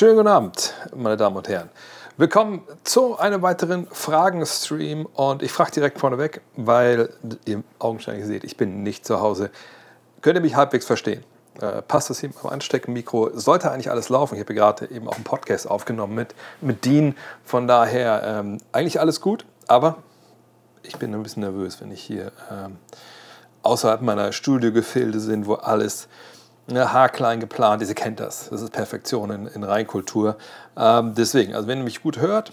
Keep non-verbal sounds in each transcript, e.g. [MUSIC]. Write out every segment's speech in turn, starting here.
Schönen guten Abend, meine Damen und Herren. Willkommen zu einem weiteren Fragen-Stream und ich frage direkt vorneweg, weil ihr augenscheinlich seht, ich bin nicht zu Hause. Könnt ihr mich halbwegs verstehen? Äh, passt das hier am Anstecken-Mikro? Sollte eigentlich alles laufen. Ich habe gerade eben auch einen Podcast aufgenommen mit, mit Dean. Von daher ähm, eigentlich alles gut, aber ich bin ein bisschen nervös, wenn ich hier ähm, außerhalb meiner Studiogefilde bin, wo alles ja, haarklein geplant ist. Ihr kennt das. Das ist Perfektion in, in Reinkultur. Ähm, deswegen, also wenn ihr mich gut hört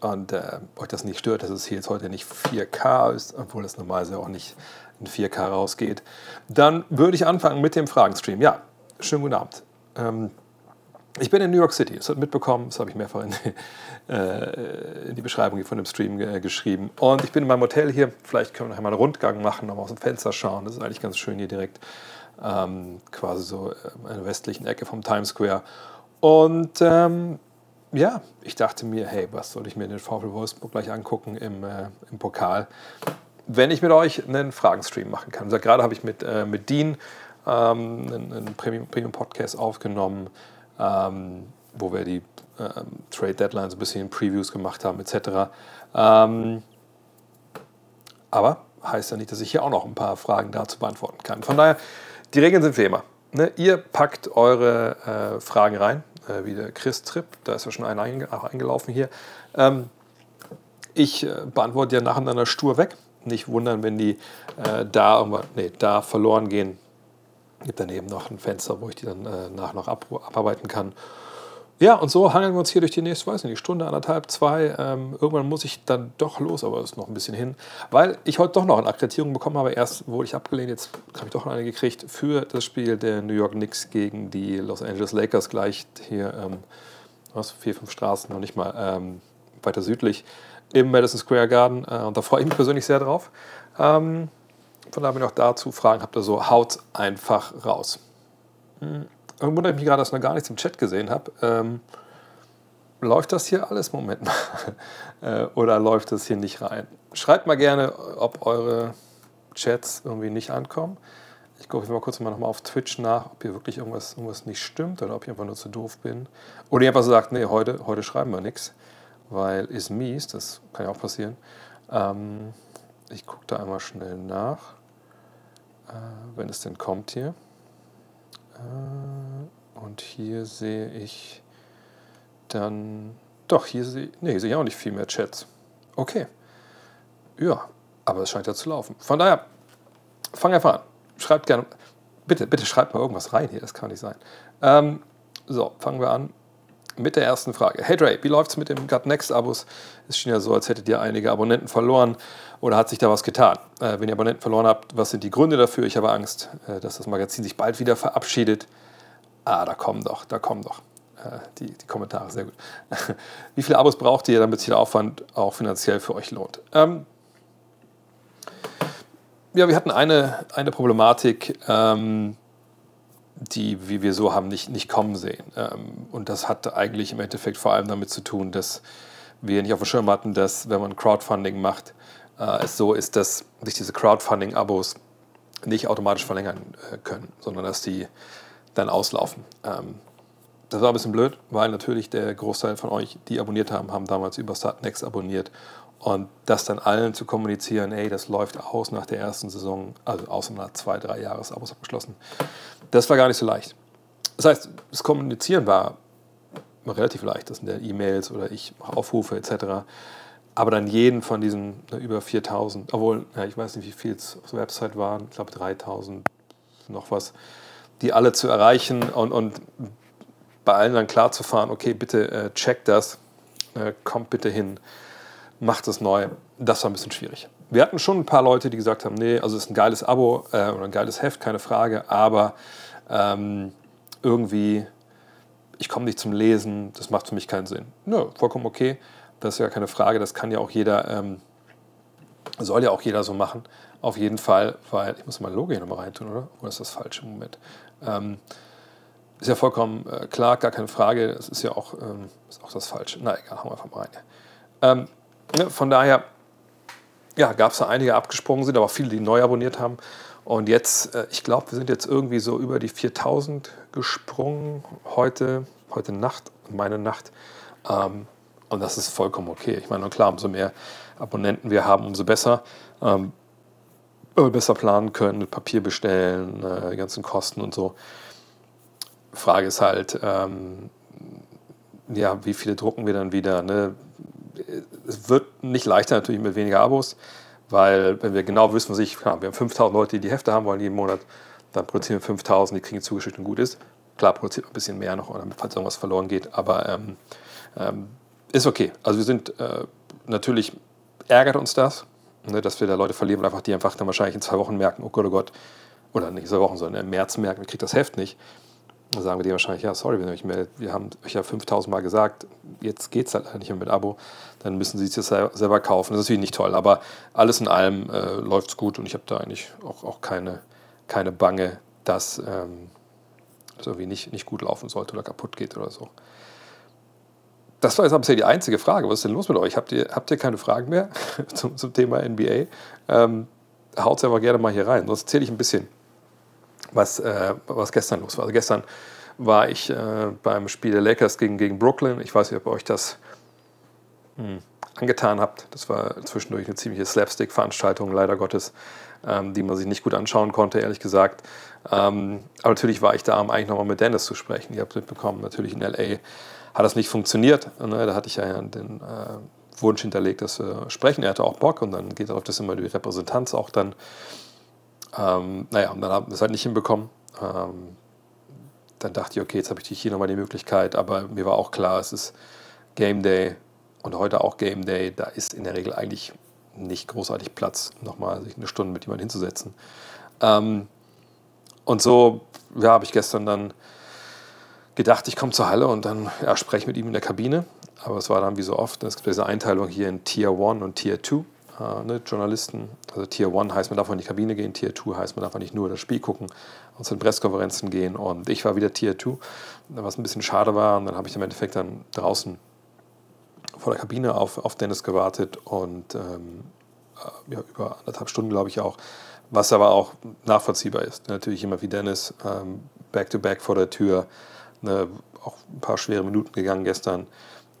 und äh, euch das nicht stört, dass es hier jetzt heute nicht 4K ist, obwohl es normalerweise auch nicht in 4K rausgeht, dann würde ich anfangen mit dem Fragenstream. Ja, schönen guten Abend. Ähm, ich bin in New York City, das habt mitbekommen, das habe ich mehrfach in, [LAUGHS] äh, in die Beschreibung von dem Stream äh, geschrieben. Und ich bin in meinem Hotel hier, vielleicht können wir noch einmal einen Rundgang machen, nochmal aus dem Fenster schauen. Das ist eigentlich ganz schön hier direkt ähm, quasi so äh, in der westlichen Ecke vom Times Square. Und ähm, ja, ich dachte mir, hey, was soll ich mir den VfL Wolfsburg gleich angucken im, äh, im Pokal, wenn ich mit euch einen Fragenstream machen kann. Also gerade habe ich mit, äh, mit Dean ähm, einen, Premium-Podcast Premium aufgenommen, ähm, wo wir die ähm, Trade Deadlines ein bisschen Previews gemacht haben, etc. Ähm, aber heißt ja nicht, dass ich hier auch noch ein paar Fragen dazu beantworten kann. Von daher die Regeln sind wie immer. Ne? Ihr packt eure äh, Fragen rein, äh, wie der Chris Tripp, da ist ja schon einer einge eingelaufen hier. Ähm, ich äh, beantworte ja nacheinander stur weg. Nicht wundern, wenn die äh, da, nee, da verloren gehen. Gibt daneben noch ein Fenster, wo ich die dann äh, nach noch ab abarbeiten kann. Ja, und so hangeln wir uns hier durch die nächste, weiß nicht, Stunde, anderthalb, zwei. Ähm, irgendwann muss ich dann doch los, aber das ist noch ein bisschen hin, weil ich heute doch noch eine Akkreditierung bekommen habe. Erst wurde ich abgelehnt, jetzt habe ich doch noch eine gekriegt für das Spiel der New York Knicks gegen die Los Angeles Lakers, gleich hier, ähm, was, vier, fünf Straßen, noch nicht mal ähm, weiter südlich, im Madison Square Garden. Äh, und da freue ich mich persönlich sehr drauf. Ähm, von daher, wenn ihr auch dazu Fragen habt, so haut einfach raus. Hm. Wundere ich mich gerade, dass ich noch gar nichts im Chat gesehen habe. Ähm, läuft das hier alles? Moment mal. [LAUGHS] Äh, oder läuft das hier nicht rein? Schreibt mal gerne, ob eure Chats irgendwie nicht ankommen. Ich gucke mal kurz mal nochmal auf Twitch nach, ob hier wirklich irgendwas, irgendwas nicht stimmt oder ob ich einfach nur zu doof bin. Oder ihr einfach sagt, nee, heute, heute schreiben wir nichts, weil ist mies, das kann ja auch passieren. Ähm, ich gucke da einmal schnell nach, äh, wenn es denn kommt hier. Äh, und hier sehe ich dann. Doch, hier sehe, nee, hier sehe ich auch nicht viel mehr Chats. Okay. Ja, aber es scheint ja zu laufen. Von daher, fang einfach an. Schreibt gerne. Bitte, bitte schreibt mal irgendwas rein hier, das kann nicht sein. Ähm, so, fangen wir an mit der ersten Frage. Hey Dre, wie läuft es mit dem Gut Next Abos? Es schien ja so, als hättet ihr einige Abonnenten verloren oder hat sich da was getan? Äh, wenn ihr Abonnenten verloren habt, was sind die Gründe dafür? Ich habe Angst, äh, dass das Magazin sich bald wieder verabschiedet. Ah, da kommen doch, da kommen doch äh, die, die Kommentare, sehr gut. [LAUGHS] wie viele Abos braucht ihr, damit sich der Aufwand auch finanziell für euch lohnt? Ähm, ja, wir hatten eine, eine Problematik. Ähm, die, wie wir so haben, nicht, nicht kommen sehen. Ähm, und das hat eigentlich im Endeffekt vor allem damit zu tun, dass wir nicht auf dem Schirm hatten, dass wenn man Crowdfunding macht, äh, es so ist, dass sich diese Crowdfunding-Abos nicht automatisch verlängern äh, können, sondern dass die dann auslaufen. Ähm, das war ein bisschen blöd, weil natürlich der Großteil von euch, die abonniert haben, haben damals über Startnext abonniert und das dann allen zu kommunizieren, ey, das läuft aus nach der ersten Saison, also außer nach zwei, drei Jahresabos abgeschlossen, das war gar nicht so leicht. Das heißt, das Kommunizieren war relativ leicht, das sind ja E-Mails oder ich mache Aufrufe etc. Aber dann jeden von diesen ne, über 4000, obwohl, ja, ich weiß nicht, wie viel es auf der Website waren, ich glaube 3000, noch was, die alle zu erreichen und, und bei allen dann klar zu fahren, okay, bitte äh, checkt das, äh, kommt bitte hin macht es neu. Das war ein bisschen schwierig. Wir hatten schon ein paar Leute, die gesagt haben, nee, also es ist ein geiles Abo äh, oder ein geiles Heft, keine Frage, aber ähm, irgendwie, ich komme nicht zum Lesen, das macht für mich keinen Sinn. Nö, vollkommen okay, das ist ja keine Frage, das kann ja auch jeder, ähm, soll ja auch jeder so machen, auf jeden Fall, weil, ich muss mal Logo hier nochmal reintun, oder? Oder ist das falsch im Moment? Ähm, ist ja vollkommen äh, klar, gar keine Frage, das ist ja auch, ähm, ist auch das Falsche. Na egal, hauen wir einfach mal rein. Ähm, von daher ja, gab es da einige abgesprungen sind, aber viele, die neu abonniert haben. Und jetzt, äh, ich glaube, wir sind jetzt irgendwie so über die 4000 gesprungen heute, heute Nacht. meine Nacht. Ähm, und das ist vollkommen okay. Ich meine, klar, umso mehr Abonnenten wir haben, umso besser. Ähm, besser planen können, mit Papier bestellen, äh, die ganzen Kosten und so. Frage ist halt, ähm, ja, wie viele drucken wir dann wieder? Ne? Es wird nicht leichter natürlich mit weniger Abos, weil wenn wir genau wissen, was ich, klar, wir haben 5000 Leute, die die Hefte haben wollen jeden Monat, dann produzieren wir 5000, die kriegen zugeschickt und gut ist. Klar, produziert ein bisschen mehr noch, falls irgendwas verloren geht, aber ähm, ähm, ist okay. Also wir sind äh, natürlich, ärgert uns das, ne, dass wir da Leute verlieren, einfach, die einfach dann wahrscheinlich in zwei Wochen merken, oh Gott, oh Gott, oder nicht zwei Wochen, sondern im März merken, wir kriegen das Heft nicht. Dann sagen wir dir wahrscheinlich, ja, sorry, wenn ihr euch meldet, wir haben euch ja 5000 Mal gesagt, jetzt geht es halt nicht mehr mit Abo, dann müssen sie es jetzt selber kaufen. Das ist natürlich nicht toll, aber alles in allem äh, läuft es gut und ich habe da eigentlich auch, auch keine, keine Bange, dass ähm, das irgendwie nicht, nicht gut laufen sollte oder kaputt geht oder so. Das war jetzt bisher die einzige Frage. Was ist denn los mit euch? Habt ihr, habt ihr keine Fragen mehr [LAUGHS] zum, zum Thema NBA? Ähm, haut aber gerne mal hier rein. Sonst erzähle ich ein bisschen, was, äh, was gestern los war. Also gestern war ich äh, beim Spiel der Lakers gegen, gegen Brooklyn. Ich weiß nicht, ob ihr euch das mh, hm, angetan habt. Das war zwischendurch eine ziemliche Slapstick-Veranstaltung, leider Gottes, ähm, die man sich nicht gut anschauen konnte, ehrlich gesagt. Ähm, aber natürlich war ich da, um eigentlich nochmal mit Dennis zu sprechen. Ihr habt mitbekommen, natürlich in L.A hat das nicht funktioniert. Ne? Da hatte ich ja den äh, Wunsch hinterlegt, dass wir sprechen. Er hatte auch Bock und dann geht darauf, dass immer die Repräsentanz auch dann, ähm, naja, und dann haben wir es halt nicht hinbekommen. Ähm, dann dachte ich, okay, jetzt habe ich hier nochmal die Möglichkeit, aber mir war auch klar, es ist Game Day und heute auch Game Day. Da ist in der Regel eigentlich nicht großartig Platz, nochmal sich eine Stunde mit jemandem hinzusetzen. Ähm, und so ja, habe ich gestern dann gedacht, ich komme zur Halle und dann ja, spreche mit ihm in der Kabine. Aber es war dann wie so oft, es gibt diese Einteilung hier in Tier 1 und Tier 2. Äh, ne, Journalisten, also Tier 1 heißt, man darf in die Kabine gehen, Tier 2 heißt, man darf nicht nur das Spiel gucken und zu den Pressekonferenzen gehen. Und ich war wieder Tier 2, was ein bisschen schade war. Und dann habe ich im Endeffekt dann draußen vor der Kabine auf, auf Dennis gewartet und ähm, äh, ja, über anderthalb Stunden, glaube ich auch. Was aber auch nachvollziehbar ist. Natürlich immer wie Dennis, ähm, back to back vor der Tür ne, auch ein paar schwere Minuten gegangen gestern,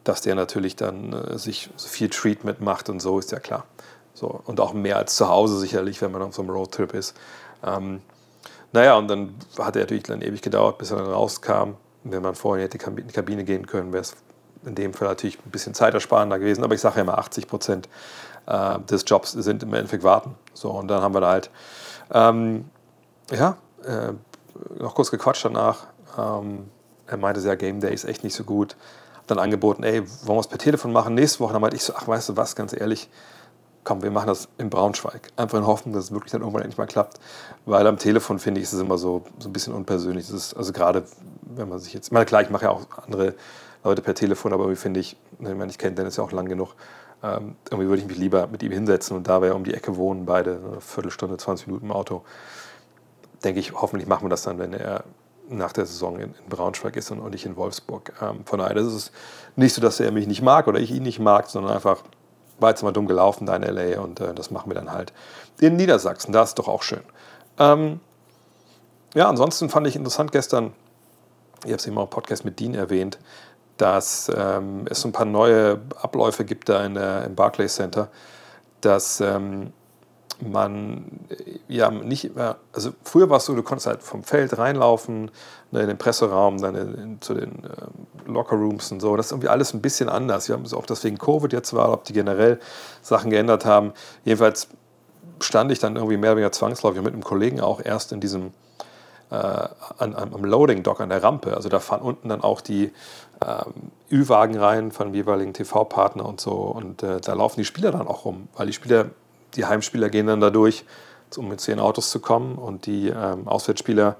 dass der natürlich dann äh, sich so viel Treatment macht und so, ist ja klar. So, und auch mehr als zu Hause sicherlich, wenn man auf so einem Roadtrip ist. Ähm, naja, und dann hat er natürlich dann ewig gedauert, bis er dann rauskam. Wenn man vorher hätte in die Kabine gehen können, wäre es in dem Fall natürlich ein bisschen zeitersparender gewesen. Aber ich sage ja immer, 80 Prozent äh, des Jobs sind im Endeffekt warten. So, und dann haben wir da halt, ähm, ja, äh, noch kurz gequatscht danach. Ähm, er meinte, ja, Game Day ist echt nicht so gut. Dann angeboten, ey, wollen wir es per Telefon machen nächste Woche? Dann meinte ich so, ach, weißt du was, ganz ehrlich, komm, wir machen das in Braunschweig. Einfach in Hoffnung, dass es wirklich dann irgendwann endlich mal klappt. Weil am Telefon, finde ich, ist es immer so, so ein bisschen unpersönlich. Das ist, also gerade, wenn man sich jetzt, ich meine, klar, ich mache ja auch andere Leute per Telefon, aber irgendwie finde ich, ich meine, ich kenne Dennis ja auch lang genug, ähm, irgendwie würde ich mich lieber mit ihm hinsetzen und da wir um die Ecke wohnen, beide, eine Viertelstunde, 20 Minuten im Auto, denke ich, hoffentlich machen wir das dann, wenn er nach der Saison in, in Braunschweig ist und, und nicht in Wolfsburg. Ähm, von daher ist es nicht so, dass er mich nicht mag oder ich ihn nicht mag, sondern einfach, war jetzt mal dumm gelaufen da in L.A. und äh, das machen wir dann halt in Niedersachsen. Da ist doch auch schön. Ähm, ja, ansonsten fand ich interessant gestern, ich habe es eben auch im Podcast mit Dean erwähnt, dass ähm, es so ein paar neue Abläufe gibt da in der, im Barclays Center, dass ähm, man ja nicht immer, also früher war es so, du konntest halt vom Feld reinlaufen, ne, in den Presseraum, dann in, in, zu den äh, Lockerrooms und so. Das ist irgendwie alles ein bisschen anders. Wir haben es auch deswegen Covid jetzt war, ob die generell Sachen geändert haben. Jedenfalls stand ich dann irgendwie mehr oder weniger zwangsläufig mit einem Kollegen auch erst in diesem äh, an, am Loading Dock an der Rampe. Also da fahren unten dann auch die ähm, Ü-Wagen rein von jeweiligen TV-Partner und so. Und äh, da laufen die Spieler dann auch rum, weil die Spieler die Heimspieler gehen dann dadurch, um mit zehn Autos zu kommen und die ähm, Auswärtsspieler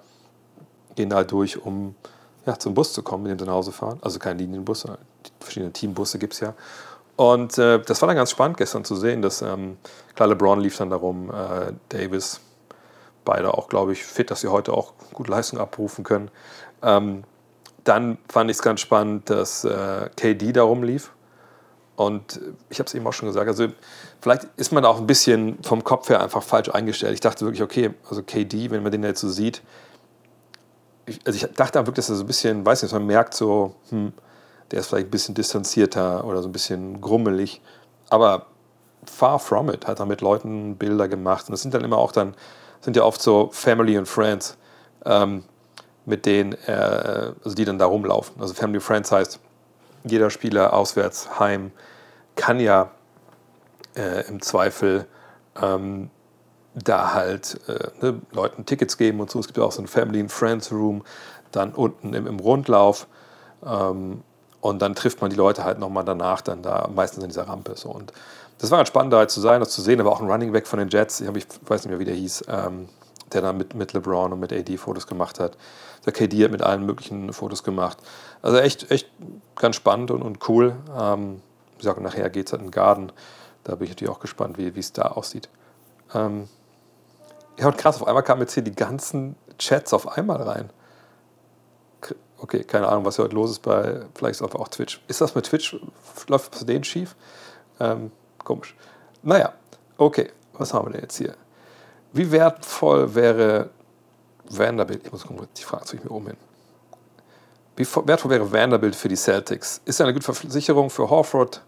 gehen da durch, um ja, zum Bus zu kommen, mit dem sie nach Hause fahren. Also kein Linienbus, sondern verschiedene Teambusse gibt es ja. Und äh, das war dann ganz spannend gestern zu sehen, dass ähm, klar, LeBron lief dann darum, äh, Davis, beide auch, glaube ich, fit, dass sie heute auch gut Leistung abrufen können. Ähm, dann fand ich es ganz spannend, dass äh, KD darum lief. Und ich habe es eben auch schon gesagt, also vielleicht ist man auch ein bisschen vom Kopf her einfach falsch eingestellt. Ich dachte wirklich, okay, also KD, wenn man den jetzt so sieht, ich, also ich dachte wirklich, dass er so ein bisschen, weiß nicht, man merkt so, hm, Der ist vielleicht ein bisschen distanzierter oder so ein bisschen grummelig, aber far from it, hat er mit Leuten Bilder gemacht. Und das sind dann immer auch dann, sind ja oft so Family and Friends, ähm, mit denen, äh, also die dann da rumlaufen. Also Family Friends heißt, jeder Spieler auswärts, heim, kann ja äh, im Zweifel ähm, da halt äh, ne, Leuten Tickets geben und so. Es gibt ja auch so ein Family and Friends Room, dann unten im, im Rundlauf. Ähm, und dann trifft man die Leute halt nochmal danach dann da, meistens in dieser Rampe. So. Und das war ganz spannend, da halt zu sein, das zu sehen. Aber auch ein Running Back von den Jets, ich, ich weiß nicht mehr, wie der hieß, ähm, der dann mit, mit LeBron und mit AD Fotos gemacht hat. Der KD hat mit allen möglichen Fotos gemacht. Also echt, echt ganz spannend und, und cool. Ähm, wie gesagt, nachher geht es halt in den Garden. Da bin ich natürlich auch gespannt, wie es da aussieht. Ähm, ja, und krass, auf einmal kamen jetzt hier die ganzen Chats auf einmal rein. Okay, keine Ahnung, was hier heute los ist bei, vielleicht ist auch Twitch. Ist das mit Twitch, läuft es denen schief? Ähm, komisch. Naja, okay, was haben wir denn jetzt hier? Wie wertvoll wäre Vanderbilt, ich muss gucken, die Frage ziehe ich mir oben hin. Wie wertvoll wäre Vanderbilt für die Celtics? Ist er eine gute Versicherung für Horford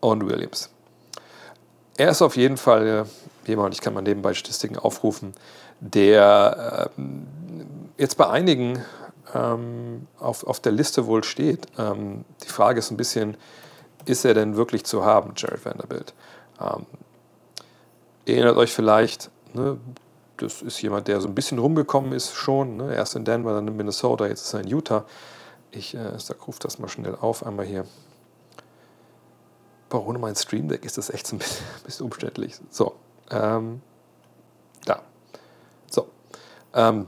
und Williams? Er ist auf jeden Fall jemand, ich kann mal nebenbei Statistiken aufrufen, der ähm, jetzt bei einigen ähm, auf, auf der Liste wohl steht. Ähm, die Frage ist ein bisschen, ist er denn wirklich zu haben, Jared Vanderbilt? Ähm, erinnert euch vielleicht, ne, das ist jemand, der so ein bisschen rumgekommen ist schon. Ne? Erst in Denver, dann in Minnesota, jetzt ist er in Utah. Ich äh, rufe das mal schnell auf, einmal hier. Boah, ohne mein Stream Deck ist das echt so ein bisschen, [LAUGHS] bisschen umständlich. So, ähm, da. So. Ähm,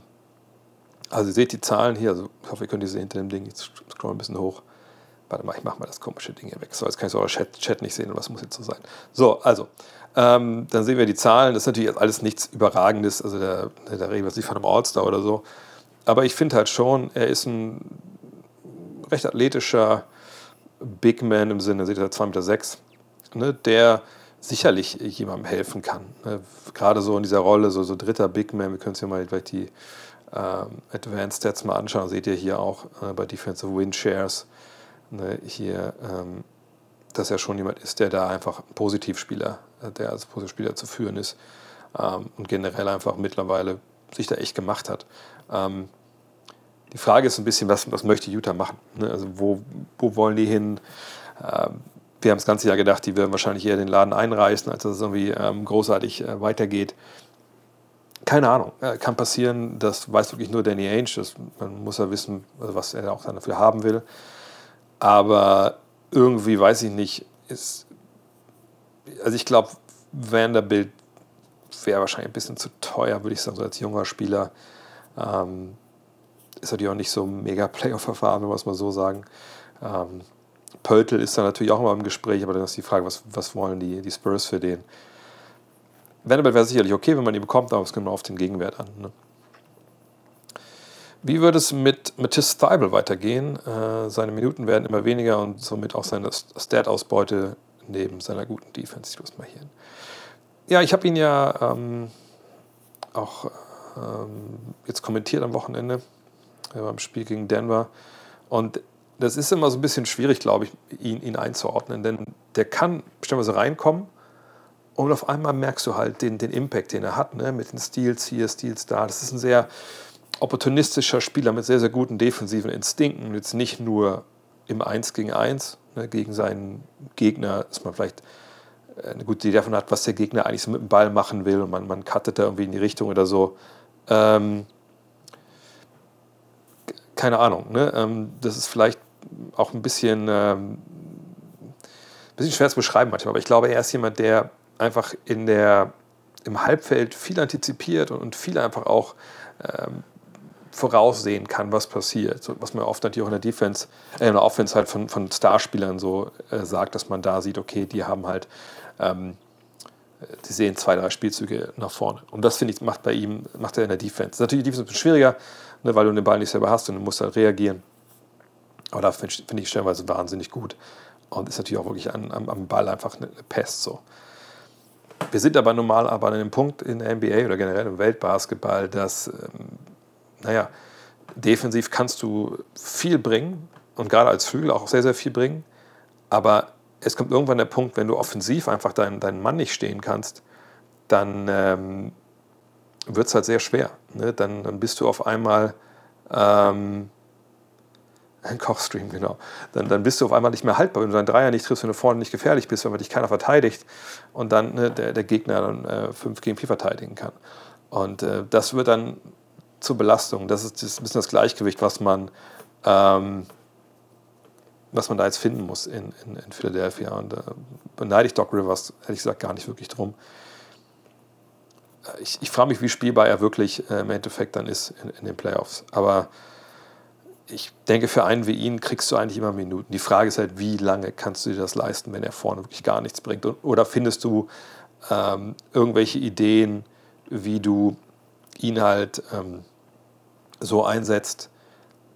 also ihr seht die Zahlen hier, also ich hoffe, ihr könnt die sehen hinter dem Ding. Jetzt scroll ein bisschen hoch. Warte mal, ich mache mal das komische Ding hier weg. So, jetzt kann ich so euer Chat, Chat nicht sehen und was muss jetzt so sein. So, also, ähm, dann sehen wir die Zahlen. Das ist natürlich alles nichts Überragendes. Also der, der reden wir nicht von einem All-Star oder so. Aber ich finde halt schon, er ist ein recht athletischer Big Man im Sinne, seht ihr, 2,6 Meter, sechs, ne, der sicherlich jemandem helfen kann. Ne? Gerade so in dieser Rolle, so, so dritter Big Man, wir können uns ja mal vielleicht die ähm, Advanced Stats mal anschauen, seht ihr hier auch äh, bei Defensive Win Shares, ne, hier, ähm, dass er schon jemand ist, der da einfach ein Positivspieler, äh, der als Positivspieler zu führen ist ähm, und generell einfach mittlerweile sich da echt gemacht hat. Ähm, die Frage ist ein bisschen, was, was möchte Utah machen? Ne? Also wo, wo wollen die hin? Ähm, wir haben das ganze Jahr gedacht, die werden wahrscheinlich eher den Laden einreißen, als dass es irgendwie ähm, großartig äh, weitergeht. Keine Ahnung, äh, kann passieren, das weiß wirklich nur Danny Ainge, das, man muss ja wissen, also was er auch dafür haben will. Aber irgendwie, weiß ich nicht, ist, also ich glaube, Vanderbilt wäre wahrscheinlich ein bisschen zu teuer, würde ich sagen, so als junger Spieler. Ähm, ist natürlich auch nicht so mega Playoff-Verfahren, wenn wir es mal so sagen. Ähm, Pöltl ist da natürlich auch immer im Gespräch, aber dann ist die Frage, was, was wollen die, die Spurs für den? Vanderbilt wäre sicherlich okay, wenn man ihn bekommt, aber es kommt auf den Gegenwert an. Ne? Wie würde es mit Matisse Steibel weitergehen? Äh, seine Minuten werden immer weniger und somit auch seine Stat-Ausbeute neben seiner guten Defense. Ich muss mal hier. Ja, ich habe ihn ja ähm, auch ähm, jetzt kommentiert am Wochenende beim Spiel gegen Denver. Und das ist immer so ein bisschen schwierig, glaube ich, ihn, ihn einzuordnen, denn der kann bestimmterweise reinkommen und auf einmal merkst du halt den, den Impact, den er hat, ne? mit den Steals hier, Steals da. Das ist ein sehr opportunistischer Spieler mit sehr, sehr guten defensiven Instinkten. Jetzt nicht nur im 1 gegen 1 ne? gegen seinen Gegner, dass man vielleicht äh, eine gute Idee davon hat, was der Gegner eigentlich so mit dem Ball machen will und man, man cuttet da irgendwie in die Richtung oder so. Ähm, keine Ahnung. Ne? Ähm, das ist vielleicht auch ein bisschen, ähm, bisschen schwer zu beschreiben manchmal, aber ich glaube, er ist jemand, der einfach in der, im Halbfeld viel antizipiert und, und viel einfach auch ähm, voraussehen kann, was passiert. So, was man oft natürlich auch in der Defense, äh, in der Offense halt von, von Starspielern so äh, sagt, dass man da sieht, okay, die haben halt, ähm, die sehen zwei, drei Spielzüge nach vorne. Und das finde ich, macht bei ihm, macht er in der Defense. Natürlich die Defense ein bisschen schwieriger, ne, weil du den Ball nicht selber hast und du musst halt reagieren. Aber da finde find ich stellenweise wahnsinnig gut. Und ist natürlich auch wirklich an, am, am, Ball einfach eine, eine Pest so. Wir sind aber normal aber an einem Punkt in der NBA oder generell im Weltbasketball, dass, ähm, naja, defensiv kannst du viel bringen und gerade als Flügel auch sehr, sehr viel bringen. Aber es kommt irgendwann der Punkt, wenn du offensiv einfach deinen, deinen Mann nicht stehen kannst, dann ähm, wird es halt sehr schwer. Ne? Dann, dann bist du auf einmal ähm, ein Kochstream, genau. Dann, dann bist du auf einmal nicht mehr haltbar, wenn du deinen Dreier nicht triffst, wenn du vorne nicht gefährlich bist, wenn dich keiner verteidigt und dann ne, der, der Gegner dann äh, 5 gegen 4 verteidigen kann. Und äh, das wird dann zur Belastung. Das ist, das ist ein bisschen das Gleichgewicht, was man, ähm, was man da jetzt finden muss in, in, in Philadelphia. Und äh, beneide ich Doc Rivers, ehrlich gesagt, gar nicht wirklich drum. Äh, ich, ich frage mich, wie spielbar er wirklich äh, im Endeffekt dann ist in, in den Playoffs. Aber ich denke, für einen wie ihn kriegst du eigentlich immer Minuten. Die Frage ist halt, wie lange kannst du dir das leisten, wenn er vorne wirklich gar nichts bringt? Oder findest du ähm, irgendwelche Ideen, wie du ihn halt ähm, so einsetzt,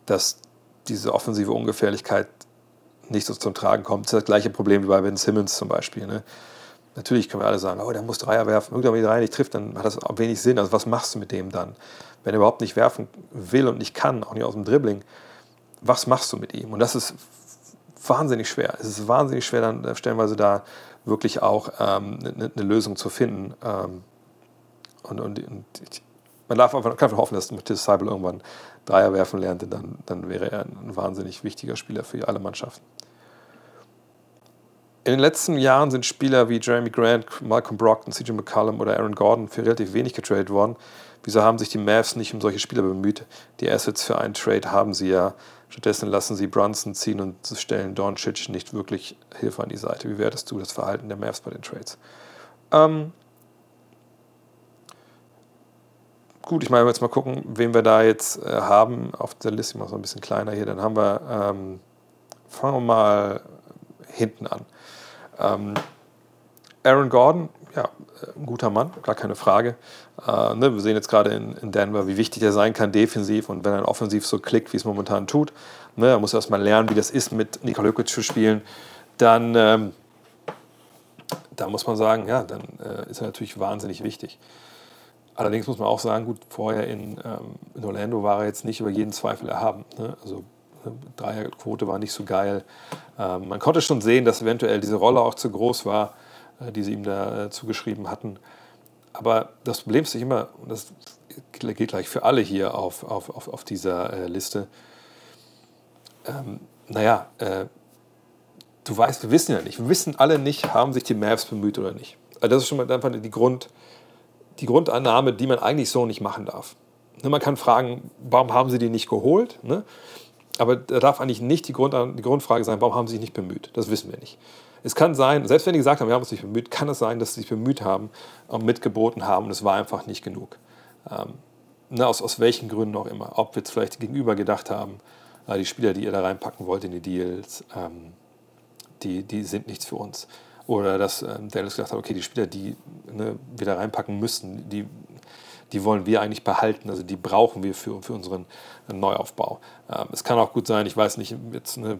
dass diese offensive Ungefährlichkeit nicht so zum Tragen kommt. Das ist das gleiche Problem wie bei Ben Simmons zum Beispiel. Ne? Natürlich können wir alle sagen, oh, der muss Dreier werfen. Wenn der Dreier nicht trifft, dann hat das wenig Sinn. Also was machst du mit dem dann? Wenn er überhaupt nicht werfen will und nicht kann, auch nicht aus dem Dribbling, was machst du mit ihm? Und das ist wahnsinnig schwer. Es ist wahnsinnig schwer, dann stellenweise da wirklich auch ähm, eine, eine, Lösung zu finden. Ähm, und, und, und man darf einfach, kann einfach hoffen, dass Matthias Seibel irgendwann Dreier werfen lernt, denn dann, dann wäre er ein wahnsinnig wichtiger Spieler für alle Mannschaften. In den letzten Jahren sind Spieler wie Jeremy Grant, Malcolm Brockton, CJ McCollum oder Aaron Gordon für relativ wenig getradet worden. Wieso haben sich die Mavs nicht um solche Spieler bemüht? Die Assets für einen Trade haben sie ja. Stattdessen lassen sie Brunson ziehen und stellen Doncic nicht wirklich Hilfe an die Seite. Wie wertest du das Verhalten der Mavs bei den Trades? Ähm, gut, ich meine, jetzt mal gucken, wen wir da jetzt äh, haben auf der Liste. Ich mache es ein bisschen kleiner hier. Dann haben wir, ähm, fangen wir mal hinten an. Ähm, Aaron Gordon, ja, ein guter Mann, gar keine Frage. Äh, ne, wir sehen jetzt gerade in, in, Denver, wie wichtig er sein kann defensiv und wenn er offensiv so klickt, wie es momentan tut. Ne, er muss erstmal lernen, wie das ist, mit Nikola Jokic zu spielen. Dann, ähm, da muss man sagen, ja, dann äh, ist er natürlich wahnsinnig wichtig. Allerdings muss man auch sagen, gut, vorher in, ähm, in Orlando war er jetzt nicht über jeden Zweifel erhaben. Ne? Also Dreierquote war nicht so geil. Ähm, man konnte schon sehen, dass eventuell diese Rolle auch zu groß war, äh, die sie ihm da äh, zugeschrieben hatten. Aber das Problem ist nicht immer, und das geht gleich für alle hier auf, auf, auf, auf dieser äh, Liste, ähm, naja, äh, du weißt, wir wissen ja nicht, wir wissen alle nicht, haben sich die Mavs bemüht oder nicht. Also das ist schon mal einfach die Grund, die Grundannahme, die man eigentlich so nicht machen darf. Ne, man kann fragen, warum haben sie die nicht geholt? Ne? Aber da darf eigentlich nicht die, Grund, die Grundfrage sein, warum haben sie sich nicht bemüht? Das wissen wir nicht. Es kann sein, selbst wenn die gesagt haben, wir haben uns nicht bemüht, kann es sein, dass sie sich bemüht haben und mitgeboten haben und es war einfach nicht genug. Ähm, ne, aus, aus welchen Gründen auch immer. Ob wir jetzt vielleicht gegenüber gedacht haben, äh, die Spieler, die ihr da reinpacken wollt in die Deals, ähm, die, die sind nichts für uns. Oder dass ähm, Dallas gesagt hat, okay, die Spieler, die ne, wir da reinpacken müssen, die, die wollen wir eigentlich behalten, also die brauchen wir für, für unseren Neuaufbau. Ähm, es kann auch gut sein, ich weiß nicht jetzt, ne,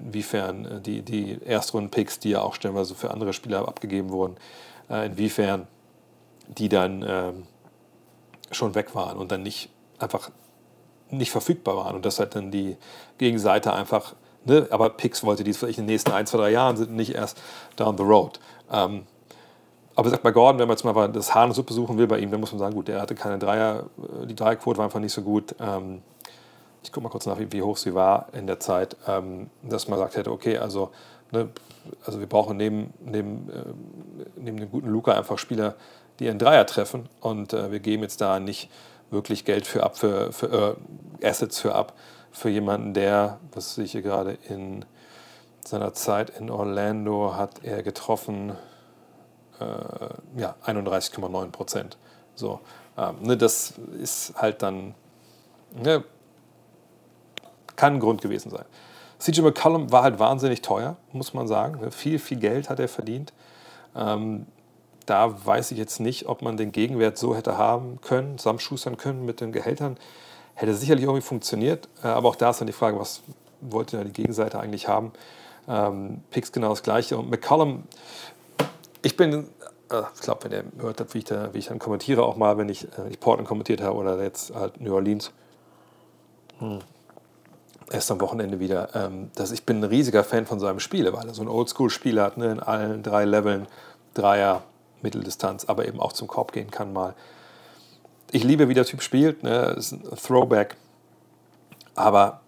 inwiefern äh, die, die Erstrunden-Picks, die ja auch stellenweise für andere Spieler abgegeben wurden, äh, inwiefern die dann ähm, schon weg waren und dann nicht einfach nicht verfügbar waren und das hat dann die Gegenseite einfach Ne? Aber Pix wollte die vielleicht in den nächsten ein, zwei, drei Jahren sind, nicht erst down the road. Ähm, aber sagt bei Gordon, wenn man jetzt mal das Hahn Suppe suchen will bei ihm, dann muss man sagen, gut, der hatte keine Dreier, äh, die Dreierquote war einfach nicht so gut. Ähm, ich gucke mal kurz nach, wie hoch sie war in der Zeit, ähm, dass man sagt hätte, okay, also, ne, also wir brauchen neben, neben, äh, neben dem guten Luca einfach Spieler, die einen Dreier treffen und äh, wir geben jetzt da nicht wirklich Geld für ab, für, für äh, Assets für ab, für jemanden, der, das sehe ich hier gerade, in seiner Zeit in Orlando hat er getroffen äh, ja, 31,9 Prozent. So, ähm, ne, das ist halt dann, ne, kann ein Grund gewesen sein. CJ McCollum war halt wahnsinnig teuer, muss man sagen. Ne, viel, viel Geld hat er verdient. Ähm, da weiß ich jetzt nicht, ob man den Gegenwert so hätte haben können, zusammenschustern können mit den Gehältern, Hätte sicherlich irgendwie funktioniert, äh, aber auch da ist dann die Frage, was wollte die Gegenseite eigentlich haben? Ähm, Picks genau das Gleiche. Und McCollum, ich bin, äh, ich glaube, wenn ihr hört habt, wie ich, da, wie ich dann kommentiere, auch mal, wenn ich, äh, ich Portland kommentiert habe oder jetzt halt New Orleans. Hm. erst am Wochenende wieder, ähm, dass ich bin ein riesiger Fan von seinem Spiel, weil er so ein Oldschool-Spieler hat, ne, in allen drei Leveln, Dreier, Mitteldistanz, aber eben auch zum Korb gehen kann mal. Ich liebe, wie der Typ spielt, ne, ist ein Throwback, aber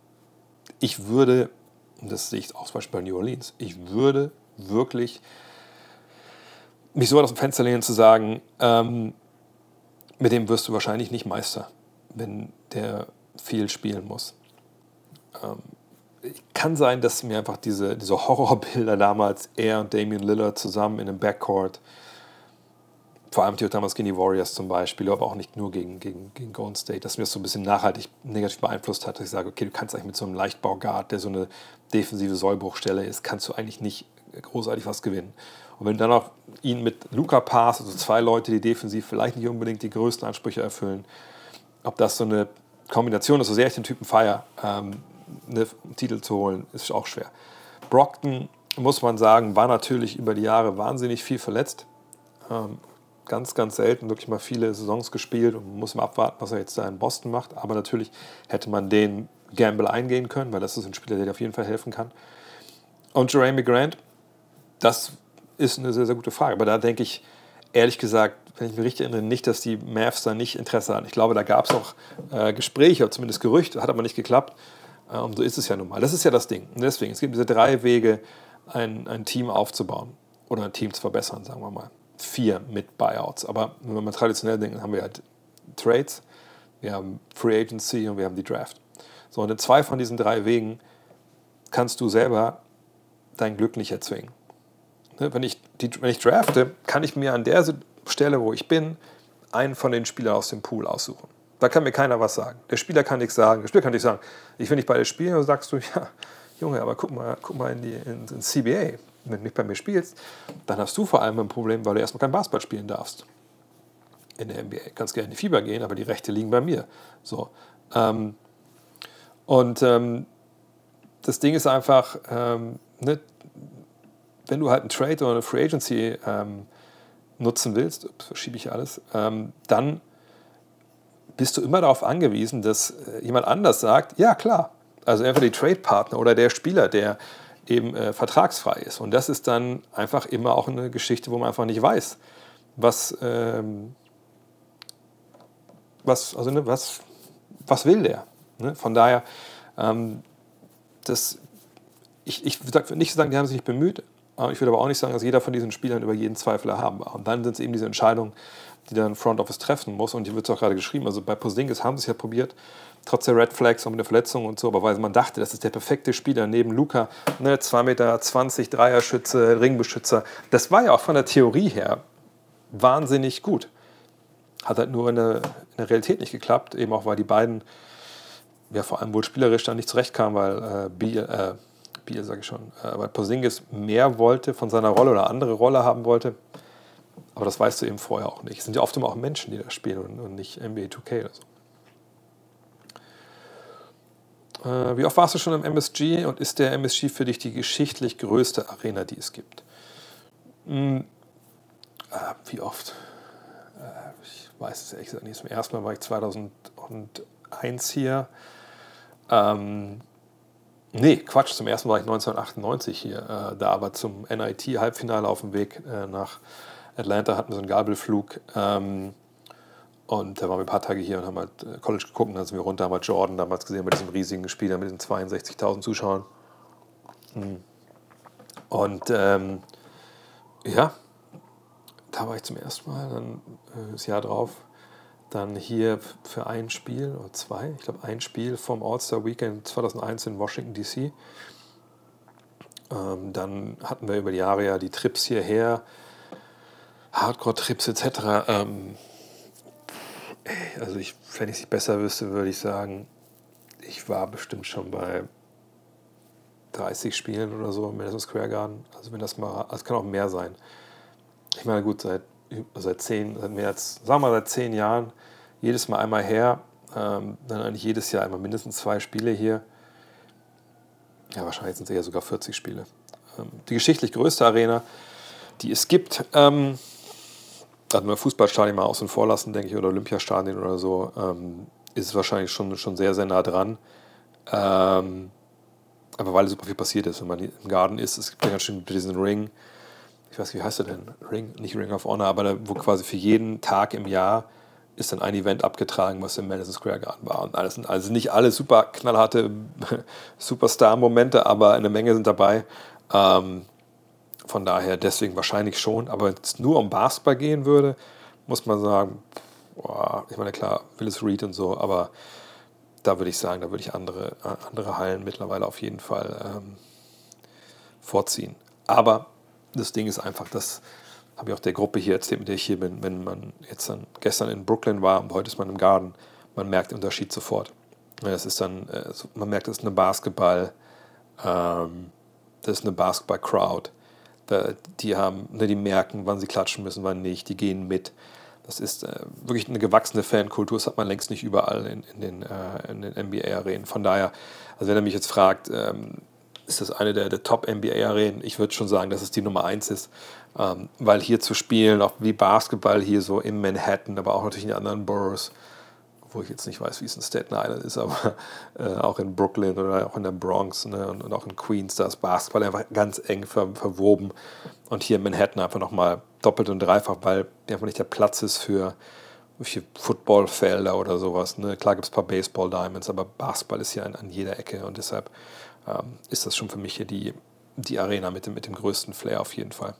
ich würde, und das sehe ich auch zum Beispiel bei New Orleans, ich würde wirklich mich so aus dem Fenster lehnen zu sagen, ähm, mit dem wirst du wahrscheinlich nicht Meister, wenn der viel spielen muss. Ähm, kann sein, dass mir einfach diese, diese Horrorbilder damals, er und Damian Lillard zusammen in einem Backcourt, vor allem die damals gegen die Warriors zum Beispiel, aber auch nicht nur gegen, gegen, gegen Golden State, dass mir das so ein bisschen nachhaltig negativ beeinflusst hat, dass ich sage, okay, du kannst eigentlich mit so einem Leichtbauguard, der so eine defensive Sollbruchstelle ist, kannst du eigentlich nicht großartig was gewinnen. Und wenn du dann auch ihn mit Luca Pass, also zwei Leute, die defensiv vielleicht nicht unbedingt die größten Ansprüche erfüllen, ob das so eine Kombination ist, so sehr ich den Typen feier, ähm, einen Titel zu holen, ist auch schwer. Brockton, muss man sagen, war natürlich über die Jahre wahnsinnig viel verletzt. Ähm, ganz, ganz selten wirklich mal viele Saisons gespielt und muss mal abwarten, was er jetzt da in Boston macht. Aber natürlich hätte man den Gamble eingehen können, weil das ist ein Spieler, der dir auf jeden Fall helfen kann. Und Jeremy Grant, das ist eine sehr, sehr gute Frage. Aber da denke ich, ehrlich gesagt, wenn ich mich richtig erinnere, nicht, dass die Mavs da nicht Interesse hatten. Ich glaube, da gab es auch äh, Gespräche, oder zumindest Gerüchte, hat aber nicht geklappt. Äh, und so ist es ja nun mal. Das ist ja das Ding. Und deswegen, es gibt diese drei Wege, ein, ein Team aufzubauen oder ein Team zu verbessern, sagen wir mal. Vier mit Buyouts. Aber wenn wir mal traditionell denken, haben wir halt Trades, wir haben Free Agency und wir haben die Draft. So, und in zwei von diesen drei Wegen kannst du selber dein Glück nicht erzwingen. Ne, wenn ich, die, wenn ich drafte, kann ich mir an der Stelle, wo ich bin, einen von den Spielern aus dem Pool aussuchen. Da kann mir keiner was sagen. Der Spieler kann nichts sagen. Der Spieler kann nicht sagen, ich will nicht bei dir spielen. Dann sagst du, [LAUGHS] ja, Junge, aber guck mal, guck mal in die in, in CBA. Wenn du nicht bei mir spielst, dann hast du vor allem ein Problem, weil du erstmal kein Basketball spielen darfst. In der NBA. Kannst gerne in die Fieber gehen, aber die Rechte liegen bei mir. So. Ähm, und ähm, das Ding ist einfach, ähm, ne, wenn du halt einen Trade oder eine Free Agency ähm, nutzen willst, verschiebe ich alles, ähm, dann bist du immer darauf angewiesen, dass äh, jemand anders sagt, ja klar, also entweder die Trade-Partner oder der Spieler, der eben äh, vertragsfrei ist. Und das ist dann einfach immer auch eine Geschichte, wo man einfach nicht weiß, was, ähm, was, also, ne, was, was will der. Ne? Von daher, ähm, das, ich, ich würde nicht sagen, die haben sich nicht bemüht, ich würde aber auch nicht sagen, dass jeder von diesen Spielern über jeden Zweifel erhaben war. Und dann sind es eben diese Entscheidungen, die dann Front Office treffen muss. Und die wird es auch gerade geschrieben. Also bei Posingis haben sie es ja probiert, trotz der Red Flags und der Verletzung und so. Aber weil man dachte, das ist der perfekte Spieler neben Luca, ne, 2 Meter 20, Dreierschütze, Ringbeschützer. Das war ja auch von der Theorie her wahnsinnig gut. Hat halt nur in der, in der Realität nicht geklappt. Eben auch, weil die beiden ja vor allem wohl spielerisch dann nicht zurechtkamen, weil äh, Biel, äh, Biel sage ich schon, äh, weil Posingis mehr wollte von seiner Rolle oder andere Rolle haben wollte. Aber das weißt du eben vorher auch nicht. Es sind ja oft immer auch Menschen, die da spielen und, und nicht NBA 2K oder so. Äh, wie oft warst du schon im MSG und ist der MSG für dich die geschichtlich größte Arena, die es gibt? Hm, äh, wie oft? Äh, ich weiß es ehrlich gesagt nicht. Zum ersten Mal war ich 2001 hier. Ähm, Nee, Quatsch, zum ersten Mal war ich 1998 hier, äh, da aber zum NIT-Halbfinale auf dem Weg äh, nach Atlanta hatten wir so einen Gabelflug. Ähm, und da waren wir ein paar Tage hier und haben halt äh, College geguckt und dann sind wir runter, haben halt Jordan damals gesehen bei diesem riesigen Spiel, mit diesen 62.000 Zuschauern. Mhm. Und ähm, ja, da war ich zum ersten Mal, dann äh, das Jahr drauf, dann hier für ein Spiel oder zwei, ich glaube ein Spiel vom All-Star Weekend 2001 in Washington DC. Ähm, dann hatten wir über die Jahre ja die Trips hierher, Hardcore-Trips etc. Ähm, also ich, wenn ich es besser wüsste, würde ich sagen, ich war bestimmt schon bei 30 Spielen oder so im Madison Square Garden. Also wenn das mal, es kann auch mehr sein. Ich meine, gut, seit, seit zehn, seit mehr als, sagen wir seit zehn Jahren, jedes Mal einmal her, ähm, dann eigentlich jedes Jahr immer mindestens zwei Spiele hier. Ja, wahrscheinlich sind es eher sogar 40 Spiele. Ähm, die geschichtlich größte Arena, die es gibt, ähm, also wir Fußballstadion mal außen vor lassen, denke ich, oder Olympiastadien oder so, ähm, ist wahrscheinlich schon, schon sehr, sehr nah dran. Ähm, aber weil super viel passiert ist, wenn man im Garten ist, es gibt ja ganz schön diesen Ring, ich weiß, wie heißt der denn? Ring, nicht Ring of Honor, aber da, wo quasi für jeden Tag im Jahr ist dann ein Event abgetragen, was im Madison Square Garden war. Und alles, also nicht alle super knallharte [LAUGHS] Superstar-Momente, aber eine Menge sind dabei. Ähm, von daher deswegen wahrscheinlich schon. Aber wenn es nur um Basketball gehen würde, muss man sagen, boah, ich meine, klar, Willis Reed und so, aber da würde ich sagen, da würde ich andere, äh, andere Hallen mittlerweile auf jeden Fall ähm, vorziehen. Aber das Ding ist einfach, das habe ich auch der Gruppe hier erzählt, mit der ich hier bin, wenn man jetzt dann gestern in Brooklyn war und heute ist man im Garten, man merkt den Unterschied sofort. Es ist dann, äh, man merkt, das ist eine Basketball, ähm, das ist eine Basketball-Crowd. Die haben, ne, die merken, wann sie klatschen müssen, wann nicht, die gehen mit. Das ist äh, wirklich eine gewachsene Fankultur, das hat man längst nicht überall in, in den, äh, den NBA-Arenen. Von daher, also wenn er mich jetzt fragt, ähm, ist das eine der, der Top-NBA-Arenen. Ich würde schon sagen, dass es die Nummer eins ist, ähm, weil hier zu spielen, auch wie Basketball hier so in Manhattan, aber auch natürlich in anderen Boroughs, wo ich jetzt nicht weiß, wie es in Staten Island ist, aber äh, auch in Brooklyn oder auch in der Bronx ne, und, und, auch in Queens, da ist Basketball einfach ganz eng ver, verwoben. Und hier in Manhattan einfach nochmal doppelt und dreifach, weil einfach nicht der Platz ist für, Footballfelder oder sowas. Ne? Klar gibt es ein paar Baseball-Diamonds, aber Basketball ist hier an, an jeder Ecke und deshalb ähm, ist das schon für mich hier die, die Arena mit dem, mit dem größten Flair auf jeden Fall.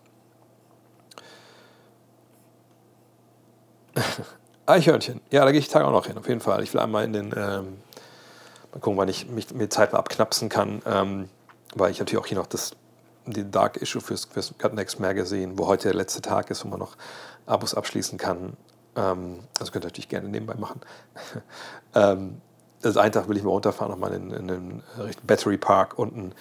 [LAUGHS] Eichhörnchen, ja, da gehe ich Tag auch noch hin, auf jeden Fall. Ich will einmal in den, ähm, mal gucken, wann ich mich, mir Zeit mal abknapsen kann, ähm, weil ich natürlich auch hier noch das, die Dark Issue fürs, fürs Gut Next Magazine, wo heute der letzte Tag ist, wo man noch Abos abschließen kann. Ähm, also könnt ihr natürlich gerne nebenbei machen. [LAUGHS] ähm, also einen Tag will ich mal runterfahren, nochmal in, in den Battery Park unten.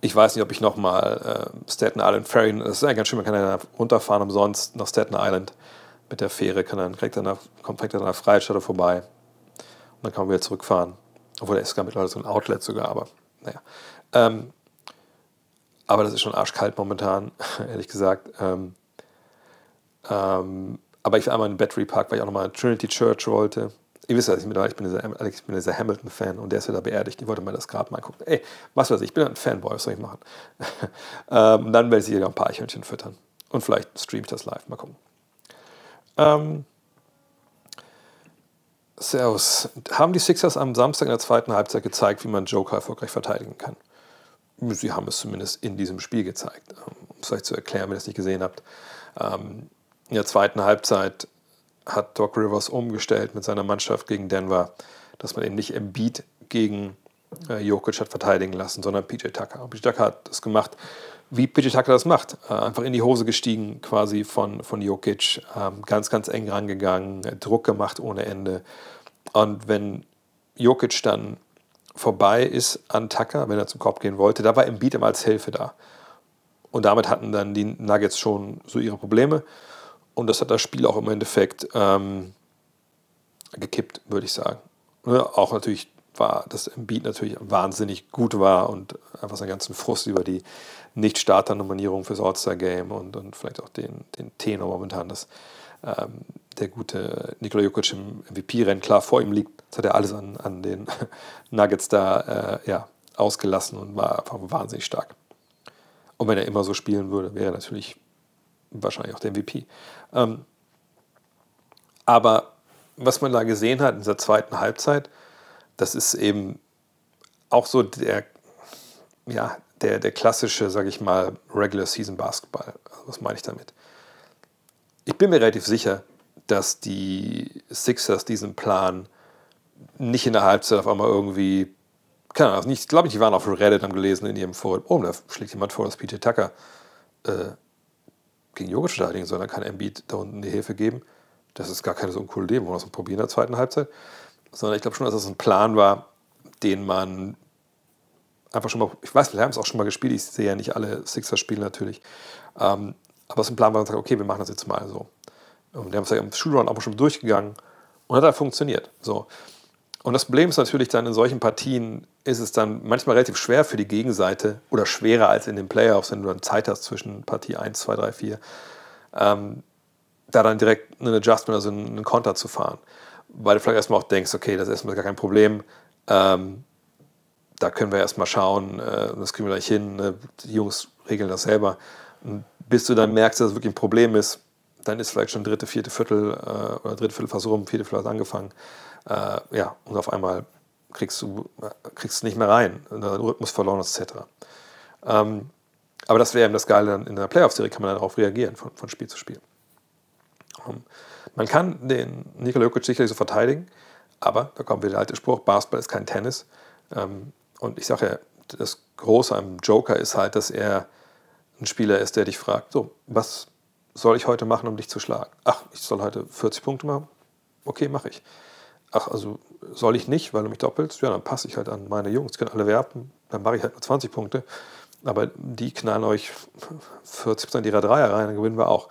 Ich weiß nicht, ob ich nochmal äh, Staten Island Ferry, das ist ja ganz schön, man kann ja runterfahren umsonst nach Staten Island mit der Fähre, kann dann, kriegt dann, kommt direkt an der Freiheitsstadt vorbei und dann kann man wieder zurückfahren. Obwohl, da ist gar mittlerweile so ein Outlet sogar, aber naja. Ähm, aber das ist schon arschkalt momentan, [LAUGHS] ehrlich gesagt. Ähm, ähm, aber ich war einmal in Battery Park, weil ich auch nochmal in Trinity Church wollte ihr wisst ja, ich bin, ich bin dieser, dieser Hamilton-Fan und der ist wieder beerdigt. Ich wollte mir das gerade mal angucken. Ey, was weiß ich, ich bin ein Fanboy, was soll ich machen? [LAUGHS] ähm, dann werde ich sicher ein paar Eichhörnchen füttern. Und vielleicht streame ich das live, mal gucken. Ähm, Servus. Haben die Sixers am Samstag in der zweiten Halbzeit gezeigt, wie man Joker erfolgreich verteidigen kann? Sie haben es zumindest in diesem Spiel gezeigt. Um es euch zu erklären, wenn ihr es nicht gesehen habt. Ähm, in der zweiten Halbzeit hat Doc Rivers umgestellt mit seiner Mannschaft gegen Denver, dass man eben nicht Embiid gegen äh, Jokic hat verteidigen lassen, sondern PJ Tucker. Und PJ Tucker hat das gemacht, wie PJ Tucker das macht. Äh, einfach in die Hose gestiegen quasi von, von Jokic, ähm, ganz, ganz eng rangegangen, Druck gemacht ohne Ende. Und wenn Jokic dann vorbei ist an Tucker, wenn er zum Korb gehen wollte, da war Embiid immer als Hilfe da. Und damit hatten dann die Nuggets schon so ihre Probleme. Und das hat das Spiel auch im Endeffekt ähm, gekippt, würde ich sagen. Ne? Auch natürlich war, dass Embiid natürlich wahnsinnig gut war und einfach seinen ganzen Frust über die Nicht-Starter-Nominierung fürs All-Star-Game und, und vielleicht auch den, den Tenor momentan, dass ähm, der gute Nikola Jokic im MVP-Rennen klar vor ihm liegt. Das hat er alles an, an den [LAUGHS] Nuggets da äh, ja, ausgelassen und war einfach wahnsinnig stark. Und wenn er immer so spielen würde, wäre er natürlich wahrscheinlich auch der MVP. Ähm, aber was man da gesehen hat in dieser zweiten Halbzeit, das ist eben auch so der, ja, der, der klassische, sage ich mal, Regular Season Basketball. Also was meine ich damit? Ich bin mir relativ sicher, dass die Sixers diesen Plan nicht in der Halbzeit auf einmal irgendwie, keine Ahnung, ich glaube, die waren auf Reddit am gelesen in ihrem Forum, oh, da schlägt jemand vor, dass PJ Tucker äh, gegen Jokic verteidigen soll, dann kann Embiid da unten die Hilfe geben. Das ist gar keine so uncoole Idee, wollen wir das probieren in der zweiten Halbzeit. Sondern ich glaube schon, dass das ein Plan war, den man einfach schon mal, ich weiß, wir haben es auch schon mal gespielt, ich sehe ja nicht alle Sixers-Spiele natürlich, ähm, aber es ist ein Plan, war, man sagt, okay, wir machen das jetzt mal so. Und wir haben es ja im Schulrun auch schon durchgegangen und hat halt funktioniert. So. Und das Problem ist natürlich dann, in solchen Partien ist es dann manchmal relativ schwer für die Gegenseite oder schwerer als in den Playoffs, wenn du dann Zeit hast zwischen Partie 1, 2, 3, 4, ähm, da dann direkt einen Adjustment, also einen Konter zu fahren. Weil du vielleicht erstmal auch denkst, okay, das ist erstmal gar kein Problem. Ähm, da können wir erstmal schauen, äh, das kriegen wir gleich hin, ne? die Jungs regeln das selber. Und bis du dann merkst, dass es wirklich ein Problem ist, dann ist vielleicht schon dritte, vierte Viertel äh, oder dritte Viertel fast rum, vierte Viertel angefangen. Äh, ja, und auf einmal kriegst du kriegst nicht mehr rein, der Rhythmus verloren ist, etc. Ähm, aber das wäre eben das Geile, in der Playoff-Serie kann man darauf reagieren, von, von Spiel zu Spiel. Ähm, man kann den Nikola Jokic sicherlich so verteidigen, aber da kommt wieder der alte Spruch, Basketball ist kein Tennis. Ähm, und ich sage ja, das Große am Joker ist halt, dass er ein Spieler ist, der dich fragt, so, was soll ich heute machen, um dich zu schlagen? Ach, ich soll heute 40 Punkte machen? Okay, mache ich. Ach, also soll ich nicht, weil du mich doppelst? Ja, dann passe ich halt an meine Jungs, können alle werfen, dann mache ich halt nur 20 Punkte. Aber die knallen euch 40% ihrer Dreier rein, dann gewinnen wir auch.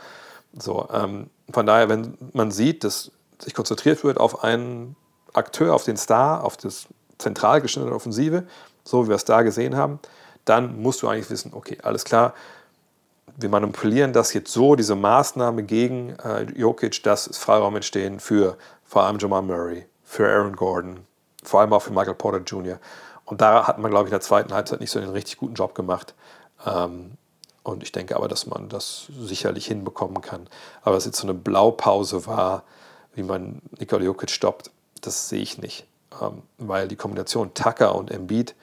So, ähm, von daher, wenn man sieht, dass sich konzentriert wird auf einen Akteur, auf den Star, auf das zentral geschnittene Offensive, so wie wir es da gesehen haben, dann musst du eigentlich wissen, okay, alles klar, wir manipulieren das jetzt so, diese Maßnahme gegen äh, Jokic, dass Freiraum entstehen für vor allem Jamal Murray, für Aaron Gordon, vor allem auch für Michael Porter Jr. Und da hat man, glaube ich, in der zweiten Halbzeit nicht so einen richtig guten Job gemacht. Ähm, und ich denke aber, dass man das sicherlich hinbekommen kann. Aber dass jetzt so eine Blaupause war, wie man Nikola Jokic stoppt, das sehe ich nicht. Ähm, weil die Kombination Tucker und Embiid,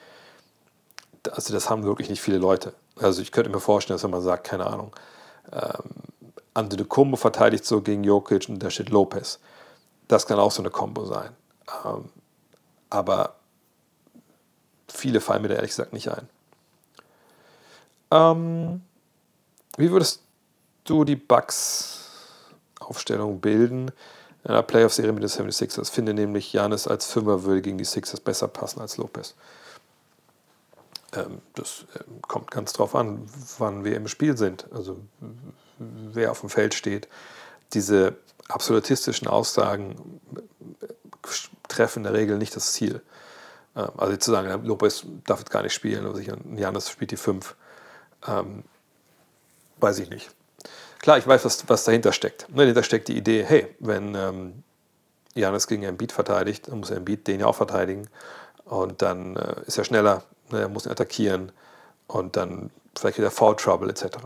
also das haben wirklich nicht viele Leute. Also ich könnte mir vorstellen, dass wenn man sagt, keine Ahnung, ähm, Antetokounmpo verteidigt so gegen Jokic und da steht Lopez. Das kann auch so eine Kombo sein. Ähm, aber viele fallen mir da ehrlich gesagt nicht ein. Ähm, wie würdest du die Bucks-Aufstellung bilden in einer Playoff-Serie mit den 76ers? Finde nämlich, Janis als Fünfer würde gegen die Sixers besser passen als Lopez. Ähm, das äh, kommt ganz drauf an, wann wir im Spiel sind, also wer auf dem Feld steht. Diese absolutistischen Aussagen treffen in der Regel nicht das Ziel. Ähm, also zu sagen, Lopez darf jetzt gar nicht spielen, oder Janis spielt die 5, ähm, weiß ich nicht. Klar, ich weiß, was, was dahinter steckt. Ne, dahinter steckt die Idee, hey, wenn ähm, Janis gegen Embiid verteidigt, dann muss Embiid den ja auch verteidigen. Und dann äh, ist er schneller, ne, er muss ihn attackieren und dann vielleicht wieder Foul Trouble etc.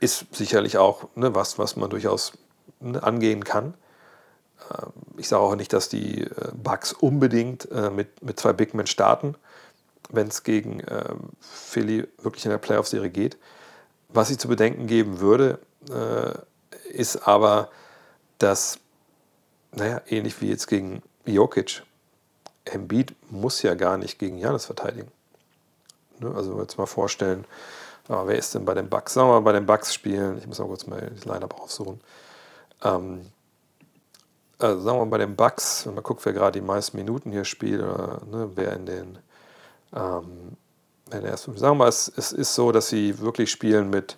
Ist sicherlich auch ne, was, was man durchaus angehen kann. Ähm, ich sage auch nicht, dass die äh, Bugs unbedingt äh, mit, mit zwei Big Men starten, wenn es gegen ähm, Philly wirklich in der Playoff-Serie geht. Was ich zu bedenken geben würde, äh, ist aber, dass, naja, ähnlich wie jetzt gegen Jokic, Embiid muss ja gar nicht gegen Janis verteidigen. Ne? Also jetzt mal vorstellen, ah, wer ist denn bei den Bucks? Sagen wir mal bei den Bucks spielen. Ich muss mal kurz mal das Line-Up aufsuchen. Ähm, also sagen wir mal bei den Bucks, wenn man guckt, wer gerade die meisten Minuten hier spielt, oder ne, wer in den ähm, in der ersten, sagen wir mal, es, es ist so, dass sie wirklich spielen mit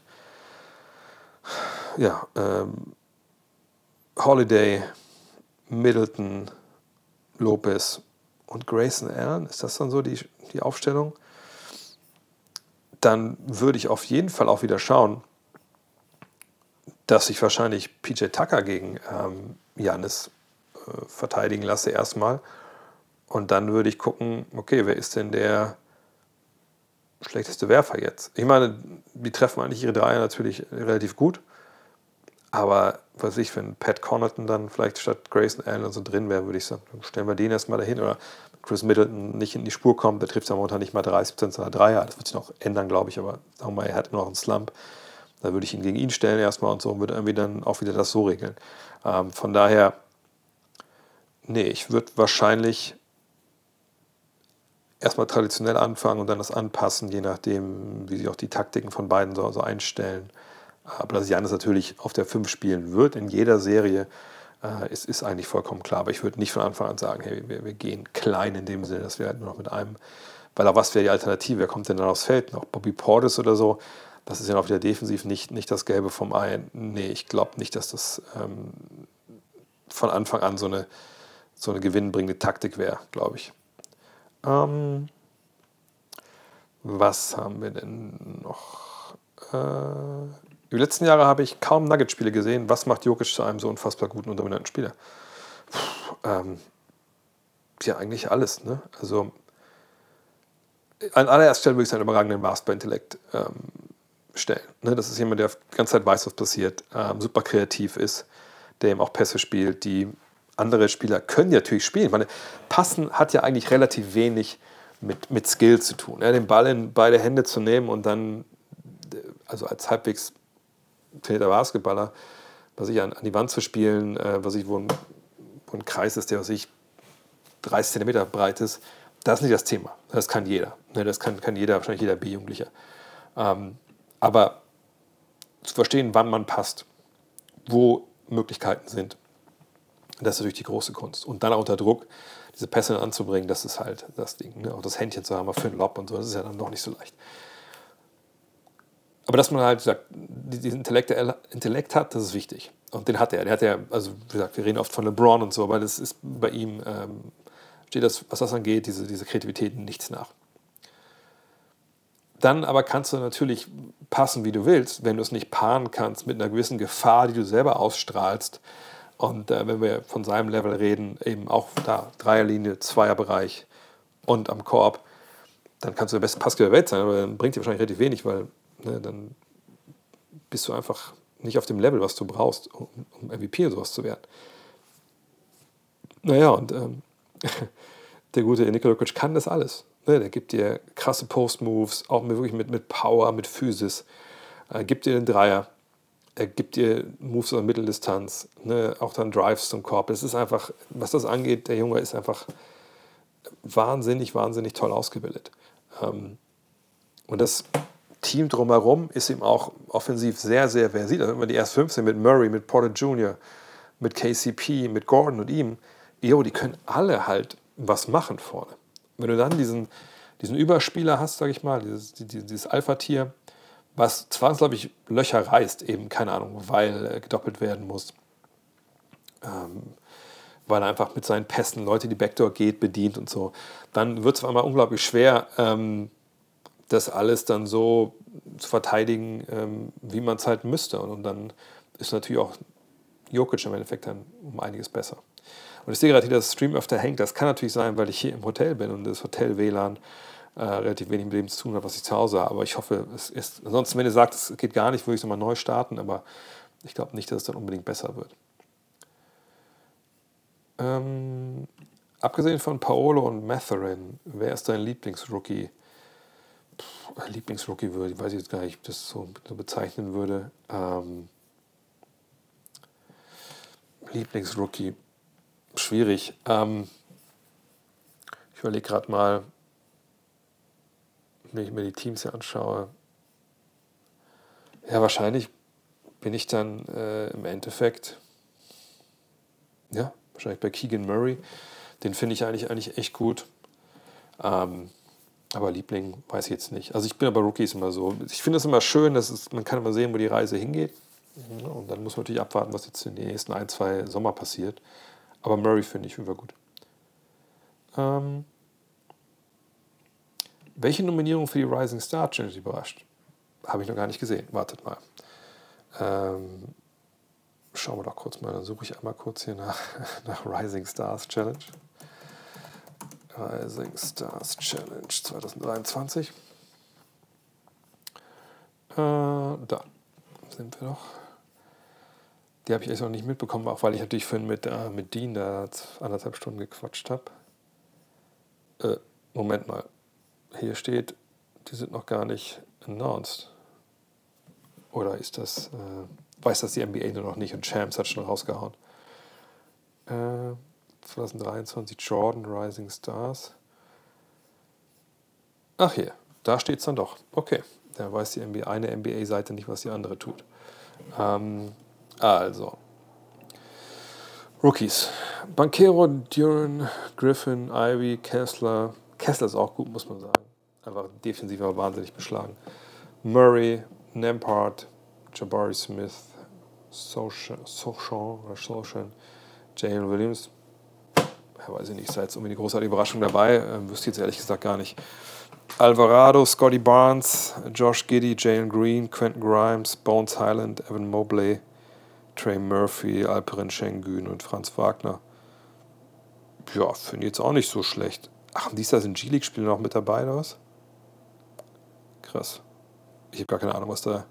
ja, ähm, Holiday, Middleton, Lopez und Grayson Allen. Ist das dann so die, die Aufstellung? Dann würde ich auf jeden Fall auch wieder schauen, dass ich wahrscheinlich PJ Tucker gegen ähm, äh, verteidigen lasse erstmal. Und dann würde ich gucken, okay, wer ist denn der schlechteste Werfer jetzt? Ich meine, die treffen eigentlich ihre Dreier natürlich relativ gut. Aber was ich, wenn Pat Connaughton dann vielleicht statt Grayson Allen so drin wäre, würde ich sagen, stellen wir den erstmal dahin. Oder Chris Middleton nicht in die Spur kommt, der trifft ja momentan nicht mal 30% seiner Dreier. Das wird sich noch ändern, glaube ich, aber sagen wir mal, er hat immer noch einen Slump. Da würde ich ihn gegen ihn stellen erstmal und so und würde irgendwie dann auch wieder das so regeln. Ähm, von daher, nee, ich würde wahrscheinlich erstmal traditionell anfangen und dann das anpassen, je nachdem, wie sich auch die Taktiken von beiden so, so einstellen. Aber dass Janis natürlich auf der 5 spielen wird in jeder Serie, äh, ist, ist eigentlich vollkommen klar. Aber ich würde nicht von Anfang an sagen, hey, wir, wir gehen klein in dem Sinne, dass wir halt nur noch mit einem, weil auch was wäre die Alternative? Wer kommt denn dann aufs Feld? Noch Bobby Portis oder so? Das ist ja auch wieder defensiv nicht, nicht das Gelbe vom Ei. Nee, ich glaube nicht, dass das ähm, von Anfang an so eine, so eine gewinnbringende Taktik wäre, glaube ich. Ähm, was haben wir denn noch? Äh, die letzten Jahre habe ich kaum Nugget-Spiele gesehen. Was macht Jokic zu einem so unfassbar guten und dominanten Spieler? Puh, ähm, ja, eigentlich alles. Ne? Also an allererster Stelle würde ich seinen überragenden Basketball-Intellekt ähm, stellen. Ne? Das ist jemand, der die ganze Zeit weiß, was passiert, ähm, super kreativ ist, der eben auch Pässe spielt, die andere Spieler können natürlich spielen. Ich meine, Passen hat ja eigentlich relativ wenig mit, mit Skill zu tun. Ja? Den Ball in beide Hände zu nehmen und dann, also als halbwegs trainierter Basketballer, was ich an, an die Wand zu spielen, äh, was ich, wo ein, wo ein Kreis ist, der was ich 30 cm breit ist, das ist nicht das Thema. Das kann jeder. Ne? Das kann, kann jeder, wahrscheinlich jeder B-Jugendlicher. Ähm, aber zu verstehen, wann man passt, wo Möglichkeiten sind, das ist natürlich die große Kunst. Und dann auch unter Druck diese Pässe anzubringen, das ist halt das Ding. Ne? Auch das Händchen zu haben für einen Lob und so, das ist ja dann noch nicht so leicht. Aber dass man halt sagt, diesen Intellekt, Intellekt hat, das ist wichtig. Und den hat er. Der hat ja, also wie gesagt, wir reden oft von LeBron und so, aber das ist bei ihm, ähm, steht das, was das angeht, diese, diese Kreativität nichts nach. Dann aber kannst du natürlich passen, wie du willst, wenn du es nicht paaren kannst mit einer gewissen Gefahr, die du selber ausstrahlst. Und äh, wenn wir von seinem Level reden, eben auch da Dreierlinie, Zweierbereich und am Korb, dann kannst du der beste Passgeber der Welt sein, aber dann bringt dir wahrscheinlich relativ wenig, weil ne, dann bist du einfach nicht auf dem Level, was du brauchst, um, um MVP oder sowas zu werden. Naja, und ähm, [LAUGHS] der gute Nikola Jokic kann das alles. Ne, der gibt dir krasse Post-Moves, auch mit, wirklich mit, mit Power, mit Physis. Er gibt dir den Dreier. Er gibt dir Moves aus Mitteldistanz, ne, auch dann Drives zum Korb. Es ist einfach, was das angeht, der Junge ist einfach wahnsinnig, wahnsinnig toll ausgebildet. Ähm, und das Team drumherum ist ihm auch offensiv sehr, sehr versiert. Also wenn man die erst 15 mit Murray, mit Porter Jr., mit KCP, mit Gordon und ihm, jo, die können alle halt was machen vorne. Wenn du dann diesen, diesen Überspieler hast, sage ich mal, dieses, dieses Alpha-Tier, was zwangsläufig Löcher reißt, eben, keine Ahnung, weil gedoppelt werden muss, ähm, weil er einfach mit seinen Pässen Leute die Backdoor geht, bedient und so, dann wird es einmal unglaublich schwer, ähm, das alles dann so zu verteidigen, ähm, wie man es halt müsste. Und, und dann ist natürlich auch Jokic im Endeffekt dann um einiges besser. Und ich sehe gerade hier, dass Stream öfter hängt. Das kann natürlich sein, weil ich hier im Hotel bin und das Hotel-WLAN äh, relativ wenig mit dem zu tun hat, was ich zu Hause habe. Aber ich hoffe, es ist. Ansonsten, wenn ihr sagt, es geht gar nicht, würde ich es nochmal neu starten. Aber ich glaube nicht, dass es dann unbedingt besser wird. Ähm, abgesehen von Paolo und Matherin, wer ist dein Lieblingsrookie? Lieblingsrookie würde, ich weiß jetzt gar nicht, ob ich das so, so bezeichnen würde. Ähm, Lieblingsrookie schwierig. Ähm, ich überlege gerade mal, wenn ich mir die Teams hier anschaue. Ja, wahrscheinlich bin ich dann äh, im Endeffekt, ja, wahrscheinlich bei Keegan Murray. Den finde ich eigentlich, eigentlich echt gut. Ähm, aber Liebling weiß ich jetzt nicht. Also ich bin aber Rookies immer so. Ich finde es immer schön, dass es, man kann immer sehen, wo die Reise hingeht. Und dann muss man natürlich abwarten, was jetzt in den nächsten ein, zwei Sommer passiert. Aber Murray finde ich immer gut. Ähm, welche Nominierung für die Rising Star Challenge überrascht? Habe ich noch gar nicht gesehen. Wartet mal. Ähm, schauen wir doch kurz mal. Dann suche ich einmal kurz hier nach, [LAUGHS] nach Rising Stars Challenge. Rising Stars Challenge 2023. Äh, da sind wir doch. Die habe ich echt noch nicht mitbekommen, auch weil ich natürlich vorhin mit, äh, mit Dean da anderthalb Stunden gequatscht habe. Äh, Moment mal. Hier steht, die sind noch gar nicht announced. Oder ist das, äh, weiß das die NBA nur noch nicht und Champs hat schon rausgehauen. Äh, 2023 Jordan Rising Stars. Ach hier, da steht es dann doch. Okay, da weiß die NBA, eine NBA-Seite nicht, was die andere tut. Ähm, also, Rookies. Banquero, Duran, Griffin, Ivy, Kessler. Kessler ist auch gut, muss man sagen. Einfach defensiv aber wahnsinnig beschlagen. Murray, Nampart, Jabari Smith, Sochan, Sochan, Jalen Williams. Ja, weiß ich nicht, sei jetzt irgendwie eine großartige Überraschung dabei. Ähm, wüsste jetzt ehrlich gesagt gar nicht. Alvarado, Scotty Barnes, Josh Giddy, Jalen Green, Quentin Grimes, Bones Highland, Evan Mobley, Trey Murphy, Alperen Schengen und Franz Wagner. Ja, finde ich jetzt auch nicht so schlecht. Ach, und dieser sind G-League-Spieler noch mit dabei, oder was? Krass. Ich habe gar keine Ahnung, was da,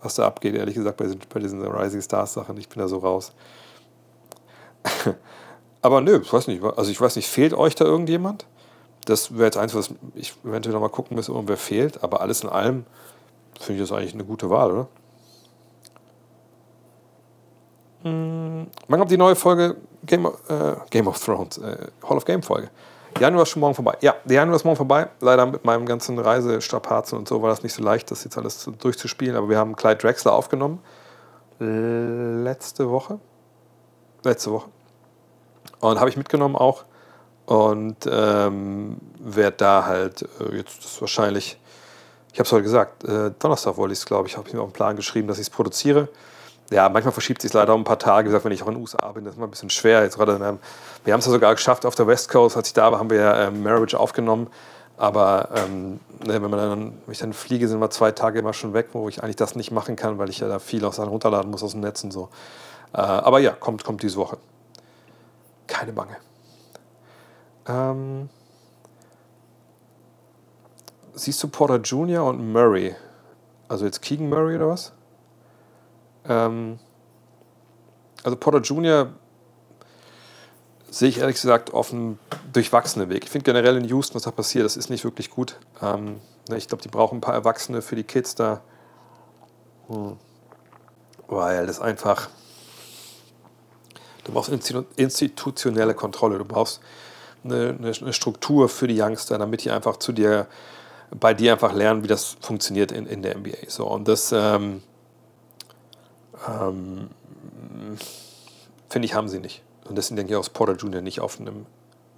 was da abgeht, ehrlich gesagt, bei, bei diesen Rising Stars Sachen. Ich bin da so raus. [LAUGHS] Aber nö, ich weiß nicht. Also ich weiß nicht, fehlt euch da irgendjemand? Das wäre jetzt eins, was ich eventuell nochmal gucken müsste, wer fehlt. Aber alles in allem finde ich das eigentlich eine gute Wahl, oder? Hm, wann kommt die neue Folge Game, äh, Game of Thrones? Äh, Hall of Game Folge. Januar ist schon morgen vorbei. Ja, der Januar ist morgen vorbei. Leider mit meinem ganzen Reisestrapazen und so war das nicht so leicht, das jetzt alles durchzuspielen. Aber wir haben Clyde Drexler aufgenommen. Letzte Woche. Letzte Woche. Und habe ich mitgenommen auch. Und ähm, werde da halt äh, jetzt wahrscheinlich, ich habe es heute gesagt, äh, Donnerstag wollte ich es, glaube ich, habe ich mir auf den Plan geschrieben, dass ich es produziere ja, manchmal verschiebt sich es leider um ein paar Tage. Wie gesagt, wenn ich auch in den USA bin, das ist immer ein bisschen schwer. Jetzt gerade einem, wir haben es ja sogar geschafft auf der West Coast, als ich da war, haben wir ähm, Marriage aufgenommen. Aber ähm, ne, wenn, man dann, wenn ich dann fliege, sind wir zwei Tage immer schon weg, wo ich eigentlich das nicht machen kann, weil ich ja da viel aus runterladen muss aus dem Netz und so. Äh, aber ja, kommt, kommt diese Woche. Keine Bange. Ähm, siehst du Porter Jr. und Murray? Also jetzt Keegan Murray oder was? Ähm, also Porter Jr. sehe ich ehrlich gesagt auf einem durchwachsenen Weg. Ich finde generell in Houston, was da passiert, das ist nicht wirklich gut. Ähm, ne, ich glaube, die brauchen ein paar Erwachsene für die Kids da. Hm. Weil das einfach. Du brauchst institutionelle Kontrolle. Du brauchst eine, eine, Struktur für die Youngster, damit die einfach zu dir, bei dir einfach lernen, wie das funktioniert in, in der NBA. So, und das, ähm, ähm, finde ich, haben sie nicht. Und deswegen denke ich auch, Porter Jr. nicht auf einem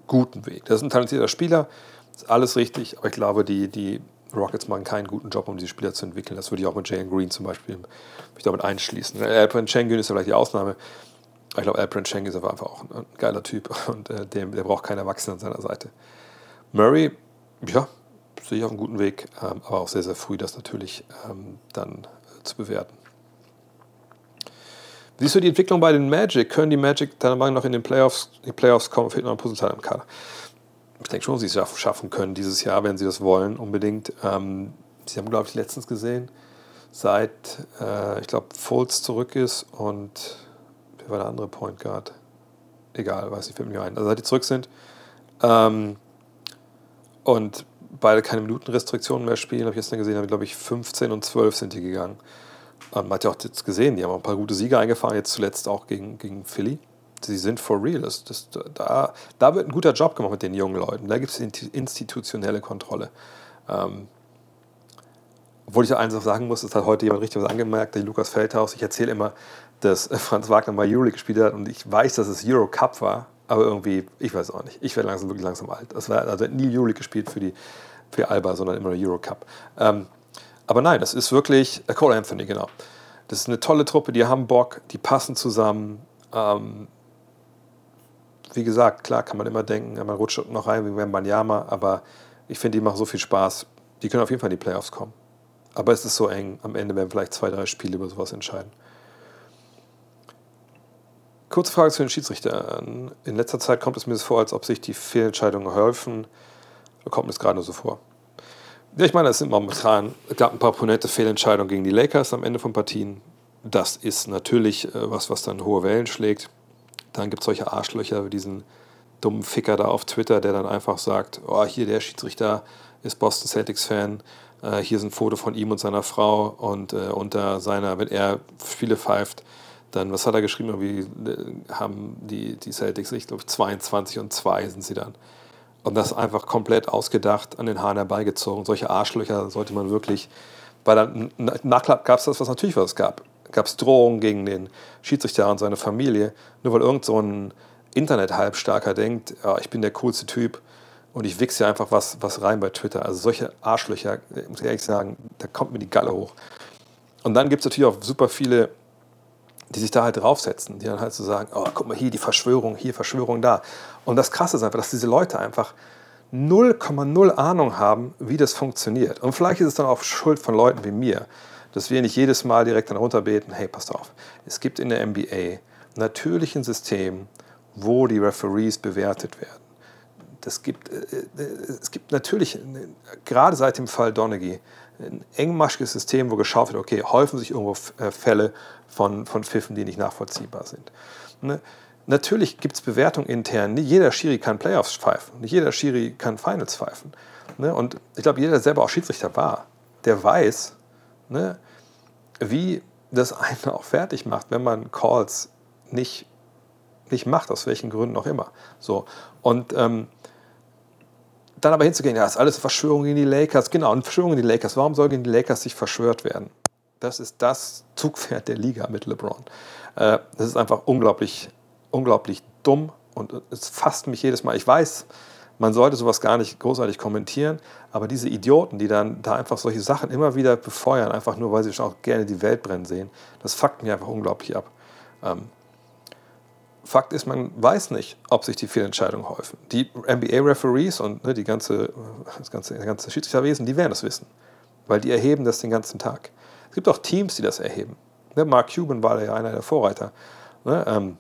guten Weg. Das ist ein talentierter Spieler, ist alles richtig, aber ich glaube, die, die Rockets machen keinen guten Job, um diese Spieler zu entwickeln. Das würde ich auch mit Jalen Green zum Beispiel mich damit einschließen. Alperen Schengen ist vielleicht die Ausnahme. Ich glaube, Alperen Schengen ist aber einfach auch ein, geiler Typ [LAUGHS] und äh, der, der braucht keinen Erwachsenen an seiner Seite. Murray, ja, sehe ich auf einem guten Weg, ähm, aber auch sehr, sehr früh das natürlich ähm, dann äh, zu bewerten. Siehst du die Entwicklung bei den Magic? Können die Magic deiner Meinung nach in den Playoffs, die Playoffs kommen? Fehlt noch ein Puzzleteil im Kader. Ich denke schon, dass sie es schaffen können dieses Jahr, wenn sie das wollen, unbedingt. Ähm, sie haben, glaube ich, letztens gesehen, seit, äh, ich glaube, Fultz zurück ist und wer war der andere Point Guard? Egal, weiß nicht, fällt mir ein. Also seit die zurück sind ähm, und beide keine Minutenrestriktionen mehr spielen, habe ich gestern gesehen, habe ich, glaube ich, 15 und 12 sind die gegangen. Man hat ja auch jetzt gesehen, die haben auch ein paar gute Siege eingefahren, jetzt zuletzt auch gegen, gegen Philly. Sie sind for real. Das, das, da, da wird ein guter Job gemacht mit den jungen Leuten. Da gibt es institutionelle Kontrolle. Ähm, obwohl ich eins auch sagen muss, es hat heute jemand richtig was angemerkt, der Lukas Feldhaus. Ich erzähle immer, dass [LAUGHS] Franz Wagner mal Euro gespielt hat und ich weiß, dass es Euro Cup war, aber irgendwie, ich weiß auch nicht. Ich werde langsam wirklich langsam alt. Das war, also nie Euro gespielt für, die, für Alba, sondern immer Euro Cup. Ähm, aber nein, das ist wirklich äh, Cole Anthony, genau. Das ist eine tolle Truppe, die haben Bock, die passen zusammen. Ähm, wie gesagt, klar kann man immer denken, man rutscht noch rein wegen Banyama, aber ich finde, die machen so viel Spaß. Die können auf jeden Fall in die Playoffs kommen. Aber es ist so eng. Am Ende werden vielleicht zwei, drei Spiele über sowas entscheiden. Kurze Frage zu den Schiedsrichtern. In letzter Zeit kommt es mir so vor, als ob sich die Fehlentscheidungen häufen. Kommt mir es gerade nur so vor. Ja, ich meine, es sind momentan, es gab ein paar prominente Fehlentscheidungen gegen die Lakers am Ende von Partien. Das ist natürlich äh, was, was dann hohe Wellen schlägt. Dann gibt es solche Arschlöcher wie diesen dummen Ficker da auf Twitter, der dann einfach sagt, oh, hier der Schiedsrichter ist Boston Celtics-Fan, äh, hier ist ein Foto von ihm und seiner Frau und äh, unter seiner, wenn er Spiele pfeift, dann, was hat er geschrieben, wie äh, haben die, die Celtics, ich glaube 22 und 2 sind sie dann. Und das einfach komplett ausgedacht, an den Haaren herbeigezogen. Solche Arschlöcher sollte man wirklich. Bei der Nachklapp gab es das, was natürlich was gab. Gab es Drohungen gegen den Schiedsrichter und seine Familie, nur weil irgend so ein Internet-Halbstarker denkt, ja, ich bin der coolste Typ und ich wichse einfach was, was rein bei Twitter. Also solche Arschlöcher, muss ich ehrlich sagen, da kommt mir die Galle hoch. Und dann gibt es natürlich auch super viele die sich da halt draufsetzen, die dann halt so sagen, oh, guck mal hier, die Verschwörung, hier Verschwörung da. Und das Krasse ist einfach, dass diese Leute einfach 0,0 Ahnung haben, wie das funktioniert. Und vielleicht ist es dann auch Schuld von Leuten wie mir, dass wir nicht jedes Mal direkt dann runterbeten, hey, passt auf, es gibt in der NBA natürlich ein System, wo die Referees bewertet werden. Das gibt, äh, äh, es gibt natürlich, gerade seit dem Fall Donaghy, ein engmaschiges System, wo geschaut wird, okay, häufen sich irgendwo äh, Fälle von, von Pfiffen, die nicht nachvollziehbar sind. Natürlich gibt es Bewertungen intern. Nicht jeder Schiri kann Playoffs pfeifen. Nicht jeder Schiri kann Finals pfeifen. Ne? Und ich glaube, jeder, der selber auch Schiedsrichter war, der weiß, ne, wie das [LAUGHS] einen auch fertig macht, wenn man Calls nicht, nicht macht, aus welchen Gründen auch immer. So. Und ähm, dann aber hinzugehen, ja, ist alles Verschwörung gegen die Lakers. Genau, eine Verschwörung gegen die Lakers. Warum soll gegen die Lakers sich verschwört werden? Das ist das [LAUGHS] Zugpferd der Liga mit LeBron. Äh, das ist einfach unglaublich, unglaublich dumm und es fasst mich jedes Mal. Ich weiß, man sollte sowas gar nicht großartig kommentieren, aber diese Idioten, die dann da einfach solche Sachen immer wieder befeuern, einfach nur, weil sie schon auch gerne die Welt brennen sehen, das fuckt mich einfach unglaublich ab. Ähm, Fakt ist, man weiß nicht, ob sich die Fehlentscheidungen häufen. Die NBA-Referees und ne, die ganze, das ganze, das ganze Schiedsrichterwesen, die werden das wissen, weil die erheben das den ganzen Tag. Es gibt auch Teams, die das erheben. Ne, Mark Cuban war ja einer der Vorreiter. Ne, ähm,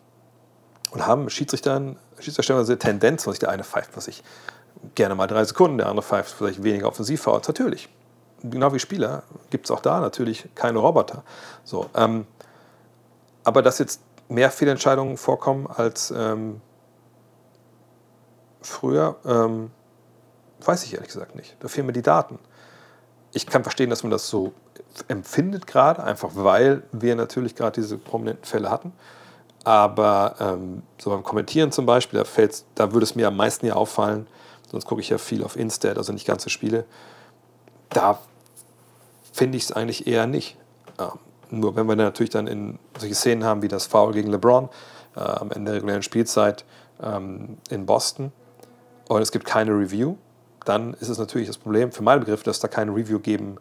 und haben Schiedsrichtern, Schiedsrichter eine Tendenz, sich der eine pfeift, was ich gerne mal drei Sekunden, der andere pfeift vielleicht weniger offensiv fouls. Natürlich, genau wie Spieler gibt es auch da natürlich keine Roboter. So, ähm, aber dass jetzt mehr Fehlentscheidungen vorkommen als ähm, früher, ähm, weiß ich ehrlich gesagt nicht. Da fehlen mir die Daten. Ich kann verstehen, dass man das so empfindet gerade, einfach weil wir natürlich gerade diese prominenten Fälle hatten. Aber ähm, so beim Kommentieren zum Beispiel, da, da würde es mir am meisten ja auffallen, sonst gucke ich ja viel auf Instead, also nicht ganze Spiele. Da finde ich es eigentlich eher nicht. Ähm, nur wenn wir natürlich dann in solche Szenen haben wie das Foul gegen LeBron äh, am Ende der regulären Spielzeit ähm, in Boston und es gibt keine Review, dann ist es natürlich das Problem für meinen Begriff, dass da keine Review geben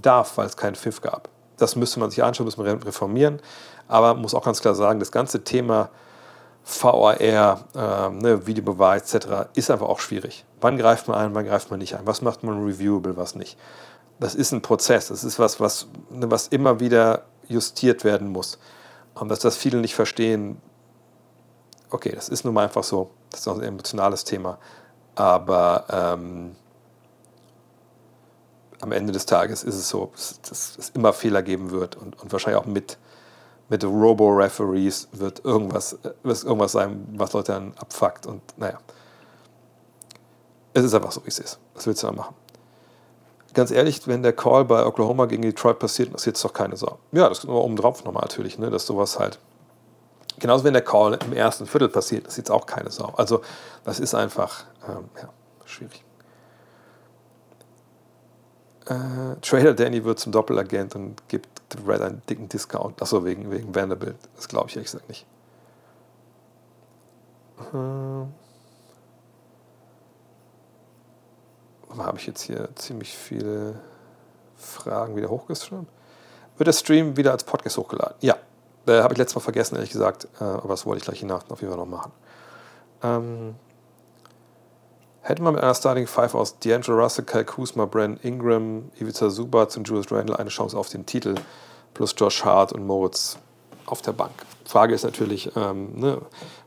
darf, weil es keinen Pfiff gab. Das müsste man sich anschauen, müsste man reformieren. Aber muss auch ganz klar sagen, das ganze Thema VAR, äh, ne, Videobeweis etc. ist einfach auch schwierig. Wann greift man ein, wann greift man nicht ein? Was macht man reviewable, was nicht? das ist ein Prozess, das ist was, was, ne, was immer wieder justiert werden muss. Und dass das viele nicht verstehen, okay, das ist nun mal einfach so, das ist auch ein emotionales Thema, aber ähm, am Ende des Tages ist es so, dass es immer Fehler geben wird und, und wahrscheinlich auch mit, mit Robo-Referees wird irgendwas, wird irgendwas sein, was Leute dann abfuckt und naja. Es ist einfach so, wie es ist. Was willst du da machen? ganz ehrlich, wenn der Call bei Oklahoma gegen Detroit passiert, ist jetzt doch keine Sau. Ja, das ist nur oben drauf nochmal natürlich, ne, dass sowas halt. Genauso wenn der Call im ersten Viertel passiert, ist jetzt auch keine Sau. Also das ist einfach ähm, ja, schwierig. Äh, Trader Danny wird zum Doppelagent und gibt Red einen dicken Discount. Achso, wegen, wegen Vanderbilt. Das glaube ich ehrlich gesagt nicht. Äh, habe ich jetzt hier ziemlich viele Fragen wieder hochgeschrieben. Wird der Stream wieder als Podcast hochgeladen? Ja, äh, habe ich letztes Mal vergessen, ehrlich gesagt, äh, aber das wollte ich gleich nach auf jeden Fall noch machen. Ähm, hätte man mit einer Starting Five aus D'Angelo Russell, Kyle Kuzma, Brandon Ingram, Ivica Subac und Julius Randle eine Chance auf den Titel, plus Josh Hart und Moritz auf der Bank. Frage ist natürlich, ähm, ne,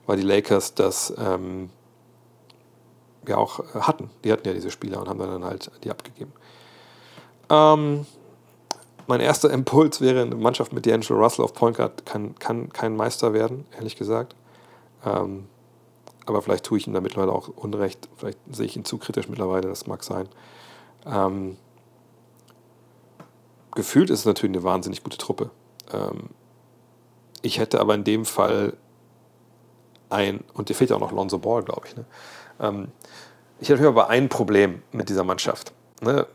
weil die Lakers das ähm, ja auch äh, hatten. Die hatten ja diese Spieler und haben dann halt die abgegeben. Ähm, mein erster Impuls wäre, eine Mannschaft mit D'Angelo Russell auf Point Guard kann, kann kein Meister werden, ehrlich gesagt. Ähm, aber vielleicht tue ich ihm da mittlerweile auch Unrecht. Vielleicht sehe ich ihn zu kritisch mittlerweile, das mag sein. Ähm, gefühlt ist es natürlich eine wahnsinnig gute Truppe. Ähm, ich hätte aber in dem Fall ein, und dir fehlt ja auch noch Lonzo Ball, glaube ich. Ne? Ähm, ich habe aber ein Problem mit dieser Mannschaft. Ne?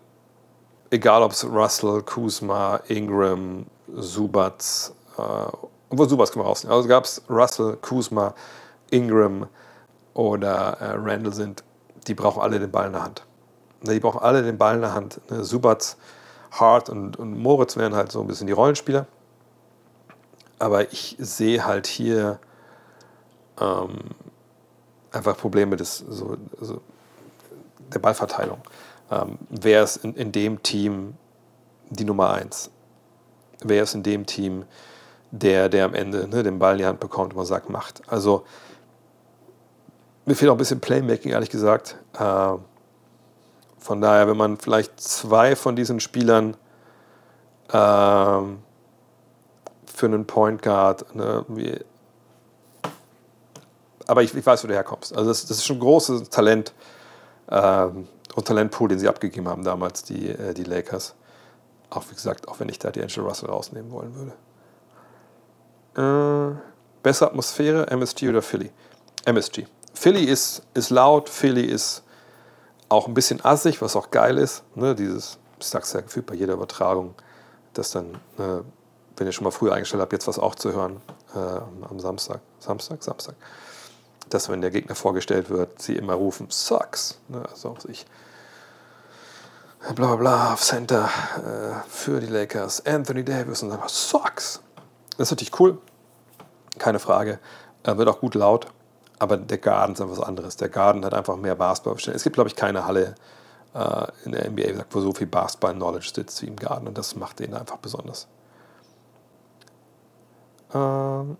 Egal ob es Russell, Kuzma, Ingram, Subats, äh, obwohl Subats können wir rausnehmen. Also gab es Russell, Kuzma, Ingram oder äh, Randall sind, die brauchen alle den Ball in der Hand. Ne, die brauchen alle den Ball in der Hand. Ne? Subats, Hart und, und Moritz wären halt so ein bisschen die Rollenspieler. Aber ich sehe halt hier ähm, einfach Probleme des, so, so der Ballverteilung. Ähm, wer ist in, in dem Team die Nummer eins? Wer ist in dem Team der, der am Ende ne, den Ball in die Hand bekommt und man sagt, macht? Also mir fehlt auch ein bisschen Playmaking, ehrlich gesagt. Äh, Von daher, wenn man vielleicht zwei von diesen Spielern ähm, für einen Point Guard, ne, wie, aber ich, ich, weiß, wo du herkommst. Also das, das ist schon ein großes Talent ähm, und Talentpool, den sie abgegeben haben damals, die, äh, die Lakers. Auch wie gesagt, auch wenn ich da die Angel Russell rausnehmen wollen würde. Äh, bessere Atmosphäre, MSG oder Philly? MSG. Philly ist, ist laut, Philly ist auch ein bisschen assig, was auch geil ist. Ne? Dieses, ich sag's ja gefühlt bei jeder Übertragung, dass dann, äh, wenn ihr schon mal früher eingestellt habt, jetzt was auch zu hören äh, am Samstag. Samstag? Samstag. Dass, wenn der Gegner vorgestellt wird, sie immer rufen, Sucks. Ne? Also auch ich bla bla bla, auf Center äh, für die Lakers, Anthony Davis und dann Sucks. Das ist natürlich cool, keine Frage. Wird auch gut laut, aber der Garden ist einfach was anderes. Der Garden hat einfach mehr Basketball. Es gibt, glaube ich, keine Halle äh, in der NBA, wo so viel Basketball-Knowledge sitzt wie im Garden und das macht den einfach besonders. Ähm,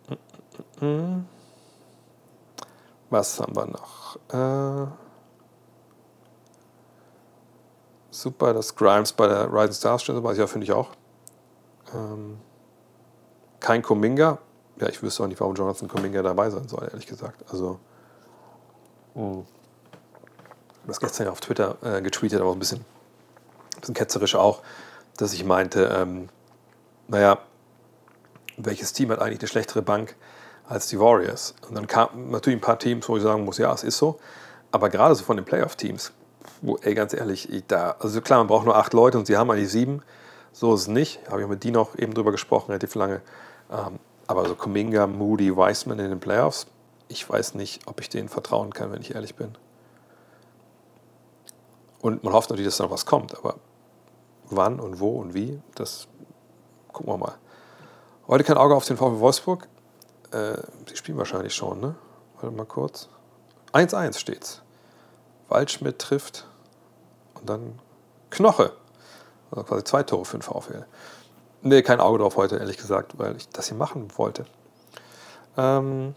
mm, mm, mm. Was haben wir noch? Äh, super, dass Grimes bei der Rising Stars steht, weiß ich ja, finde ich auch. Ähm, kein Kuminga. Ja, ich wüsste auch nicht, warum Jonathan Kuminga dabei sein soll, ehrlich gesagt. Also, mh. ich das gestern ja auf Twitter äh, getweetet, aber ein bisschen, ein bisschen ketzerisch auch, dass ich meinte, ähm, naja, welches Team hat eigentlich eine schlechtere Bank als die Warriors? Und dann kamen natürlich ein paar Teams, wo ich sagen muss, ja, es ist so. Aber gerade so von den Playoff-Teams wo, ey, ganz ehrlich, ich da, also klar, man braucht nur acht Leute und sie haben eigentlich sieben. So ist es nicht. Habe ich mit Dean auch eben drüber gesprochen, relativ lange. Ähm, aber so Kuminga, Moody, Weissman in den Playoffs, ich weiß nicht, ob ich denen vertrauen kann, wenn ich ehrlich bin. Und man hofft natürlich, dass da noch was kommt, aber wann und wo und wie, das gucken wir mal. Heute kein Auge auf den VfB Wolfsburg. Äh, sie spielen wahrscheinlich schon, ne? Warte mal kurz. 1-1 steht's. Waldschmidt trifft und dann Knoche. Also quasi zwei Tore für den VfL. Nee, kein Auge drauf heute, ehrlich gesagt, weil ich das hier machen wollte. Ähm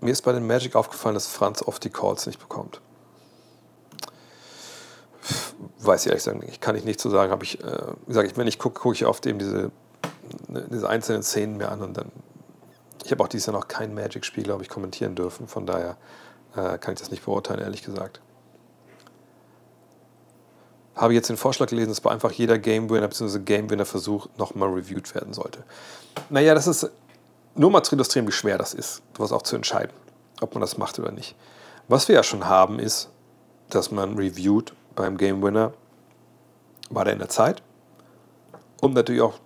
mir ist bei den Magic aufgefallen, dass Franz oft die Calls nicht bekommt. Weiß ich ehrlich gesagt nicht. Kann ich nicht so sagen. Habe ich, äh, wie gesagt, wenn ich gucke, gucke ich oft eben diese, diese einzelnen Szenen mir an und dann ich habe auch dieses Jahr noch kein Magic-Spiel, glaube ich, kommentieren dürfen. Von daher äh, kann ich das nicht beurteilen, ehrlich gesagt. Habe jetzt den Vorschlag gelesen, dass bei einfach jeder Game Winner bzw. Game Winner Versuch nochmal reviewed werden sollte. Naja, das ist nur mal zu illustrieren, wie schwer das ist, sowas auch zu entscheiden, ob man das macht oder nicht. Was wir ja schon haben, ist, dass man reviewt beim Game Winner, war der in der Zeit und natürlich auch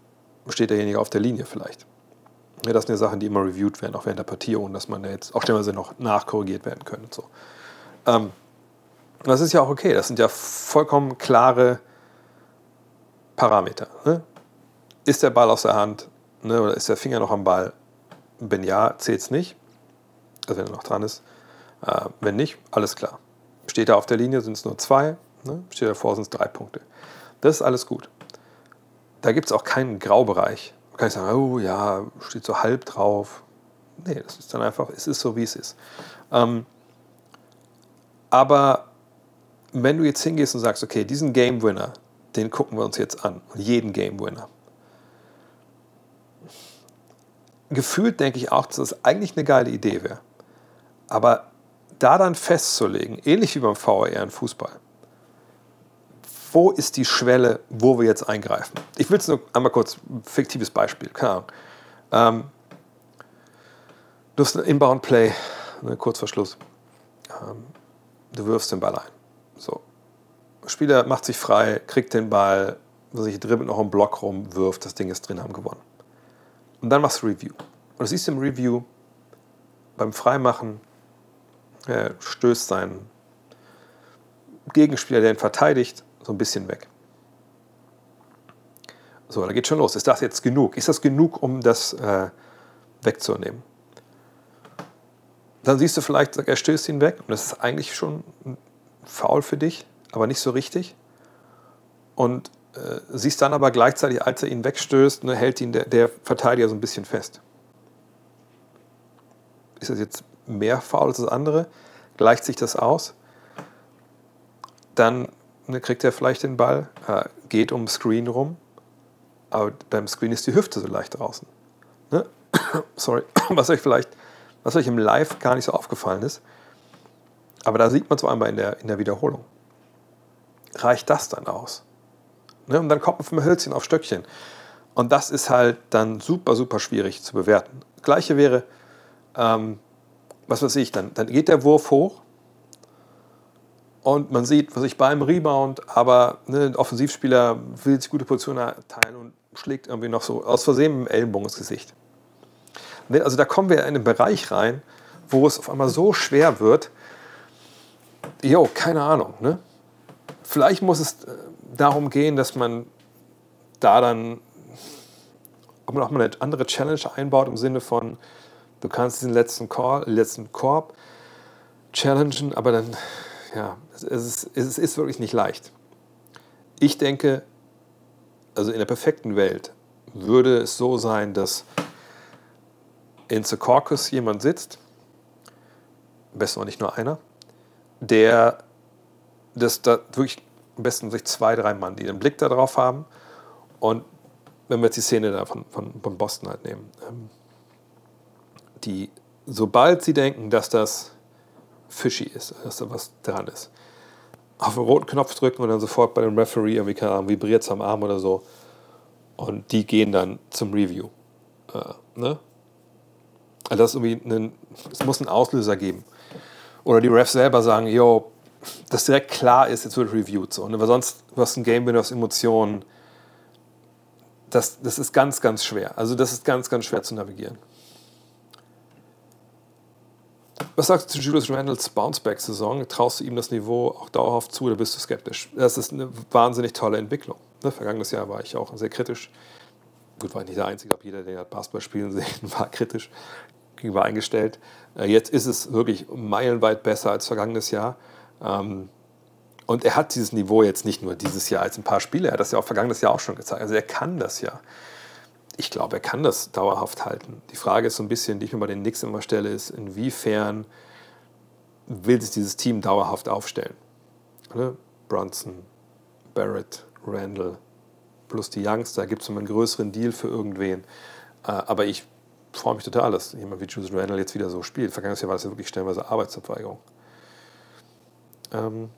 steht derjenige auf der Linie vielleicht. Ja, das sind ja Sachen, die immer reviewed werden, auch während der Partie, ohne dass man da jetzt auch stellenweise noch nachkorrigiert werden können und so. Ähm, das ist ja auch okay, das sind ja vollkommen klare Parameter. Ne? Ist der Ball aus der Hand ne, oder ist der Finger noch am Ball? Wenn ja, zählt es nicht, also wenn er noch dran ist. Äh, wenn nicht, alles klar. Steht er auf der Linie, sind es nur zwei, ne? steht davor, sind es drei Punkte. Das ist alles gut. Da gibt es auch keinen Graubereich kann ich sagen, oh ja, steht so halb drauf. Nee, das ist dann einfach, es ist so, wie es ist. Ähm, aber wenn du jetzt hingehst und sagst, okay, diesen Game Winner, den gucken wir uns jetzt an, jeden Game Winner. Gefühlt denke ich auch, dass das eigentlich eine geile Idee wäre. Aber da dann festzulegen, ähnlich wie beim VR in Fußball, wo ist die Schwelle, wo wir jetzt eingreifen? Ich will es nur einmal kurz, ein fiktives Beispiel, keine Ahnung. Ähm, du hast einen Inbound-Play, ne, kurz vor Schluss. Ähm, du wirfst den Ball ein. So. Spieler macht sich frei, kriegt den Ball, sich dribbelt noch im Block rum, wirft, das Ding ist drin, haben gewonnen. Und dann machst du Review. Und du siehst im Review, beim Freimachen, er stößt seinen Gegenspieler, der ihn verteidigt, so ein bisschen weg. So, da geht schon los. Ist das jetzt genug? Ist das genug, um das äh, wegzunehmen? Dann siehst du vielleicht, er stößt ihn weg und das ist eigentlich schon faul für dich, aber nicht so richtig. Und äh, siehst dann aber gleichzeitig, als er ihn wegstößt, ne, hält ihn der, der Verteidiger so ein bisschen fest. Ist das jetzt mehr faul als das andere? gleicht sich das aus, dann ne, kriegt er vielleicht den Ball, äh, geht um Screen rum, aber beim Screen ist die Hüfte so leicht draußen. Ne? [COUGHS] Sorry, [COUGHS] was euch vielleicht, was euch im Live gar nicht so aufgefallen ist, aber da sieht man es einmal in der, in der Wiederholung. Reicht das dann aus? Ne? Und dann kommt man vom Hölzchen auf Stöckchen. Und das ist halt dann super, super schwierig zu bewerten. Gleiche wäre, ähm, was weiß ich, dann, dann geht der Wurf hoch und man sieht, was ich beim Rebound, aber ne, ein Offensivspieler will sich gute Positionen teilen und schlägt irgendwie noch so aus Versehen mit dem Ellenbogen ins Gesicht. Ne, also da kommen wir in einen Bereich rein, wo es auf einmal so schwer wird, jo, keine Ahnung, ne? Vielleicht muss es äh, darum gehen, dass man da dann ob man auch mal eine andere Challenge einbaut im Sinne von, du kannst diesen letzten, Call, letzten Korb challengen, aber dann, ja, es ist, es ist wirklich nicht leicht. Ich denke, also in der perfekten Welt würde es so sein, dass in Secaucus jemand sitzt, am besten auch nicht nur einer, der das da wirklich am besten sich zwei, drei Mann, die den Blick darauf haben und wenn wir jetzt die Szene da von, von, von Boston halt nehmen, ähm, die, sobald sie denken, dass das fishy ist, dass da was dran ist, auf den roten Knopf drücken und dann sofort bei dem Referee irgendwie, keine Ahnung, vibriert es am Arm oder so. Und die gehen dann zum Review. Äh, ne? Also das ist irgendwie ein, es muss einen Auslöser geben. Oder die Refs selber sagen, yo, dass direkt klar ist, jetzt wird reviewed. So. Ne? Weil sonst, du hast ein Game, wenn du hast Emotionen, das, das ist ganz, ganz schwer. Also das ist ganz, ganz schwer zu navigieren. Was sagst du zu Julius Randalls Bounceback-Saison? Traust du ihm das Niveau auch dauerhaft zu oder bist du skeptisch? Das ist eine wahnsinnig tolle Entwicklung. Ne? Vergangenes Jahr war ich auch sehr kritisch. Gut, war ich nicht der Einzige, aber jeder, der Basketball spielen sehen, [LAUGHS] war kritisch gegenüber eingestellt. Äh, jetzt ist es wirklich meilenweit besser als vergangenes Jahr. Ähm, und er hat dieses Niveau jetzt nicht nur dieses Jahr als ein paar Spiele, er hat das ja auch vergangenes Jahr auch schon gezeigt. Also er kann das ja. Ich glaube, er kann das dauerhaft halten. Die Frage ist so ein bisschen, die ich mir bei den Knicks immer stelle, ist, inwiefern will sich dieses Team dauerhaft aufstellen? Ne? Brunson, Barrett, Randall, plus die Youngs, da gibt es immer einen größeren Deal für irgendwen. Äh, aber ich freue mich total, dass jemand wie Julius Randall jetzt wieder so spielt. Vergangenes Jahr war das ja wirklich stellenweise Arbeitsabweigerung. Ähm,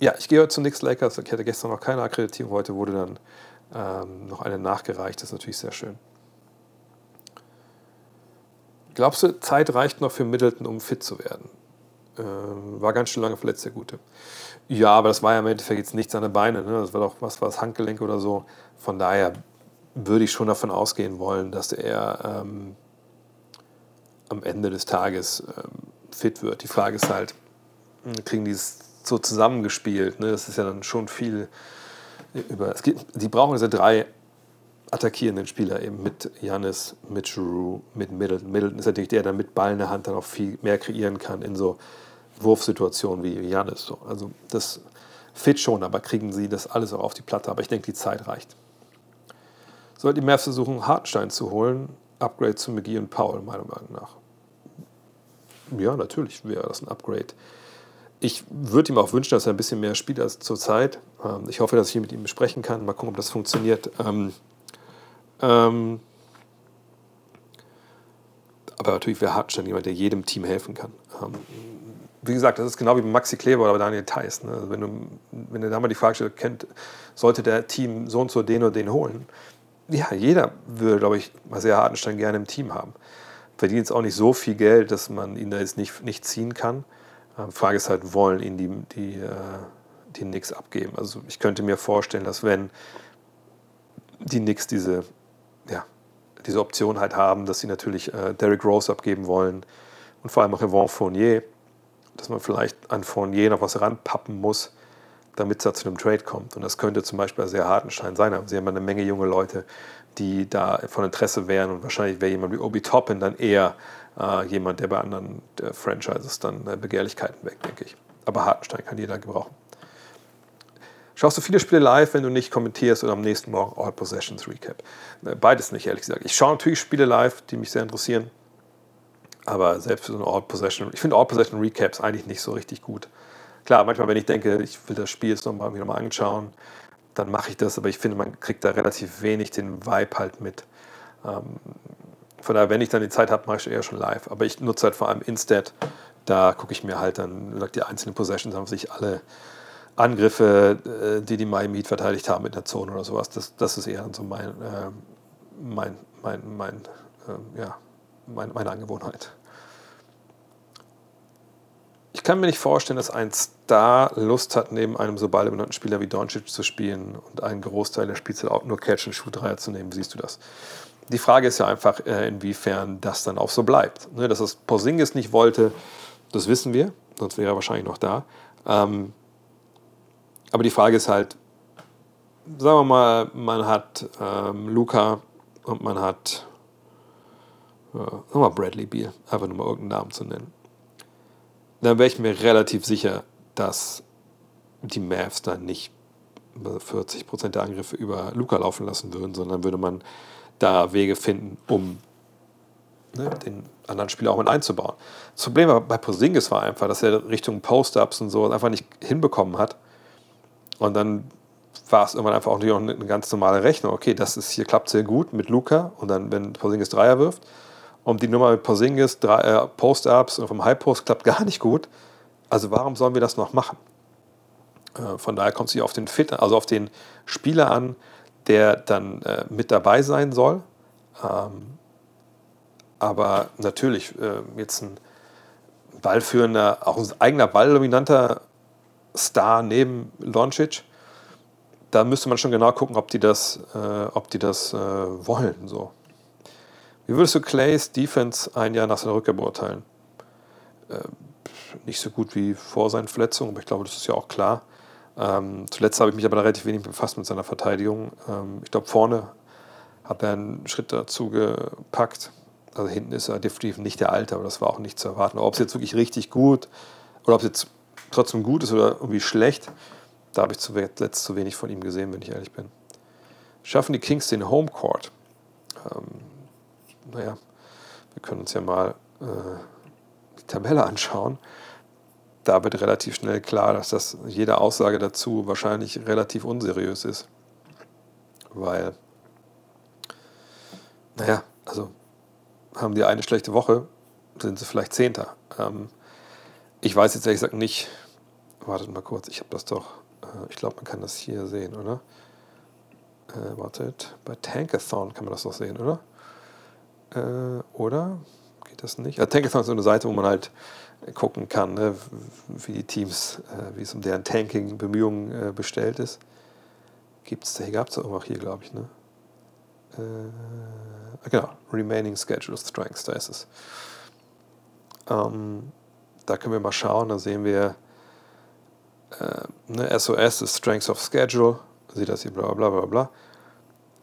ja, ich gehe heute zu Knicks Lakers. Ich hatte gestern noch keine Akkreditierung. Heute wurde dann ähm, noch eine nachgereicht. Das ist natürlich sehr schön. Glaubst du, Zeit reicht noch für Middleton, um fit zu werden? Ähm, war ganz schön lange verletzt, der Gute. Ja, aber das war ja im Endeffekt jetzt nichts an den Beinen. Ne? Das war doch, was war das, Handgelenk oder so. Von daher würde ich schon davon ausgehen wollen, dass er ähm, am Ende des Tages ähm, fit wird. Die Frage ist halt, hm, kriegen die es so zusammengespielt. Ne? Das ist ja dann schon viel über. Es gibt, die brauchen diese drei attackierenden Spieler eben mit Janis, mit Giroux, mit Middleton. Middleton ist natürlich der, der mit Ball in der Hand dann auch viel mehr kreieren kann in so Wurfsituationen wie Janis. So. Also das fit schon, aber kriegen sie das alles auch auf die Platte. Aber ich denke, die Zeit reicht. Sollten Mavs versuchen, Hartenstein zu holen, Upgrade zu McGee und Paul, meiner Meinung nach. Ja, natürlich wäre das ein Upgrade ich würde ihm auch wünschen, dass er ein bisschen mehr spielt als zurzeit. Ähm, ich hoffe, dass ich mit ihm besprechen kann. Mal gucken, ob das funktioniert. Ähm, ähm, aber natürlich wäre Hartstein jemand, der jedem Team helfen kann. Ähm, wie gesagt, das ist genau wie Maxi Kleber oder Daniel Theiss. Ne? Also wenn, du, wenn du da mal die Frage stellst, kennt, sollte der Team so und so den oder den holen? Ja, jeder würde, glaube ich, sehr Hartenstein gerne im Team haben. Verdient jetzt auch nicht so viel Geld, dass man ihn da jetzt nicht, nicht ziehen kann. Die Frage ist halt, wollen ihn die, die, äh, die Knicks abgeben? Also ich könnte mir vorstellen, dass wenn die Knicks diese, ja, diese Option halt haben, dass sie natürlich äh, Derrick Rose abgeben wollen und vor allem auch Yvonne Fournier, dass man vielleicht an Fournier noch was ranpappen muss, damit es da zu einem Trade kommt. Und das könnte zum Beispiel sehr Hartenstein sein. Sie haben eine Menge junge Leute, die da von Interesse wären und wahrscheinlich wäre jemand wie Obi Toppin dann eher äh, jemand, der bei anderen äh, Franchises dann äh, Begehrlichkeiten weckt, denke ich. Aber Hartenstein kann jeder gebrauchen. Schaust du viele Spiele live, wenn du nicht kommentierst oder am nächsten Morgen All Possessions Recap? Äh, beides nicht, ehrlich gesagt. Ich schaue natürlich Spiele live, die mich sehr interessieren. Aber selbst für so eine All-Possession, ich finde All-Possession Recaps eigentlich nicht so richtig gut. Klar, manchmal, wenn ich denke, ich will das Spiel jetzt nochmal noch anschauen, dann mache ich das, aber ich finde, man kriegt da relativ wenig den Vibe halt mit. Ähm, von daher, wenn ich dann die Zeit habe, mache ich eher schon live. Aber ich nutze halt vor allem Instead. Da gucke ich mir halt dann die einzelnen Possessions an, sich alle Angriffe, äh, die die Miami Heat verteidigt haben mit einer Zone oder sowas. Das, das ist eher so mein, äh, mein, mein, mein, äh, ja, mein, meine Angewohnheit. Ich kann mir nicht vorstellen, dass ein Star Lust hat, neben einem so balldominanten Spieler wie Doncic zu spielen und einen Großteil der Spielzeit auch nur Catch- und Shoot-Dreier zu nehmen. Siehst du das? Die Frage ist ja einfach, äh, inwiefern das dann auch so bleibt. Ne, dass es Porzingis nicht wollte, das wissen wir, sonst wäre er wahrscheinlich noch da. Ähm, aber die Frage ist halt, sagen wir mal, man hat ähm, Luca und man hat äh, Bradley Beal, einfach nur mal irgendeinen Namen zu nennen. Dann wäre ich mir relativ sicher, dass die Mavs dann nicht 40% der Angriffe über Luca laufen lassen würden, sondern würde man da Wege finden, um ne, den anderen Spieler auch mit einzubauen. Das Problem bei Posingis war einfach, dass er Richtung Post-Ups und so einfach nicht hinbekommen hat. Und dann war es irgendwann einfach auch eine ganz normale Rechnung. Okay, das ist hier klappt sehr gut mit Luca und dann, wenn Posingis Dreier wirft, und die Nummer mit Posingis, äh, Post-Ups und vom High-Post klappt gar nicht gut. Also warum sollen wir das noch machen? Äh, von daher kommt es hier auf den Fit, also auf den Spieler an, der dann äh, mit dabei sein soll. Ähm, aber natürlich, äh, jetzt ein ballführender, auch ein eigener balldominanter Star neben Doncic, da müsste man schon genau gucken, ob die das, äh, ob die das äh, wollen. So. Wie würdest du Clays Defense ein Jahr nach seiner Rückkehr beurteilen? Äh, nicht so gut wie vor seinen Verletzungen, aber ich glaube, das ist ja auch klar. Ähm, zuletzt habe ich mich aber relativ wenig befasst mit seiner Verteidigung. Ähm, ich glaube, vorne hat er einen Schritt dazu gepackt. Also hinten ist er definitiv nicht der Alte, aber das war auch nicht zu erwarten. Ob es jetzt wirklich richtig gut oder ob es jetzt trotzdem gut ist oder irgendwie schlecht, da habe ich zuletzt zu wenig von ihm gesehen, wenn ich ehrlich bin. Schaffen die Kings den Homecourt? Ähm, naja, wir können uns ja mal äh, die Tabelle anschauen. Da wird relativ schnell klar, dass das jede Aussage dazu wahrscheinlich relativ unseriös ist. Weil, naja, also haben die eine schlechte Woche, sind sie vielleicht Zehnter. Ähm, ich weiß jetzt ehrlich gesagt nicht, wartet mal kurz, ich habe das doch, äh, ich glaube, man kann das hier sehen, oder? Äh, wartet, bei Tankathon kann man das doch sehen, oder? Äh, oder? Geht das nicht? Ja, Tankathon ist so eine Seite, wo man halt gucken kann, ne, wie die Teams, äh, wie es um deren Tanking-Bemühungen äh, bestellt ist. Gibt es, hier gab es auch hier, glaube ich, ne? Äh, genau, Remaining Schedule Strengths, da ist es. Ähm, da können wir mal schauen, da sehen wir äh, ne, SOS ist Strengths of Schedule, sieht das hier, bla bla bla bla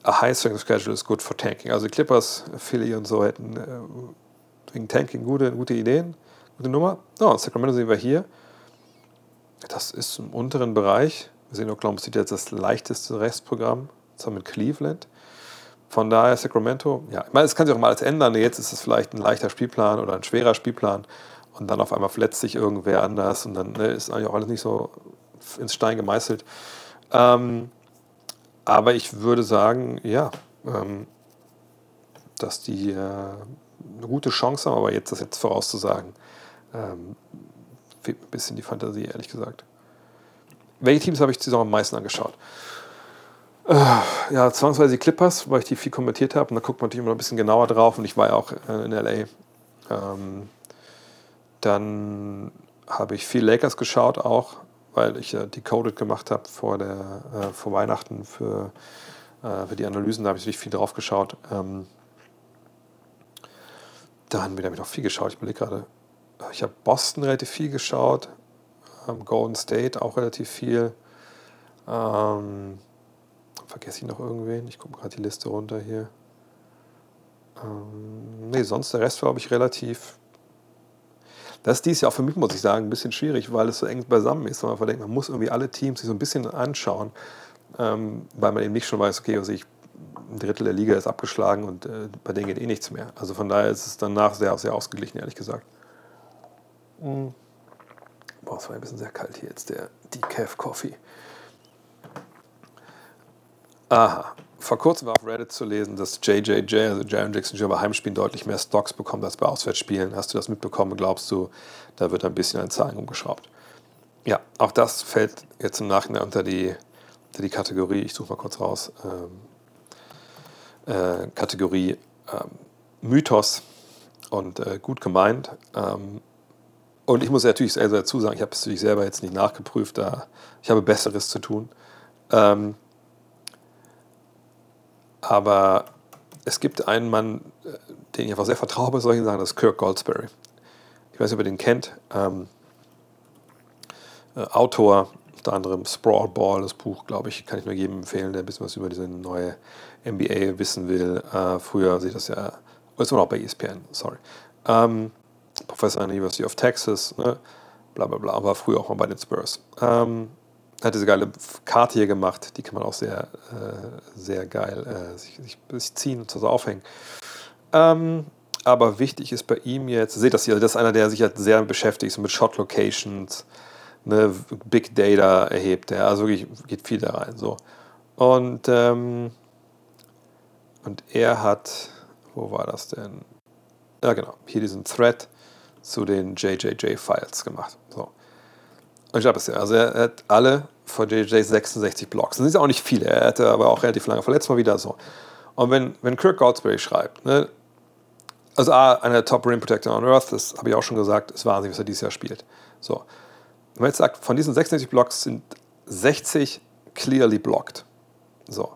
a high strength schedule is good for tanking. Also die Clippers, Philly und so hätten äh, wegen Tanking gute, gute Ideen, gute Nummer. Oh, Sacramento sehen wir hier. Das ist im unteren Bereich. Wir sehen Oklahoma City jetzt das leichteste Restprogramm, zusammen mit Cleveland. Von daher Sacramento, ja, ich meine, es kann sich auch mal alles ändern. Jetzt ist es vielleicht ein leichter Spielplan oder ein schwerer Spielplan und dann auf einmal verletzt sich irgendwer anders und dann ne, ist eigentlich auch alles nicht so ins Stein gemeißelt. Ähm, aber ich würde sagen, ja, ähm, dass die äh, eine gute Chance haben, aber jetzt das jetzt vorauszusagen, ähm, fehlt mir ein bisschen die Fantasie, ehrlich gesagt. Welche Teams habe ich die Saison am meisten angeschaut? Äh, ja, zwangsweise die Clippers, weil ich die viel kommentiert habe und da guckt man natürlich immer ein bisschen genauer drauf und ich war ja auch äh, in LA. Ähm, dann habe ich viel Lakers geschaut auch, weil ich äh, Decoded gemacht habe vor, äh, vor Weihnachten für, äh, für die Analysen. Da habe ich natürlich viel drauf geschaut. Ähm, dann wieder habe ich noch viel geschaut. Ich überlege gerade, ich habe Boston relativ viel geschaut, ähm, Golden State auch relativ viel. Ähm, vergesse ich noch irgendwen? Ich gucke gerade die Liste runter hier. Ähm, nee, sonst der Rest glaube ich relativ das ist dies Jahr auch für mich, muss ich sagen, ein bisschen schwierig, weil es so eng beisammen ist. Man denkt, man muss irgendwie alle Teams sich so ein bisschen anschauen, ähm, weil man eben nicht schon weiß, okay, also ich ein Drittel der Liga ist abgeschlagen und äh, bei denen geht eh nichts mehr. Also von daher ist es danach sehr, sehr ausgeglichen, ehrlich gesagt. Mhm. Boah, es war ein bisschen sehr kalt hier jetzt, der Decaf Coffee. Aha. Vor kurzem war auf Reddit zu lesen, dass JJJ, also Jaron Jackson Jr. bei Heimspielen deutlich mehr Stocks bekommt als bei Auswärtsspielen. Hast du das mitbekommen? Glaubst du, da wird ein bisschen an Zahlen umgeschraubt? Ja, auch das fällt jetzt im Nachhinein unter die, unter die Kategorie, ich suche mal kurz raus, ähm, äh, Kategorie ähm, Mythos und äh, gut gemeint. Ähm, und ich muss natürlich selber dazu sagen, ich habe es natürlich selber jetzt nicht nachgeprüft, da ich habe Besseres zu tun. Ähm, aber es gibt einen Mann, äh, den ich einfach sehr vertraue bei solchen Sachen, das ist Kirk Goldsberry. Ich weiß nicht, ob ihr den kennt. Ähm, äh, Autor, unter anderem Sprawl Ball, das Buch, glaube ich, kann ich nur jedem empfehlen, der ein bisschen was über diese neue NBA wissen will. Äh, früher sieht das ja, oh, ist immer noch bei ESPN, sorry. Ähm, Professor an der University of Texas, ne? bla bla bla, aber früher auch mal bei den Spurs. Ähm, hat diese geile Karte hier gemacht, die kann man auch sehr, äh, sehr geil äh, sich, sich, sich, ziehen und so aufhängen. Ähm, aber wichtig ist bei ihm jetzt, seht das hier, das ist einer, der sich halt sehr beschäftigt mit Shot Locations, ne, Big Data erhebt er, also wirklich geht viel da rein. So. Und, ähm, und er hat, wo war das denn? Ja, genau, hier diesen Thread zu den JJJ-Files gemacht. Ich glaube es ja, also er hat alle von JJ 66 Blocks. Das sind auch nicht viele, er hatte aber auch relativ lange verletzt mal wieder so. Und wenn, wenn Kirk Goldsberry schreibt, ne, also A, einer der Top Rim Protector on Earth, das habe ich auch schon gesagt, ist wahnsinnig, was er dieses Jahr spielt. So. Wenn man jetzt sagt, von diesen 66 Blocks sind 60 clearly blocked. So.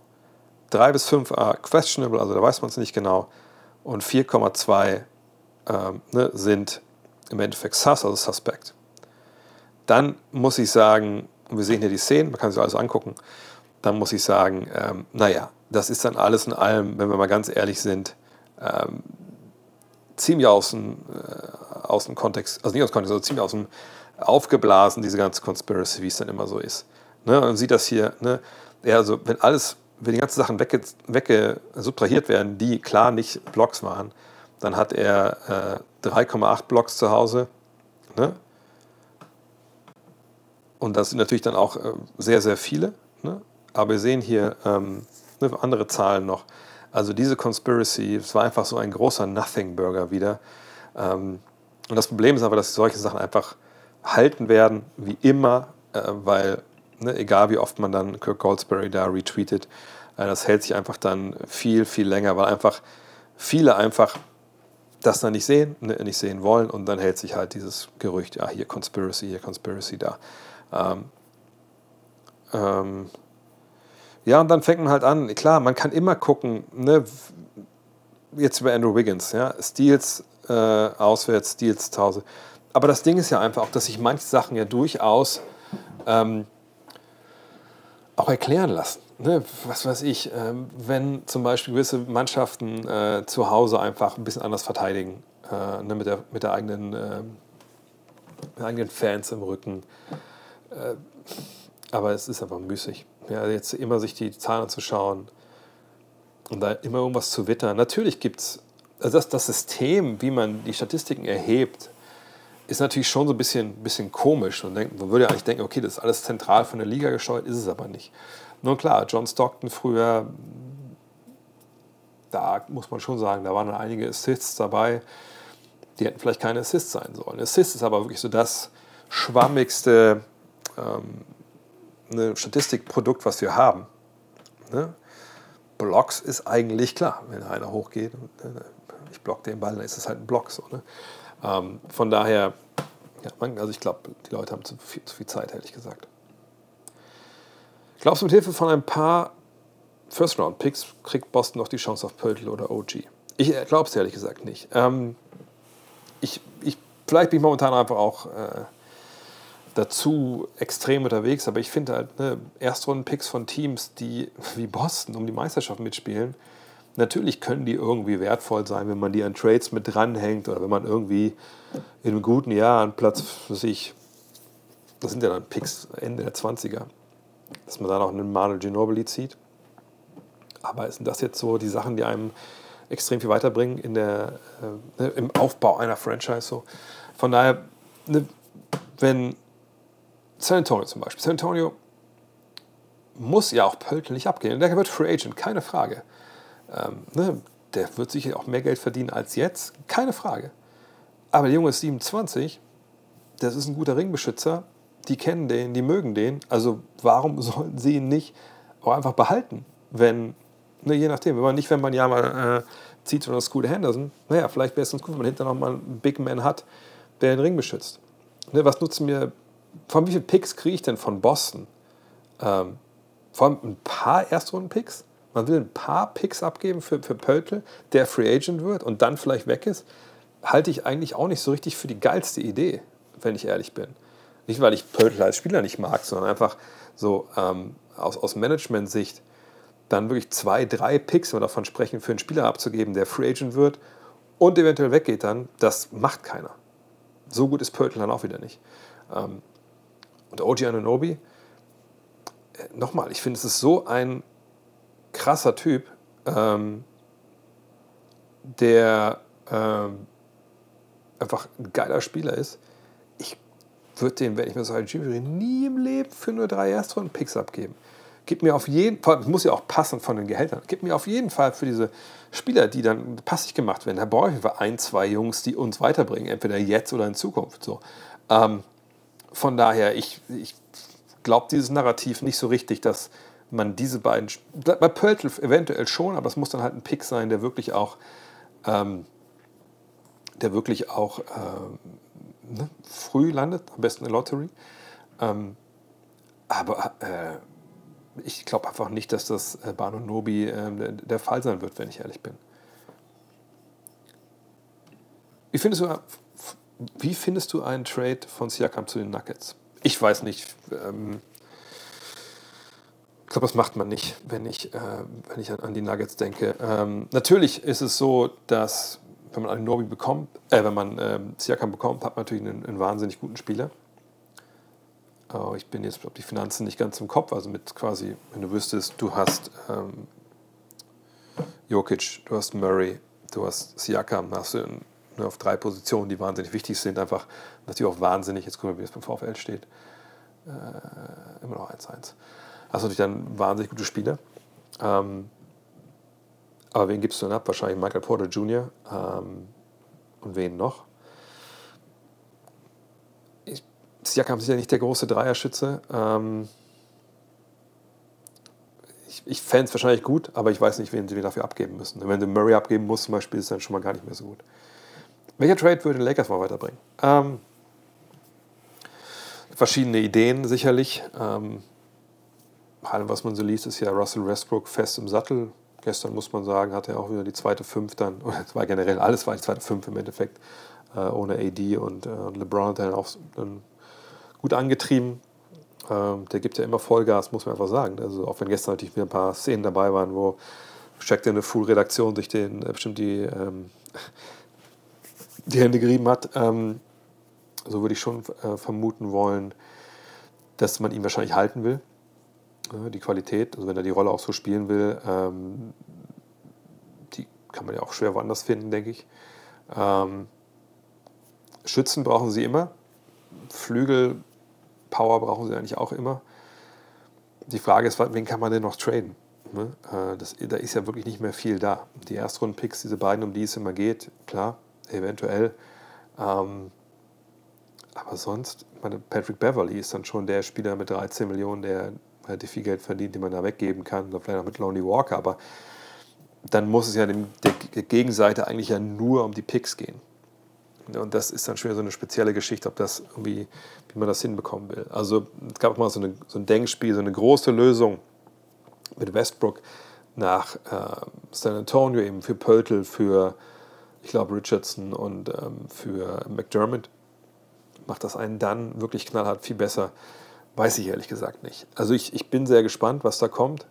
3 bis 5 are questionable, also da weiß man es nicht genau. Und 4,2 ähm, ne, sind im Endeffekt sus, also suspect. Dann muss ich sagen, wir sehen hier die Szenen, man kann sich alles angucken, dann muss ich sagen, ähm, naja, das ist dann alles in allem, wenn wir mal ganz ehrlich sind, ähm, ziemlich aus dem, äh, aus dem Kontext, also nicht aus dem Kontext, sondern ziemlich aus dem aufgeblasen, diese ganze Conspiracy, wie es dann immer so ist. Ne? Und sieht das hier, ne? ja, also wenn alles, wenn die ganzen Sachen wegge, wegge subtrahiert werden, die klar nicht Blocks waren, dann hat er äh, 3,8 Blocks zu Hause. Ne? Und das sind natürlich dann auch äh, sehr, sehr viele. Ne? Aber wir sehen hier ähm, ne, andere Zahlen noch. Also diese Conspiracy, es war einfach so ein großer Nothing-Burger wieder. Ähm, und das Problem ist aber, dass solche Sachen einfach halten werden, wie immer, äh, weil ne, egal wie oft man dann Kirk Goldsberry da retweetet, äh, das hält sich einfach dann viel, viel länger, weil einfach viele einfach das dann nicht sehen, ne, nicht sehen wollen und dann hält sich halt dieses Gerücht, ja, hier Conspiracy, hier Conspiracy da. Ähm, ähm, ja, und dann fängt man halt an, klar, man kann immer gucken, ne, jetzt über Andrew Wiggins, ja, Steals äh, auswärts, Steals zu Hause. Aber das Ding ist ja einfach auch, dass sich manche Sachen ja durchaus ähm, auch erklären lassen. Ne, was weiß ich, ähm, wenn zum Beispiel gewisse Mannschaften äh, zu Hause einfach ein bisschen anders verteidigen, äh, ne, mit, der, mit, der eigenen, äh, mit eigenen Fans im Rücken, äh, aber es ist einfach müßig. Ja, jetzt immer sich die Zahlen anzuschauen und da immer irgendwas zu wittern. Natürlich gibt es, also das, das System, wie man die Statistiken erhebt, ist natürlich schon so ein bisschen, bisschen komisch. Und denkt, man würde ja eigentlich denken, okay, das ist alles zentral von der Liga gesteuert, ist es aber nicht. Nun klar, John Stockton früher, da muss man schon sagen, da waren dann einige Assists dabei, die hätten vielleicht keine Assists sein sollen. Assists ist aber wirklich so das schwammigste ähm, ein Statistikprodukt, was wir haben. Ne? Blocks ist eigentlich klar, wenn einer hochgeht äh, ich block den Ball, dann ist es halt ein Block. So, ne? ähm, von daher, ja, also ich glaube, die Leute haben zu viel, zu viel Zeit, ehrlich gesagt. Glaubst du, mit Hilfe von ein paar First-Round-Picks kriegt Boston noch die Chance auf Pöltl oder OG? Ich äh, glaube es ehrlich gesagt nicht. Ähm, ich, ich, vielleicht bin ich momentan einfach auch äh, dazu extrem unterwegs, aber ich finde halt, ne, Erstrunden-Picks von Teams, die [LAUGHS] wie Boston um die Meisterschaft mitspielen, natürlich können die irgendwie wertvoll sein, wenn man die an Trades mit dranhängt oder wenn man irgendwie in einem guten Jahr an Platz, was ich, das sind ja dann Picks Ende der 20er, dass man dann auch einen Manuel Ginobili zieht. Aber sind das jetzt so die Sachen, die einem extrem viel weiterbringen in der, äh, ne, im Aufbau einer Franchise? So. Von daher, ne, wenn San Antonio zum Beispiel, San Antonio muss ja auch Pöltl nicht abgehen. Der wird Free Agent, keine Frage. Ähm, ne, der wird sicher auch mehr Geld verdienen als jetzt, keine Frage. Aber der Junge ist 27, das ist ein guter Ringbeschützer, die kennen den, die mögen den. Also warum [LAUGHS] sollen sie ihn nicht auch einfach behalten, wenn, ne, je nachdem, wenn man nicht, wenn man ja mal äh, zieht oder Scooter Henderson, naja, vielleicht wäre es ganz gut, wenn man hinter noch mal einen Big Man hat, der den Ring beschützt. Ne, was nutzt mir, von wie vielen Picks kriege ich denn von Boston? Ähm, vor allem ein paar Erstrunden-Picks? Man will ein paar Picks abgeben für, für Pöltl, der Free Agent wird und dann vielleicht weg ist, halte ich eigentlich auch nicht so richtig für die geilste Idee, wenn ich ehrlich bin. Nicht, weil ich Pöltl als Spieler nicht mag, sondern einfach so ähm, aus, aus Management-Sicht dann wirklich zwei, drei Picks, wenn wir davon sprechen, für einen Spieler abzugeben, der Free Agent wird und eventuell weggeht dann, das macht keiner. So gut ist Pöltl dann auch wieder nicht. Ähm, und OG Ananobi, äh, nochmal, ich finde, es ist so ein krasser Typ, ähm, der ähm, einfach ein geiler Spieler ist. Ich würde den, wenn ich mir so einen Jimmy nie im Leben für nur drei Erstrunden-Picks abgeben. Gib mir auf jeden Fall, muss ja auch passen von den Gehältern, gib mir auf jeden Fall für diese Spieler, die dann passig gemacht werden, da brauche ich ein, zwei Jungs, die uns weiterbringen, entweder jetzt oder in Zukunft. So. Ähm, von daher, ich, ich glaube dieses Narrativ nicht so richtig, dass man diese beiden, bei Pöltl eventuell schon, aber es muss dann halt ein Pick sein, der wirklich auch, ähm, der wirklich auch ähm, ne, früh landet, am besten in Lottery. Ähm, aber äh, ich glaube einfach nicht, dass das äh, Bano Nobi äh, der, Fall sein wird, wenn ich ehrlich bin. Wie findest du, wie findest du einen Trade von Siakam zu den Nuggets? Ich weiß nicht. Ähm, ich glaube, das macht man nicht, wenn ich, äh, wenn ich an, die Nuggets denke. Ähm, natürlich ist es so, dass wenn man einen Nobi bekommt, äh, wenn man ähm, Siakam bekommt, hat man natürlich einen, einen wahnsinnig guten Spieler. Äh, ich bin jetzt, glaube die Finanzen nicht ganz im Kopf, also mit quasi, wenn du wüsstest, du hast ähm, Jokic, du hast Murray, du hast Siakam, hast du in, ne, auf drei Positionen, die wahnsinnig wichtig sind, einfach natürlich auch wahnsinnig, jetzt gucken wir, wie es beim VfL steht, äh, immer noch 1-1 hast du natürlich dann wahnsinnig gute Spieler. Ähm, aber wen gibst du dann ab? Wahrscheinlich Michael Porter Jr. Ähm, und wen noch? Ich, Siakam ist ja nicht der große Dreierschütze. Ähm, ich ich fände es wahrscheinlich gut, aber ich weiß nicht, wen sie dafür abgeben müssen. Wenn du Murray abgeben musst, zum Beispiel, ist es dann schon mal gar nicht mehr so gut. Welcher Trade würde den Lakers mal weiterbringen? Ähm, verschiedene Ideen sicherlich. Ähm, allem, was man so liest, ist ja Russell Westbrook fest im Sattel. Gestern muss man sagen, hat er auch wieder die zweite Fünf dann, [LAUGHS] oder es war generell alles war die zweite Fünf im Endeffekt, äh, ohne AD und äh, LeBron hat dann auch dann gut angetrieben. Ähm, der gibt ja immer Vollgas, muss man einfach sagen. Also auch wenn gestern natürlich wieder ein paar Szenen dabei waren, wo in der Full-Redaktion sich den äh, bestimmt die, ähm, die Hände gerieben hat. Ähm, so würde ich schon äh, vermuten wollen, dass man ihn wahrscheinlich halten will die Qualität, also wenn er die Rolle auch so spielen will, ähm, die kann man ja auch schwer woanders finden, denke ich. Ähm, Schützen brauchen sie immer, Flügel, Power brauchen sie eigentlich auch immer. Die Frage ist, wen kann man denn noch traden? Ne? Äh, das, da ist ja wirklich nicht mehr viel da. Die Erstrunden-Picks, diese beiden, um die es immer geht, klar, eventuell. Ähm, aber sonst, meine, Patrick Beverly ist dann schon der Spieler mit 13 Millionen, der relativ viel Geld verdient, den man da weggeben kann, oder vielleicht auch mit Lonely Walker, aber dann muss es ja dem, der Gegenseite eigentlich ja nur um die Picks gehen. Und das ist dann schon wieder so eine spezielle Geschichte, ob das irgendwie, wie man das hinbekommen will. Also es gab auch mal so, eine, so ein Denkspiel, so eine große Lösung mit Westbrook nach äh, San Antonio, eben für Pöltl, für, ich glaube, Richardson und ähm, für McDermott. Macht das einen dann wirklich knallhart viel besser Weiß ich ehrlich gesagt nicht. Also ich, ich bin sehr gespannt, was da kommt.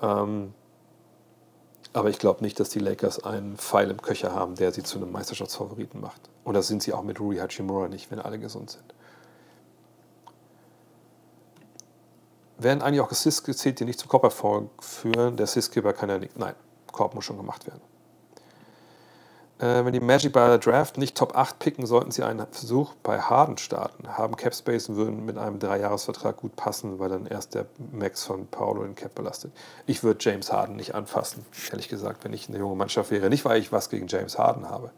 Ähm, aber ich glaube nicht, dass die Lakers einen Pfeil im Köcher haben, der sie zu einem Meisterschaftsfavoriten macht. Und das sind sie auch mit Rui Hachimura nicht, wenn alle gesund sind. werden eigentlich auch Assists gezählt, die nicht zum Korberfolg führen. Der Assistgeber kann ja nicht. Nein, Korb muss schon gemacht werden. Äh, wenn die Magic bei der Draft nicht Top 8 picken, sollten sie einen Versuch bei Harden starten. Haben Cap Space und würden mit einem Dreijahresvertrag gut passen, weil dann erst der Max von Paulo den Cap belastet. Ich würde James Harden nicht anfassen, ehrlich gesagt, wenn ich eine junge Mannschaft wäre. Nicht, weil ich was gegen James Harden habe.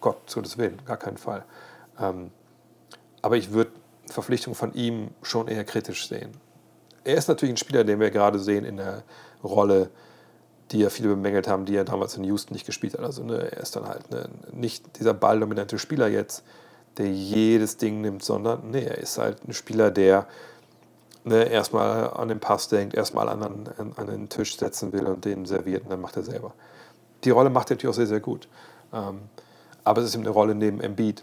Gott, zu Gottes Willen, gar keinen Fall. Ähm, aber ich würde Verpflichtung von ihm schon eher kritisch sehen. Er ist natürlich ein Spieler, den wir gerade sehen in der Rolle, die ja viele bemängelt haben, die er damals in Houston nicht gespielt hat. Also ne, er ist dann halt ne, nicht dieser balldominante Spieler jetzt, der jedes Ding nimmt, sondern nee, er ist halt ein Spieler, der ne, erstmal an den Pass denkt, erstmal an, an, an, den Tisch setzen will und den serviert und dann macht er selber. Die Rolle macht er natürlich auch sehr, sehr gut. Ähm, aber es ist eben eine Rolle neben Embiid,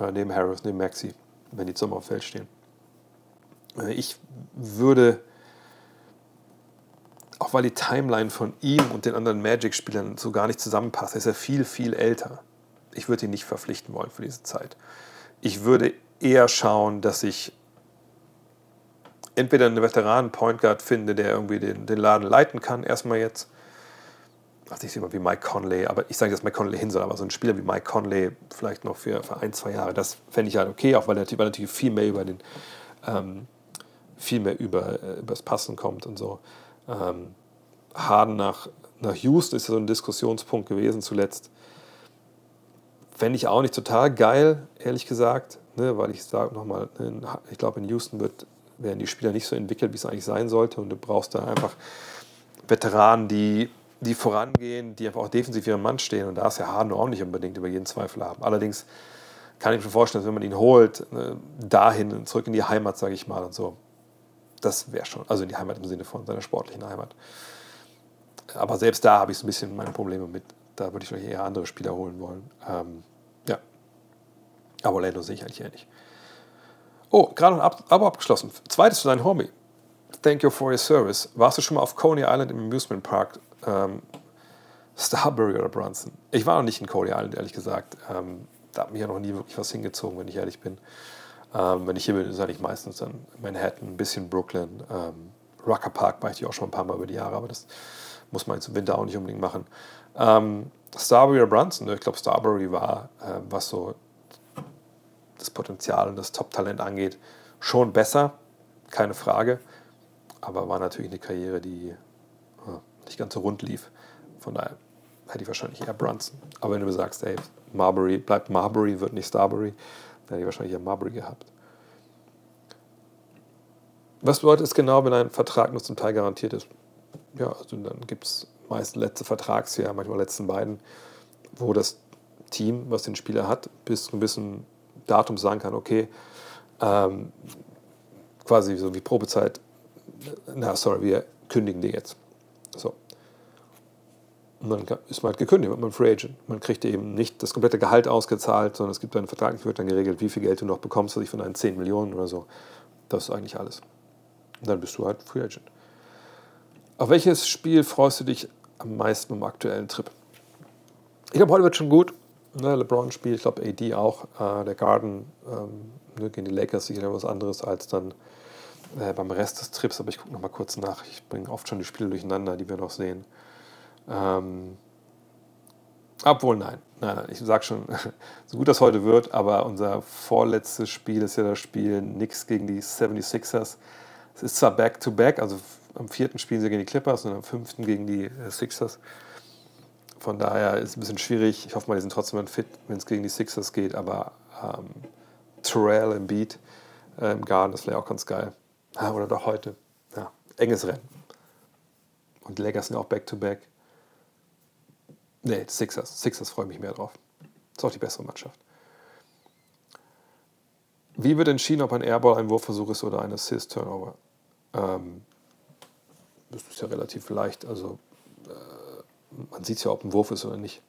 äh, neben Harris, neben Maxi, wenn die zusammen auf Feld stehen. Äh, ich würde auch weil die Timeline von ihm und den anderen Magic-Spielern so gar nicht zusammenpasst. Er ist ja viel, viel älter. Ich würde ihn nicht verpflichten wollen für diese Zeit. Ich würde eher schauen, dass ich entweder einen Veteranen-Point Guard finde, der irgendwie den, den Laden leiten kann, erstmal jetzt. Also ich sehe mal wie Mike Conley, aber ich sage, dass Mike Conley hin soll, aber so ein Spieler wie Mike Conley vielleicht noch für, für ein, zwei Jahre, das fände ich halt okay, auch weil er natürlich, viel mehr über den ähm, viel mehr über, äh, übers Passen kommt und so. Ähm, Harden nach, nach Houston ist ja so ein Diskussionspunkt gewesen zuletzt. Fände ich auch nicht total geil, ehrlich gesagt, ne, weil ich sage nochmal, ich glaube, in Houston wird, werden die Spieler nicht so entwickelt, wie es eigentlich sein sollte. Und du brauchst da einfach Veteranen, die, die vorangehen, die einfach auch defensiv ihrem Mann stehen. Und da ist ja Harden auch nicht unbedingt über jeden Zweifel haben. Allerdings kann ich mir vorstellen, dass wenn man ihn holt, ne, dahin, zurück in die Heimat, sage ich mal, und so, das wäre schon, also in die Heimat im Sinne von seiner sportlichen Heimat. Aber selbst da habe ich so ein bisschen meine Probleme mit. Da würde ich vielleicht eher andere Spieler holen wollen. Ähm, ja. Aber Orlando sehe ich eigentlich eher nicht. Oh, gerade ein Abo abgeschlossen. Zweites für deinen Homie. Thank you for your service. Warst du schon mal auf Coney Island im Amusement Park? Ähm, Starbury oder Brunson? Ich war noch nicht in Coney Island, ehrlich gesagt. Ähm, da hat mich ja noch nie wirklich was hingezogen, wenn ich ehrlich bin. Ähm, wenn ich hier bin, ist eigentlich meistens dann Manhattan, ein bisschen Brooklyn. Ähm, Rucker Park war ich auch schon ein paar Mal über die Jahre, aber das muss man jetzt im Winter auch nicht unbedingt machen. Ähm, Starbury oder Brunson, ne? ich glaube, Starbury war, äh, was so das Potenzial und das Top-Talent angeht, schon besser, keine Frage. Aber war natürlich eine Karriere, die äh, nicht ganz so rund lief. Von daher hätte ich wahrscheinlich eher Brunson. Aber wenn du sagst, ey, Marbury, bleibt Marbury, wird nicht Starbury, hätte ich wahrscheinlich eher Marbury gehabt. Was bedeutet es genau, wenn ein Vertrag nur zum Teil garantiert ist? Ja, also dann gibt es meist letzte Vertragsjahr, manchmal letzten beiden, wo das Team, was den Spieler hat, bis zu einem gewissen Datum sagen kann, okay, ähm, quasi so wie Probezeit, na sorry, wir kündigen dir jetzt. Und dann ist man halt gekündigt, wird man Free Agent. Man kriegt eben nicht das komplette Gehalt ausgezahlt, sondern es gibt einen Vertrag, wird dann geregelt, wie viel Geld du noch bekommst, was ich von deinen 10 Millionen oder so. Das ist eigentlich alles. Und dann bist du halt Free Agent. Auf welches Spiel freust du dich am meisten im aktuellen Trip? Ich glaube, heute wird schon gut. Ne, LeBron spielt, ich glaube, AD auch. Äh, der Garden ähm, ne, gegen die Lakers sicher was anderes als dann äh, beim Rest des Trips. Aber ich gucke noch mal kurz nach. Ich bringe oft schon die Spiele durcheinander, die wir noch sehen. Ähm, obwohl, nein. Nein, nein, ich sage schon, [LAUGHS] so gut das heute wird, aber unser vorletztes Spiel ist ja das Spiel Knicks gegen die 76ers. Es ist zwar Back-to-Back, -back, also am vierten spielen sie gegen die Clippers und am fünften gegen die äh, Sixers. Von daher ist es ein bisschen schwierig. Ich hoffe mal, die sind trotzdem fit, wenn es gegen die Sixers geht. Aber ähm, Terrell im Beat äh, im Garden, das wäre auch ganz geil. Ja, oder doch heute. Ja, enges Rennen. Und die Lakers sind auch Back-to-Back. -back. Nee, Sixers. Sixers freue mich mehr drauf. Ist auch die bessere Mannschaft. Wie wird entschieden, ob ein Airball ein Wurfversuch ist oder ein Assist-Turnover? Ähm, das ist ja relativ leicht. Also äh, man sieht ja, ob ein Wurf ist oder nicht.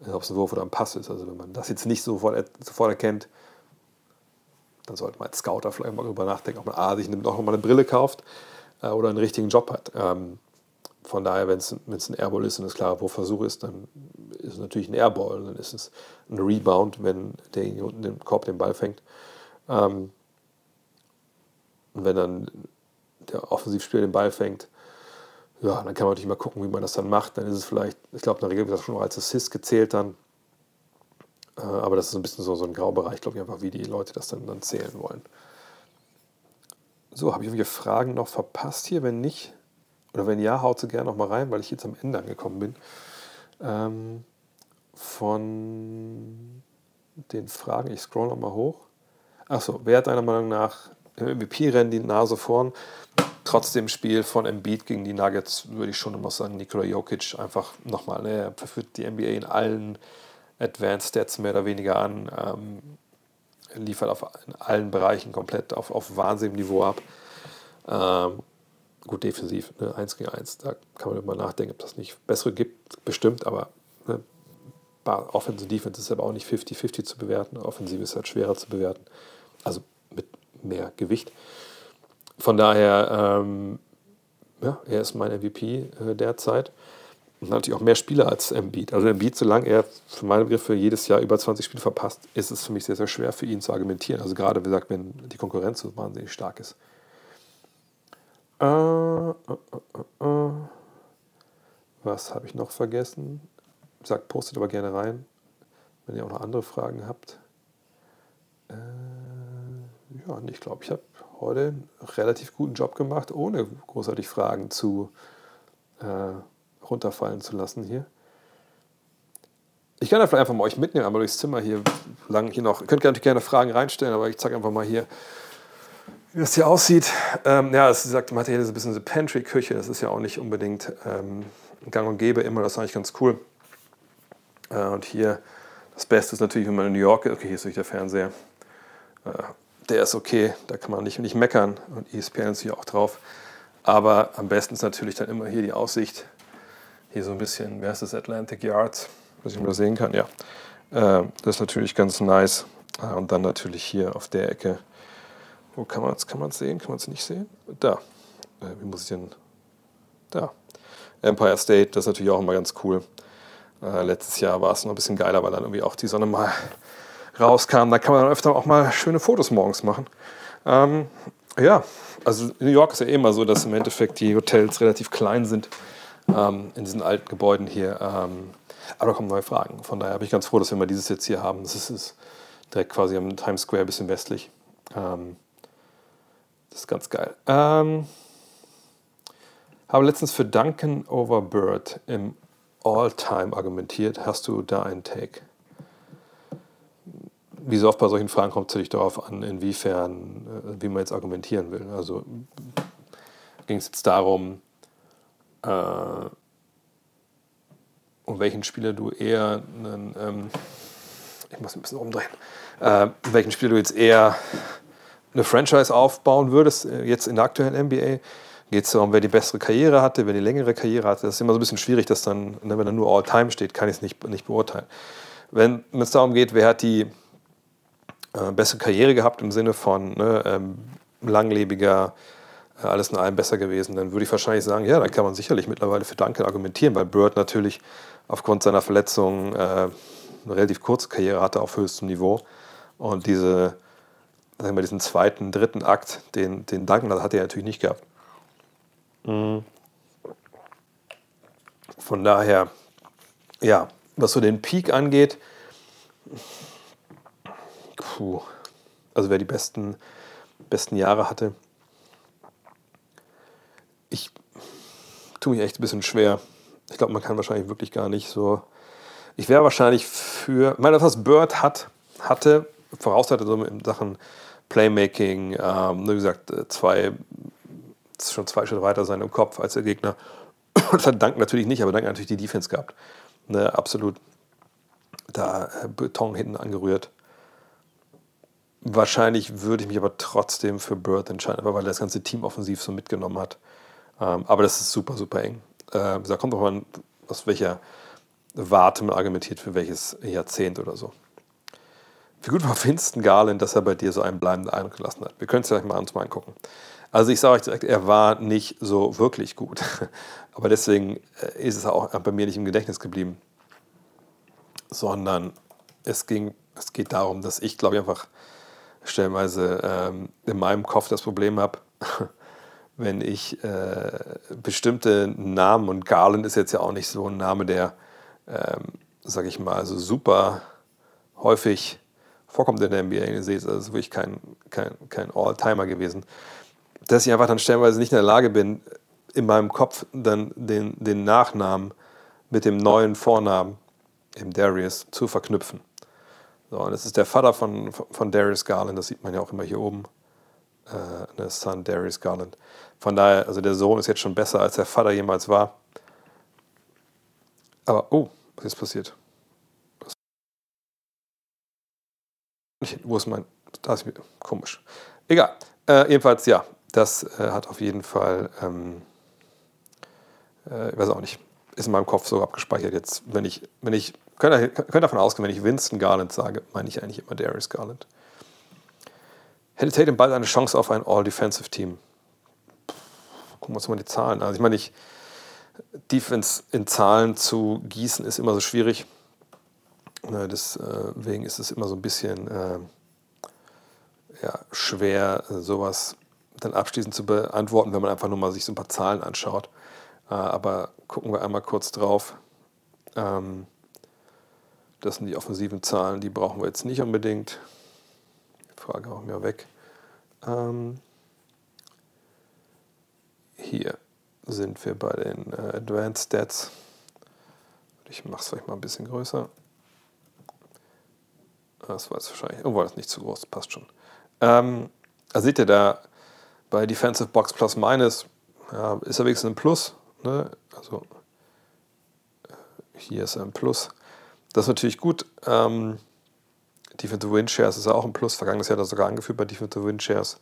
Also, ob es ein Wurf oder ein Pass ist. Also wenn man das jetzt nicht sofort, sofort erkennt, dann sollte man als Scouter vielleicht mal darüber nachdenken, ob man A, sich noch mal eine Brille kauft äh, oder einen richtigen Job hat. Ähm, von daher, wenn es ein Airball ist und es klarer Wurfversuch ist, dann ist es natürlich ein Airball. Dann ist es ein Rebound, wenn derjenige unten den Korb den Ball fängt. Ähm, und wenn dann der Offensivspieler den Ball fängt. Ja, dann kann man natürlich mal gucken, wie man das dann macht. Dann ist es vielleicht, ich glaube, in der Regel wird das schon als Assist gezählt dann. Äh, aber das ist ein bisschen so, so ein Graubereich, glaube ich, einfach, wie die Leute das dann, dann zählen wollen. So, habe ich irgendwelche Fragen noch verpasst hier? Wenn nicht, oder wenn ja, haut sie gerne noch mal rein, weil ich jetzt am Ende angekommen bin. Ähm, von den Fragen, ich scroll noch mal hoch. Achso, wer hat deiner Meinung nach im MVP-Rennen die Nase vorn? Trotzdem Spiel von Embiid gegen die Nuggets würde ich schon immer sagen, Nikola Jokic einfach nochmal, ne, er verführt die NBA in allen Advanced Stats mehr oder weniger an, ähm, liefert auf, in allen Bereichen komplett auf, auf Wahnsinnsniveau ab. Ähm, gut defensiv, ne, 1 gegen 1, da kann man immer nachdenken, ob das nicht bessere gibt, bestimmt, aber ne, Offensive und Defense ist aber auch nicht 50-50 zu bewerten. Offensive ist halt schwerer zu bewerten, also mit mehr Gewicht. Von daher, ähm, ja, er ist mein MVP äh, derzeit. Und natürlich auch mehr Spieler als Embiid. Also Embiid, solange er für meine Begriffe jedes Jahr über 20 Spiele verpasst, ist es für mich sehr, sehr schwer für ihn zu argumentieren. Also gerade, wie gesagt, wenn die Konkurrenz so wahnsinnig stark ist. Äh, äh, äh, äh. Was habe ich noch vergessen? Sagt, postet aber gerne rein, wenn ihr auch noch andere Fragen habt. Äh, ja, ich glaube, ich habe heute einen relativ guten Job gemacht, ohne großartig Fragen zu äh, runterfallen zu lassen hier. Ich kann einfach einfach mal euch mitnehmen, einmal durchs Zimmer hier lang hier noch. Ihr könnt natürlich gerne Fragen reinstellen, aber ich zeige einfach mal hier, wie das hier aussieht. Ähm, ja, es sagt, hier so ein bisschen eine Pantry-Küche. Das ist ja auch nicht unbedingt ähm, gang und gäbe immer. Das ist eigentlich ganz cool. Äh, und hier, das Beste ist natürlich, wenn man in New York ist. Okay, hier ist durch der Fernseher. Äh, der ist okay, da kann man nicht, nicht meckern. Und ESPN ist hier auch drauf. Aber am besten ist natürlich dann immer hier die Aussicht. Hier so ein bisschen, wer ist das, Atlantic Yards, was ich mal sehen kann, ja. Äh, das ist natürlich ganz nice. Äh, und dann natürlich hier auf der Ecke wo kann man es kann sehen? Kann man es nicht sehen? Da. Äh, wie muss ich denn? Da. Empire State, das ist natürlich auch immer ganz cool. Äh, letztes Jahr war es noch ein bisschen geiler, weil dann irgendwie auch die Sonne mal [LAUGHS] rauskam. Da kann man dann öfter auch mal schöne Fotos morgens machen. Ähm, ja, also New York ist ja eh immer so, dass im Endeffekt die Hotels relativ klein sind ähm, in diesen alten Gebäuden hier. Ähm, aber da kommen neue Fragen. Von daher bin ich ganz froh, dass wir mal dieses jetzt hier haben. Das ist, ist direkt quasi am Times Square, ein bisschen westlich. Ähm, das ist ganz geil. Ähm, habe letztens für Duncan over Bird im All-Time argumentiert. Hast du da einen Take? Wie so oft bei solchen Fragen kommt es natürlich darauf an, inwiefern, äh, wie man jetzt argumentieren will. Also ging es jetzt darum, äh, um welchen Spieler du eher einen, ähm, ich muss ein bisschen umdrehen, äh, welchen Spieler du jetzt eher eine Franchise aufbauen würdest, äh, jetzt in der aktuellen NBA, geht es darum, wer die bessere Karriere hatte, wer die längere Karriere hatte. Das ist immer so ein bisschen schwierig, dass dann, ne, wenn da nur All-Time steht, kann ich es nicht, nicht beurteilen. Wenn es darum geht, wer hat die äh, bessere Karriere gehabt im Sinne von ne, ähm, langlebiger, äh, alles in allem besser gewesen, dann würde ich wahrscheinlich sagen, ja, da kann man sicherlich mittlerweile für Duncan argumentieren, weil Bird natürlich aufgrund seiner Verletzung äh, eine relativ kurze Karriere hatte auf höchstem Niveau und diese sagen wir, diesen zweiten, dritten Akt, den, den Duncan hat er natürlich nicht gehabt. Mhm. Von daher, ja, was so den Peak angeht, puh, also wer die besten, besten Jahre hatte, ich tue mich echt ein bisschen schwer. Ich glaube, man kann wahrscheinlich wirklich gar nicht so. Ich wäre wahrscheinlich für. Ich meine, was Bird hat, hatte, voraussetzte so in Sachen Playmaking, ähm, wie gesagt, äh, zwei, schon zwei Schritte weiter sein im Kopf als der Gegner. [CLEARS THROAT] Das hat Dank natürlich nicht, aber Dank natürlich die Defense gehabt. Ne, absolut da äh, Beton hinten angerührt. Wahrscheinlich würde ich mich aber trotzdem für Bird entscheiden, weil er das ganze Team offensiv so mitgenommen hat. Ähm, aber das ist super, super eng. Äh, da kommt auch mal aus welcher Warte man argumentiert für welches Jahrzehnt oder so. Wie gut war Winston Garland, dass er bei dir so einen bleibenden Eindruck gelassen hat? Wir können es gleich mal uns mal angucken. Also ich sage euch direkt, er war nicht so wirklich gut. [LAUGHS] Aber deswegen äh, ist es auch bei mir nicht im Gedächtnis geblieben. Sondern es, ging, es geht darum, dass ich, glaube ich, einfach stellenweise ähm, in meinem Kopf das Problem habe, [LAUGHS] wenn ich äh, bestimmte Namen, und Garland ist jetzt ja auch nicht so ein Name, der, ähm, sag ich mal, so super häufig vorkommt in der NBA. Ihr seht, das ist wirklich kein, kein, kein All-Timer gewesen. Dass ich einfach dann stellenweise nicht in der Lage bin, in meinem Kopf dann den, den Nachnamen mit dem neuen Vornamen, im Darius, zu verknüpfen. So, und das ist der Vater von, von Darius Garland, das sieht man ja auch immer hier oben. Äh, der Son Darius Garland. Von daher, also der Sohn ist jetzt schon besser, als der Vater jemals war. Aber, oh, was ist passiert? Wo ist mein. Da ist mir. Komisch. Egal. Äh, jedenfalls, ja, das äh, hat auf jeden Fall. Ähm, äh, ich weiß auch nicht. Ist in meinem Kopf so abgespeichert jetzt. Wenn ich. Wenn ich könnt, könnt davon ausgehen, wenn ich Winston Garland sage, meine ich eigentlich immer Darius Garland. Hätte Tatum bald eine Chance auf ein All-Defensive-Team? Gucken wir uns mal die Zahlen an. Also ich meine, ich, Defense in Zahlen zu gießen ist immer so schwierig. Ne, deswegen ist es immer so ein bisschen äh, ja, schwer, sowas dann abschließend zu beantworten, wenn man einfach nur mal sich so ein paar Zahlen anschaut. Äh, aber gucken wir einmal kurz drauf. Ähm, das sind die offensiven Zahlen, die brauchen wir jetzt nicht unbedingt. Frage auch mir weg. Ähm, hier sind wir bei den äh, Advanced Stats. Ich mache es vielleicht mal ein bisschen größer. Das war jetzt wahrscheinlich, irgendwo das nicht zu groß, passt schon. Ähm, also seht ihr da bei Defensive Box Plus Minus, ja, ist er wenigstens ein Plus. Ne? Also äh, hier ist er ein Plus. Das ist natürlich gut. Ähm, Defensive Win Shares ist auch ein Plus. Vergangenes Jahr hat er sogar angeführt bei Defensive Win Shares.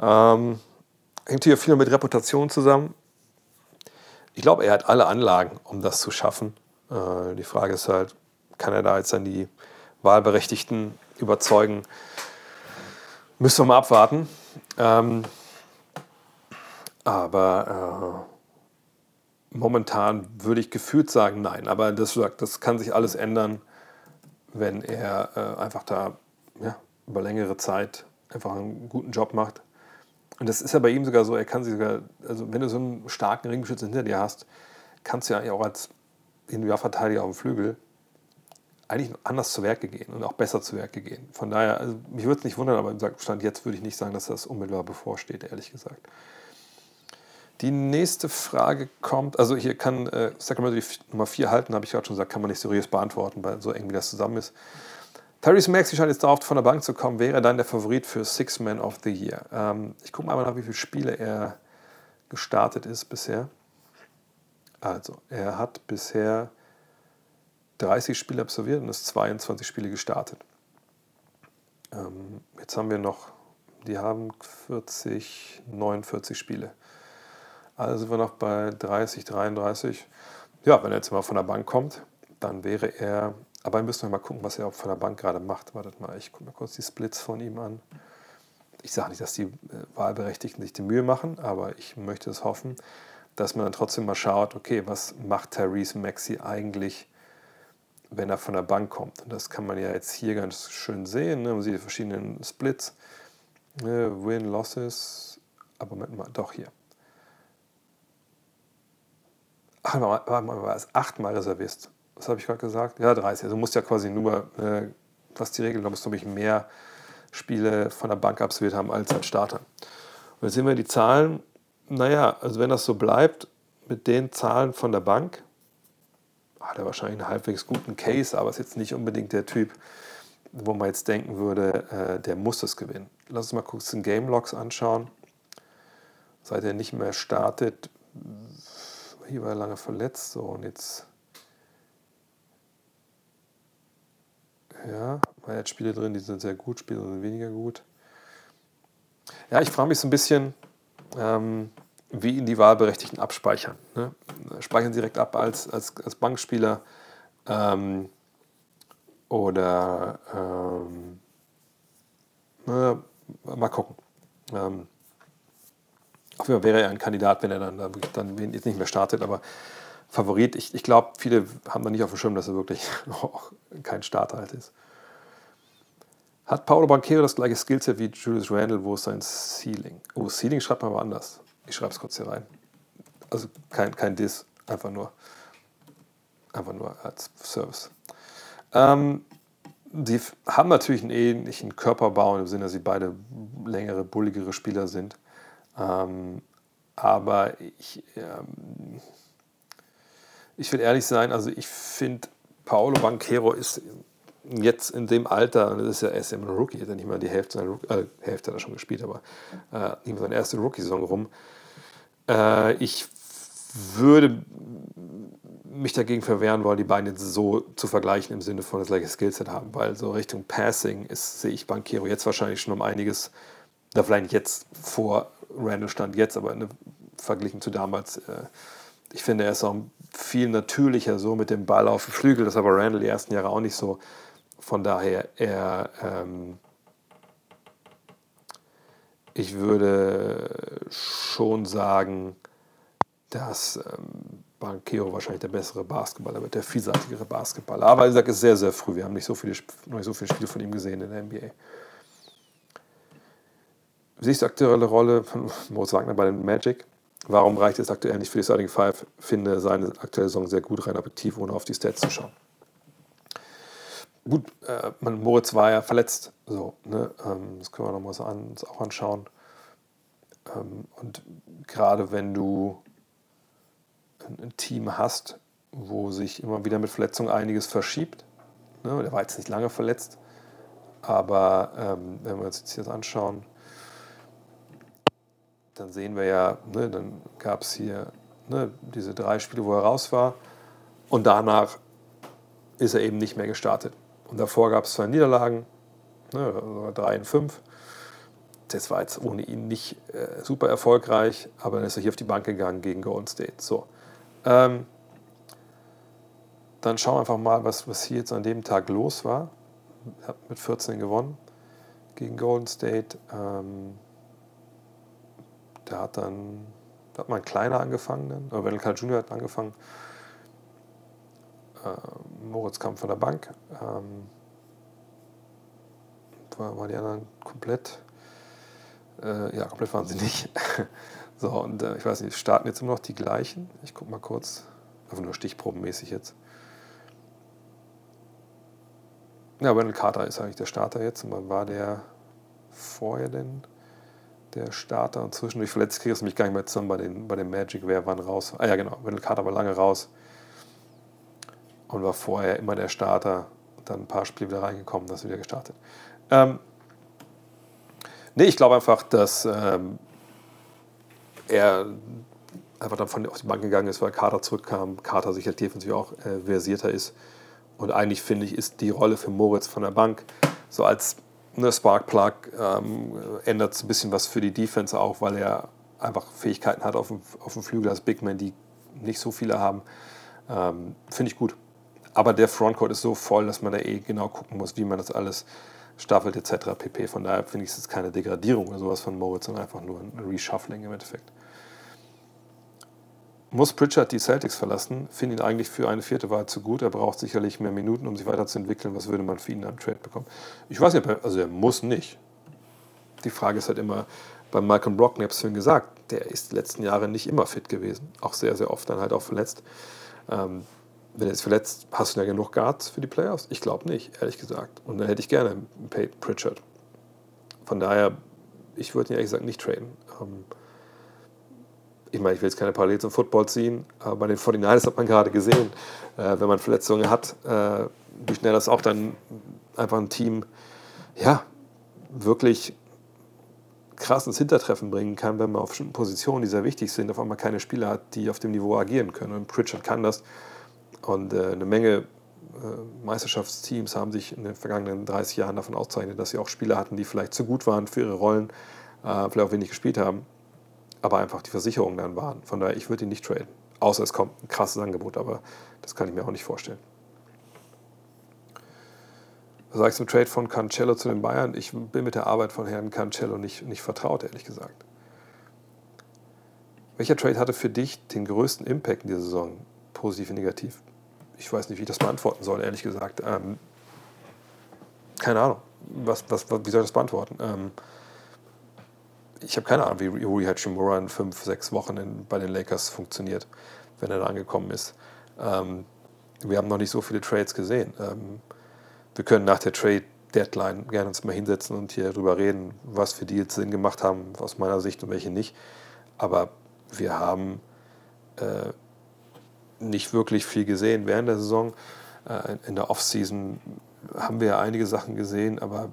Ähm, hängt hier viel mit Reputation zusammen. Ich glaube, er hat alle Anlagen, um das zu schaffen. Äh, die Frage ist halt, kann er da jetzt dann die Wahlberechtigten überzeugen? Müssen wir mal abwarten. Ähm, aber äh, momentan würde ich gefühlt sagen, nein. Aber das, das kann sich alles ändern wenn er äh, einfach da ja, über längere Zeit einfach einen guten Job macht. Und das ist ja bei ihm sogar so, er kann sich sogar, also wenn du so einen starken Ringbeschützer hinter dir hast, kannst du ja auch als Individualverteidiger auf dem Flügel eigentlich anders zu Werke gehen und auch besser zu Werke gehen. Von daher, also mich würde es nicht wundern, aber im Stand jetzt würde ich nicht sagen, dass das unmittelbar bevorsteht, ehrlich gesagt. Die nächste Frage kommt, also hier kann äh, Sacramento die Nummer 4 halten, habe ich gerade schon gesagt, kann man nicht seriös beantworten, weil so eng wie das zusammen ist. Tyrese Maxey scheint jetzt darauf, von der Bank zu kommen. Wäre dann der Favorit für Six Man of the Year? Ähm, ich gucke mal nach, wie viele Spiele er gestartet ist bisher. Also, er hat bisher 30 Spiele absolviert und ist 22 Spiele gestartet. Ähm, jetzt haben wir noch, die haben 40, 49 Spiele. Also sind wir noch bei 30, 33. Ja, wenn er jetzt mal von der Bank kommt, dann wäre er, aber müssen wir mal gucken, was er von der Bank gerade macht. Wartet mal, ich gucke mir kurz die Splits von ihm an. Ich sage nicht, dass die äh, Wahlberechtigten sich die Mühe machen, aber ich möchte es hoffen, dass man dann trotzdem mal schaut, okay, was macht Therese Maxi eigentlich, wenn er von der Bank kommt. Und das kann man ja jetzt hier ganz schön sehen. Ne? Man sieht die verschiedenen Splits, ne? Win, Losses, aber Moment mal, doch hier. ach, warte mal, war es achtmal reservierst. Was habe ich gerade gesagt? Ja, 30. Also du musst ja quasi nur, äh, was die Regel, da musst du nämlich mehr Spiele von der Bank absolviert haben als als Starter. Und jetzt sehen wir die Zahlen. Naja, also wenn das so bleibt mit den Zahlen von der Bank, hat er wahrscheinlich einen halbwegs guten Case, aber ist jetzt nicht unbedingt der Typ, wo man jetzt denken würde, äh, der muss es gewinnen. Lass uns mal kurz den Game Logs anschauen. Seit er nicht mehr startet, hier war er lange verletzt, so und jetzt. Ja, man hat Spiele drin, die sind sehr gut, Spiele sind weniger gut. Ja, ich frage mich so ein bisschen, ähm, wie ihn die Wahlberechtigten abspeichern. Ne? Speichern sie direkt ab als, als, als Bankspieler ähm, oder ähm, na, mal gucken. Ähm, auf jeden Fall wäre er ein Kandidat, wenn er dann, dann jetzt nicht mehr startet, aber Favorit. Ich, ich glaube, viele haben da nicht auf dem Schirm, dass er wirklich [LAUGHS] auch kein Starter halt ist. Hat Paolo Banquero das gleiche Skillset wie Julius Randle? Wo ist sein Ceiling? Oh, Ceiling schreibt man aber anders. Ich schreibe es kurz hier rein. Also kein, kein Diss, einfach nur, einfach nur als Service. Ähm, die haben natürlich einen ähnlichen Körperbau im Sinne, dass sie beide längere, bulligere Spieler sind. Ähm, aber ich, ähm, ich will ehrlich sein, also ich finde, Paolo Banquero ist jetzt in dem Alter, das ist ja erst immer ein Rookie, hat er nicht mal die Hälfte seiner äh, Hälfte hat er schon gespielt, aber äh, nicht mal seine erste Rookie-Saison rum. Äh, ich würde mich dagegen verwehren wollen, die beiden so zu vergleichen im Sinne von das gleiche Skillset haben, weil so Richtung Passing ist, sehe ich Banquero jetzt wahrscheinlich schon um einiges, da vielleicht jetzt vor Randall stand jetzt, aber eine, verglichen zu damals, äh, ich finde, er ist auch viel natürlicher so mit dem Ball auf dem Flügel, das aber Randall die ersten Jahre auch nicht so. Von daher, er, ähm, ich würde schon sagen, dass ähm, Banquero wahrscheinlich der bessere Basketballer wird, der vielseitigere Basketballer. Aber wie gesagt, es ist sehr, sehr früh. Wir haben nicht so viele, noch nicht so viele Spiele von ihm gesehen in der NBA. Siehst du aktuelle Rolle von [LAUGHS] Moritz Wagner bei den Magic? Warum reicht es aktuell nicht für die Starting Five? Finde seine aktuelle Saison sehr gut, rein objektiv, ohne auf die Stats zu schauen. Gut, äh, Moritz war ja verletzt, so, ne? ähm, das können wir noch mal so an, uns auch anschauen. Ähm, und gerade wenn du ein Team hast, wo sich immer wieder mit Verletzungen einiges verschiebt. Ne? Der war jetzt nicht lange verletzt, aber ähm, wenn wir uns jetzt hier das anschauen, dann sehen wir ja, ne, dann gab es hier ne, diese drei Spiele, wo er raus war und danach ist er eben nicht mehr gestartet. Und davor gab es zwei Niederlagen, ne, drei in fünf. Das war jetzt ohne ihn nicht äh, super erfolgreich, aber dann ist er hier auf die Bank gegangen gegen Golden State. So. Ähm, dann schauen wir einfach mal, was, was hier jetzt an dem Tag los war. Habe mit 14 gewonnen gegen Golden State. Ähm, da hat dann da hat man kleiner angefangen, dann, oder Wendell Carl Jr. hat angefangen. Äh, Moritz kam von der Bank. Ähm, war, waren die anderen komplett? Äh, ja, komplett waren sie nicht. [LAUGHS] So, und äh, ich weiß nicht, starten jetzt immer noch die gleichen. Ich gucke mal kurz, einfach nur stichprobenmäßig jetzt. Ja, Wendell Carter ist eigentlich der Starter jetzt. Und war der vorher denn der Starter? Und zwischendurch verletzt kriege ich es nämlich gar nicht mehr zusammen bei den, bei den Magic, wer wann raus. Ah ja, genau, Wendell Carter war lange raus und war vorher immer der Starter. Dann ein paar Spiele wieder reingekommen, das wieder gestartet. Ähm, nee, ich glaube einfach, dass ähm, er einfach dann von auf die Bank gegangen ist, weil Kater zurückkam, Kater sicher defensiv auch äh, versierter ist. Und eigentlich finde ich, ist die Rolle für Moritz von der Bank so als ne, Sparkplug ähm, ändert ein bisschen was für die Defense auch, weil er einfach Fähigkeiten hat auf dem, auf dem Flügel als Big Man, die nicht so viele haben. Ähm, finde ich gut. Aber der Frontcourt ist so voll, dass man da eh genau gucken muss, wie man das alles staffelt etc. pp. Von daher finde ich es keine Degradierung oder sowas von Moritz, sondern einfach nur ein Reshuffling im Endeffekt. Muss Pritchard die Celtics verlassen? Finde ihn eigentlich für eine vierte Wahl zu gut. Er braucht sicherlich mehr Minuten, um sich weiterzuentwickeln. Was würde man für ihn am Trade bekommen? Ich weiß nicht, also er muss nicht. Die Frage ist halt immer, bei Malcolm Brockton, ich es vorhin gesagt, der ist die letzten Jahre nicht immer fit gewesen. Auch sehr, sehr oft dann halt auch verletzt. Ähm, wenn er jetzt verletzt, hast du da genug Guards für die Playoffs? Ich glaube nicht, ehrlich gesagt. Und dann hätte ich gerne Peyton Pritchard. Von daher, ich würde ihn ehrlich gesagt nicht traden. Ähm, ich meine, ich will jetzt keine Parallele zum Football ziehen, aber bei den 49ers hat man gerade gesehen, äh, wenn man Verletzungen hat, äh, wie schnell das auch dann einfach ein Team, ja, wirklich krass ins Hintertreffen bringen kann, wenn man auf bestimmten Positionen, die sehr wichtig sind, auf einmal keine Spieler hat, die auf dem Niveau agieren können. Und Pritchard kann das. Und äh, eine Menge äh, Meisterschaftsteams haben sich in den vergangenen 30 Jahren davon auszeichnet, dass sie auch Spieler hatten, die vielleicht zu gut waren für ihre Rollen, äh, vielleicht auch wenig gespielt haben aber einfach die Versicherungen dann waren. Von daher, ich würde ihn nicht traden. Außer es kommt ein krasses Angebot, aber das kann ich mir auch nicht vorstellen. Was sagst du zum Trade von Cancello zu den Bayern? Ich bin mit der Arbeit von Herrn Cancello nicht, nicht vertraut, ehrlich gesagt. Welcher Trade hatte für dich den größten Impact in dieser Saison? Positiv, negativ? Ich weiß nicht, wie ich das beantworten soll, ehrlich gesagt. Ähm, keine Ahnung. Was, was, wie soll ich das beantworten? Ähm, ich habe keine Ahnung, wie Rui Hachimura in fünf, sechs Wochen in, bei den Lakers funktioniert, wenn er da angekommen ist. Ähm, wir haben noch nicht so viele Trades gesehen. Ähm, wir können nach der Trade Deadline gerne uns mal hinsetzen und hier drüber reden, was für Deals Sinn gemacht haben aus meiner Sicht und welche nicht. Aber wir haben äh, nicht wirklich viel gesehen während der Saison. Äh, in der Offseason haben wir einige Sachen gesehen, aber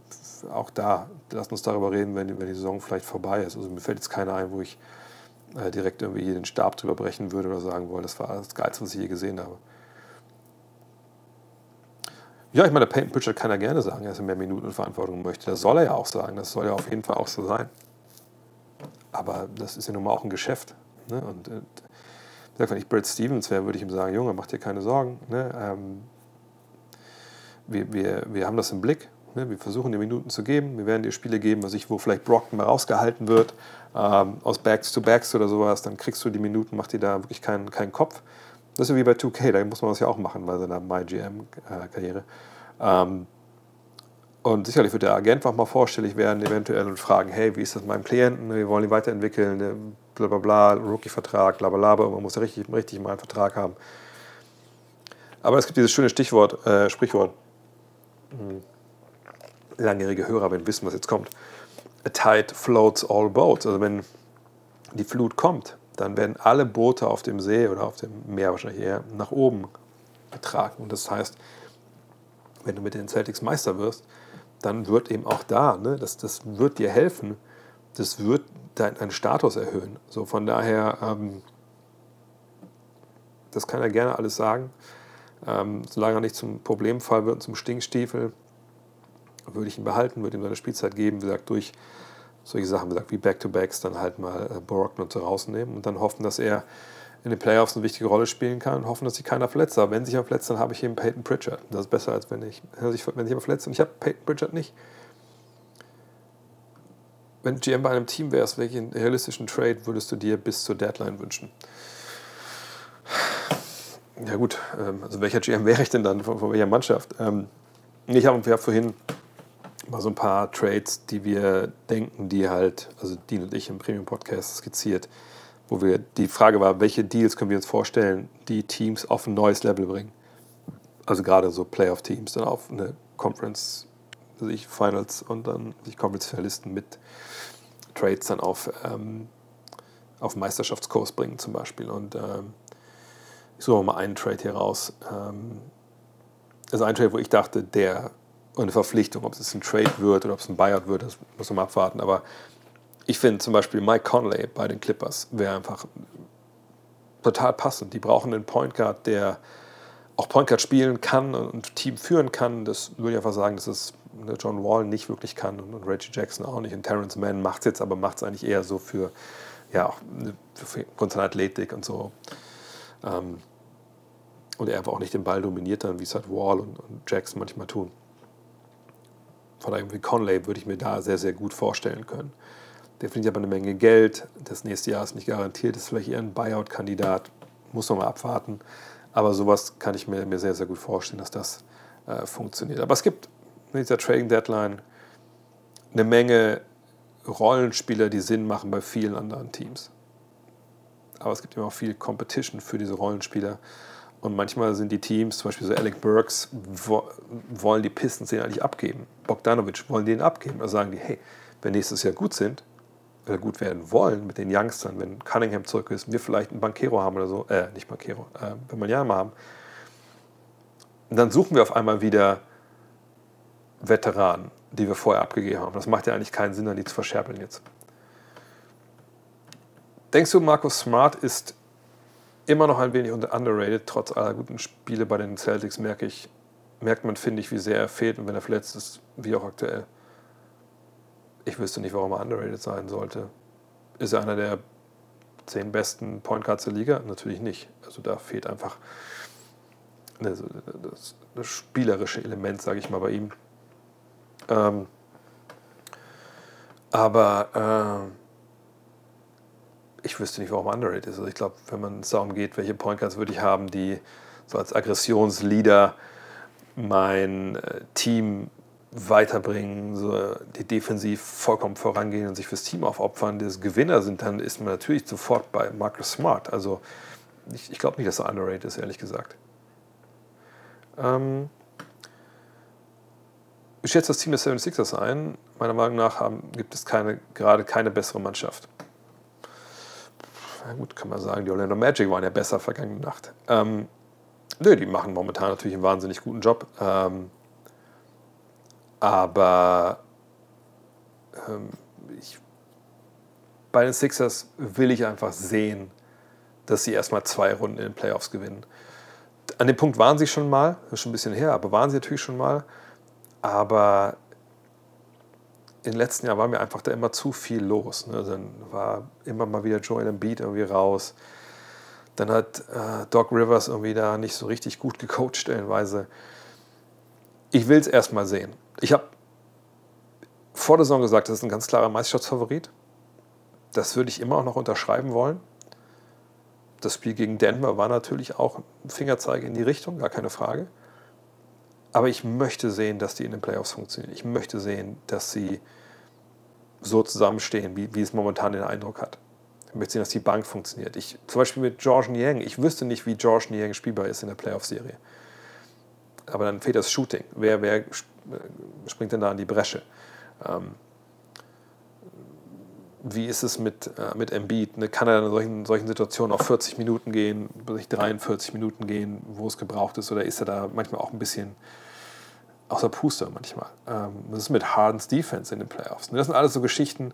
auch da, lass uns darüber reden, wenn, wenn die Saison vielleicht vorbei ist. Also mir fällt jetzt keiner ein, wo ich äh, direkt irgendwie den Stab drüber brechen würde oder sagen wollte, das war das Geilste, was ich je gesehen habe. Ja, ich meine, der Peyton Pritchard kann ja gerne sagen, dass er mehr Minuten Verantwortung möchte. Das soll er ja auch sagen. Das soll ja auf jeden Fall auch so sein. Aber das ist ja nun mal auch ein Geschäft. Ne? Und, und wenn ich Brad Stevens wäre, würde ich ihm sagen, Junge, mach dir keine Sorgen. Ne? Ähm, wir, wir, wir haben das im Blick. Ne? Wir versuchen dir Minuten zu geben. Wir werden dir Spiele geben, was ich, wo vielleicht Brockton mal rausgehalten wird, ähm, aus Backs to Backs oder sowas. Dann kriegst du die Minuten, mach dir da wirklich keinen, keinen Kopf. Das ist ja wie bei 2K, da muss man das ja auch machen bei seiner MyGM-Karriere. Ähm, und sicherlich wird der Agent auch mal vorstellig werden, eventuell und fragen, hey, wie ist das mit meinem Klienten? Wir wollen ihn weiterentwickeln, bla bla bla, Rookie-Vertrag, bla bla bla, man muss ja richtig, richtig mal einen Vertrag haben. Aber es gibt dieses schöne Stichwort, äh, Sprichwort. Hm. Langjährige Hörer werden wissen, was jetzt kommt. A tide floats all boats. Also wenn die Flut kommt, dann werden alle Boote auf dem See oder auf dem Meer wahrscheinlich eher nach oben getragen. Und das heißt, wenn du mit den Celtics Meister wirst, dann wird eben auch da, ne, das, das wird dir helfen, das wird deinen Status erhöhen. So von daher, ähm, das kann er gerne alles sagen. Ähm, solange er nicht zum Problemfall wird und zum Stinkstiefel, würde ich ihn behalten, würde ihm seine Spielzeit geben, wie gesagt, durch solche Sachen, wie gesagt, wie Back-to-Backs dann halt mal äh, Borokman zu rausnehmen und dann hoffen, dass er in den Playoffs eine wichtige Rolle spielen kann und hoffen, dass sich keiner verletzt. Aber wenn sich jemand verletzt, dann habe ich eben Peyton Pritchard. Das ist besser, als wenn ich, wenn sich jemand verletzt und ich habe Peyton Pritchard nicht. Wenn GM bei einem Team wärst, welchen realistischen Trade würdest du dir bis zur Deadline wünschen? Ja gut, ähm, also welcher GM wäre ich denn dann, von, von welcher Mannschaft? Ähm, ich habe ja vorhin mal so ein paar Trades, die wir denken, die halt, also Dean und ich im Premium-Podcast skizziert, wo wir die Frage war, welche Deals können wir uns vorstellen, die Teams auf ein neues Level bringen. Also gerade so Playoff-Teams dann auf eine Conference, also ich Finals und dann die Conference-Finalisten mit Trades dann auf, ähm, auf Meisterschaftskurs bringen zum Beispiel. Und ähm, ich suche mal einen Trade hier raus. Ähm, also ein Trade, wo ich dachte, der eine Verpflichtung, ob es ein Trade wird oder ob es ein Buyout wird, das muss man mal abwarten. Aber ich finde zum Beispiel Mike Conley bei den Clippers wäre einfach total passend. Die brauchen einen Point Guard, der auch Point Guard spielen kann und Team führen kann. Das würde ich einfach sagen, dass es John Wall nicht wirklich kann und Reggie Jackson auch nicht. Und Terrence Mann macht es jetzt, aber macht es eigentlich eher so für, ja, auch für Athletik und so. Ähm, und er einfach auch nicht den Ball dominiert dann, wie es halt Wall und, und Jackson manchmal tun. Von daher wie Conley würde ich mir da sehr, sehr gut vorstellen können. Der verdient aber eine Menge Geld. Das nächste Jahr ist nicht garantiert. Ist vielleicht eher ein Buyout-Kandidat. Muss man mal abwarten. Aber sowas kann ich mir, mir sehr, sehr gut vorstellen, dass das äh, funktioniert. Aber es gibt in dieser Trading Deadline eine Menge Rollenspieler, die Sinn machen bei vielen anderen Teams. Aber es gibt immer auch viel Competition für diese Rollenspieler. Und manchmal sind die Teams, zum Beispiel so Alec Burks, wo, wollen die Pistons den eigentlich abgeben. Bogdanovic wollen den abgeben. Da sagen die, hey, wenn nächstes Jahr gut sind, oder gut werden wollen mit den Youngstern, wenn Cunningham zurück ist, wir vielleicht einen Bankero haben oder so, äh, nicht Bankero, äh, wenn wir Jama haben, dann suchen wir auf einmal wieder Veteranen, die wir vorher abgegeben haben. Das macht ja eigentlich keinen Sinn, an die zu verscherbeln jetzt. Denkst du, Markus Smart ist immer noch ein wenig underrated, trotz aller guten Spiele bei den Celtics, merke ich, merkt man, finde ich, wie sehr er fehlt und wenn er verletzt ist, wie auch aktuell ich wüsste nicht, warum er underrated sein sollte. Ist er einer der zehn besten Point Guards der Liga? Natürlich nicht. Also da fehlt einfach das, das spielerische Element, sage ich mal, bei ihm. Ähm, aber äh, ich wüsste nicht, warum er underrated ist. Also ich glaube, wenn man es darum geht, welche Point Guards würde ich haben, die so als Aggressionsleader mein äh, Team weiterbringen, so die defensiv vollkommen vorangehen und sich fürs Team aufopfern, das Gewinner sind, dann ist man natürlich sofort bei Marcus Smart. Also ich, ich glaube nicht, dass er underrated ist, ehrlich gesagt. Ähm, ich schätze das Team der 76ers ein. Meiner Meinung nach haben, gibt es keine, gerade keine bessere Mannschaft. Na gut, kann man sagen, die Orlando Magic waren ja besser vergangene Nacht. Ähm, nö, die machen momentan natürlich einen wahnsinnig guten Job. Ähm, aber ähm, ich, bei den Sixers will ich einfach sehen, dass sie erstmal zwei Runden in den Playoffs gewinnen. An dem Punkt waren sie schon mal, das ist schon ein bisschen her, aber waren sie natürlich schon mal. Aber in den letzten Jahren war mir einfach da immer zu viel los. Ne? Dann war immer mal wieder Joel Embiid irgendwie raus. Dann hat äh, Doc Rivers irgendwie da nicht so richtig gut [LAUGHS] gecoacht stellenweise. Ich will es erstmal sehen ich habe vor der Saison gesagt, das ist ein ganz klarer Meisterschaftsfavorit. Das würde ich immer auch noch unterschreiben wollen. Das Spiel gegen Denver war natürlich auch ein Fingerzeig in die Richtung, gar keine Frage. Aber ich möchte sehen, dass die in den Playoffs funktionieren. Ich möchte sehen, dass sie so zusammenstehen, wie, wie es momentan den Eindruck hat. Ich möchte sehen, dass die Bank funktioniert. Ich, zum Beispiel mit George Niang. Ich wüsste nicht, wie George Niang spielbar ist in der Playoff-Serie. Aber dann fehlt das Shooting. Wer, wer äh, springt denn da in die Bresche? Ähm, wie ist es mit, äh, mit Embiid? Ne? Kann er in solchen, solchen Situationen auf 40 Minuten gehen, 43 Minuten gehen, wo es gebraucht ist? Oder ist er da manchmal auch ein bisschen außer Puste manchmal? Ähm, was ist mit Hardens Defense in den Playoffs? Das sind alles so Geschichten.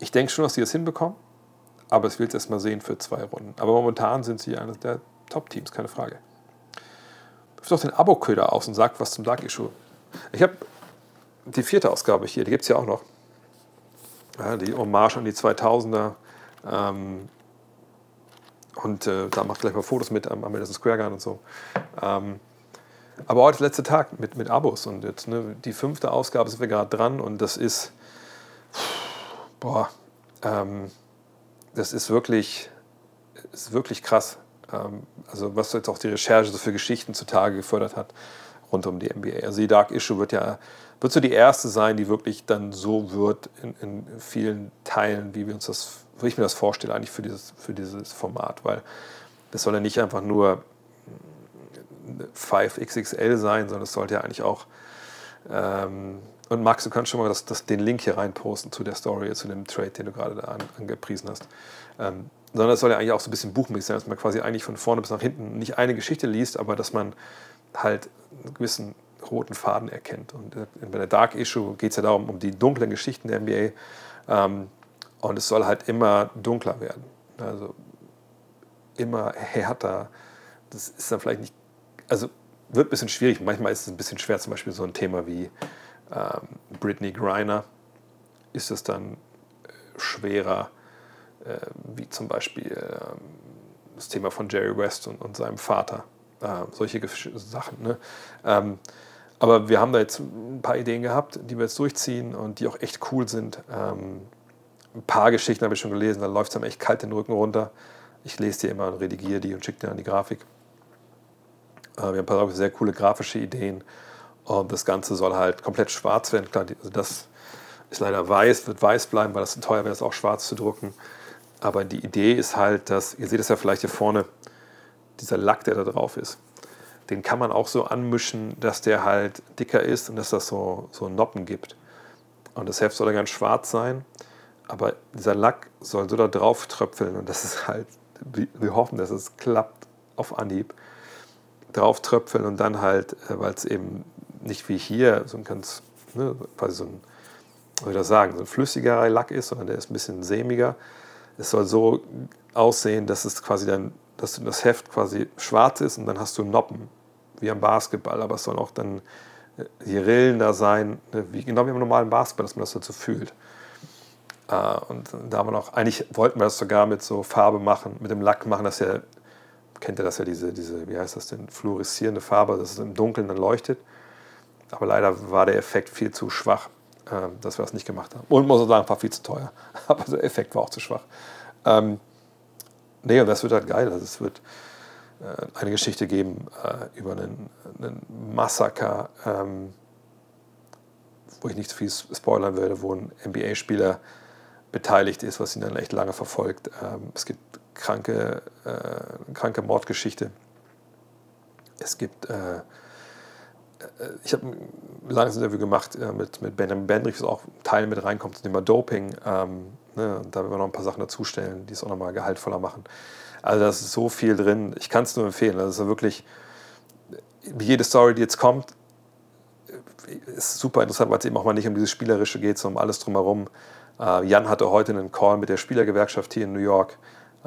Ich denke schon, dass sie das hinbekommen, aber ich will es erst mal sehen für zwei Runden. Aber momentan sind sie eines der Top-Teams, keine Frage ruft doch den Abo-Köder aus und sagt was zum Dark Issue. Ich habe die vierte Ausgabe hier, die gibt es ja auch noch. Ja, die Hommage an die 2000er. Ähm, und äh, da macht gleich mal Fotos mit am, am Madison Square Garden und so. Ähm, aber heute ist der letzte Tag mit, mit Abos und jetzt ne, die fünfte Ausgabe sind wir gerade dran und das ist, boah, ähm, das ist wirklich, ist wirklich krass. Ähm, also was jetzt auch die Recherche so für Geschichten zutage gefördert hat rund um die NBA. Also die Dark Issue wird ja wird so die erste sein, die wirklich dann so wird in, in vielen Teilen, wie wir uns das, wie ich mir das vorstelle, eigentlich für dieses, für dieses Format, weil das soll ja nicht einfach nur 5XXL sein, sondern es sollte ja eigentlich auch ähm, und Max, du kannst schon mal das, das, den Link hier reinposten zu der Story, zu dem Trade, den du gerade da an, angepriesen hast. Ähm, sondern es soll ja eigentlich auch so ein bisschen buchmäßig sein, dass man quasi eigentlich von vorne bis nach hinten nicht eine Geschichte liest, aber dass man halt einen gewissen roten Faden erkennt. Und äh, bei der Dark Issue geht es ja darum, um die dunklen Geschichten der NBA. Ähm, und es soll halt immer dunkler werden. Also immer härter. Das ist dann vielleicht nicht, also wird ein bisschen schwierig. Manchmal ist es ein bisschen schwer, zum Beispiel so ein Thema wie ähm, Britney Griner. Ist es dann äh, schwerer, äh, wie zum Beispiel äh, das Thema von Jerry West und, und seinem Vater. Äh, solche Sachen. Ne? Ähm, aber wir haben da jetzt ein paar Ideen gehabt, die wir jetzt durchziehen und die auch echt cool sind. Ähm, ein paar Geschichten habe ich schon gelesen, da läuft es einem echt kalt den Rücken runter. Ich lese die immer und redigiere die und schicke die an die Grafik. Äh, wir haben ein paar sehr coole grafische Ideen. Und das Ganze soll halt komplett schwarz werden. Klar, also das ist leider weiß, wird weiß bleiben, weil das zu teuer wäre, das auch schwarz zu drucken. Aber die Idee ist halt, dass, ihr seht es ja vielleicht hier vorne, dieser Lack, der da drauf ist, den kann man auch so anmischen, dass der halt dicker ist und dass das so, so Noppen gibt. Und das Heft soll dann ganz schwarz sein, aber dieser Lack soll so da drauf tröpfeln und das ist halt, wir hoffen, dass es klappt auf Anhieb, drauf tröpfeln und dann halt, äh, weil es eben nicht wie hier so ein ganz, ne, quasi so ein, soll ich das sagen, so ein flüssigerer Lack ist, sondern der ist ein bisschen sämiger es soll so aussehen, dass es quasi dann, dass das Heft quasi schwarz ist und dann hast du Noppen, wie am Basketball, aber es sollen auch dann äh, die Rillen da sein, ne, wie, genau wie am normalen Basketball, dass man das dazu fühlt. Äh, und da haben wir noch, eigentlich wollten wir das sogar mit so Farbe machen, mit dem Lack machen, dass ja, kennt ihr das ja, diese, diese, wie heißt das denn, fluoreszierende Farbe, dass es im Dunkeln dann leuchtet. Aber leider war der Effekt viel zu schwach. Ähm, dass wir das nicht gemacht haben. Und muss ich sagen, war viel zu teuer. [LAUGHS] Aber der Effekt war auch zu schwach. Ähm, nee, und das wird halt geil. Also es wird äh, eine Geschichte geben äh, über einen, einen Massaker ähm, wo ich nicht zu viel spoilern würde, wo ein NBA-Spieler beteiligt ist, was ihn dann echt lange verfolgt. Ähm, es gibt kranke, äh, kranke Mordgeschichte. Es gibt, äh, äh ich habe ein langes Interview gemacht äh, mit, mit Benjamin Bendrich, was auch Teil mit reinkommt zum Thema Doping. Ähm, ne, da werden wir noch ein paar Sachen dazustellen, die es auch nochmal gehaltvoller machen. Also da ist so viel drin. Ich kann es nur empfehlen. Das ist wirklich, jede Story, die jetzt kommt, ist super interessant, weil es eben auch mal nicht um dieses Spielerische geht, sondern um alles drumherum. Äh, Jan hatte heute einen Call mit der Spielergewerkschaft hier in New York.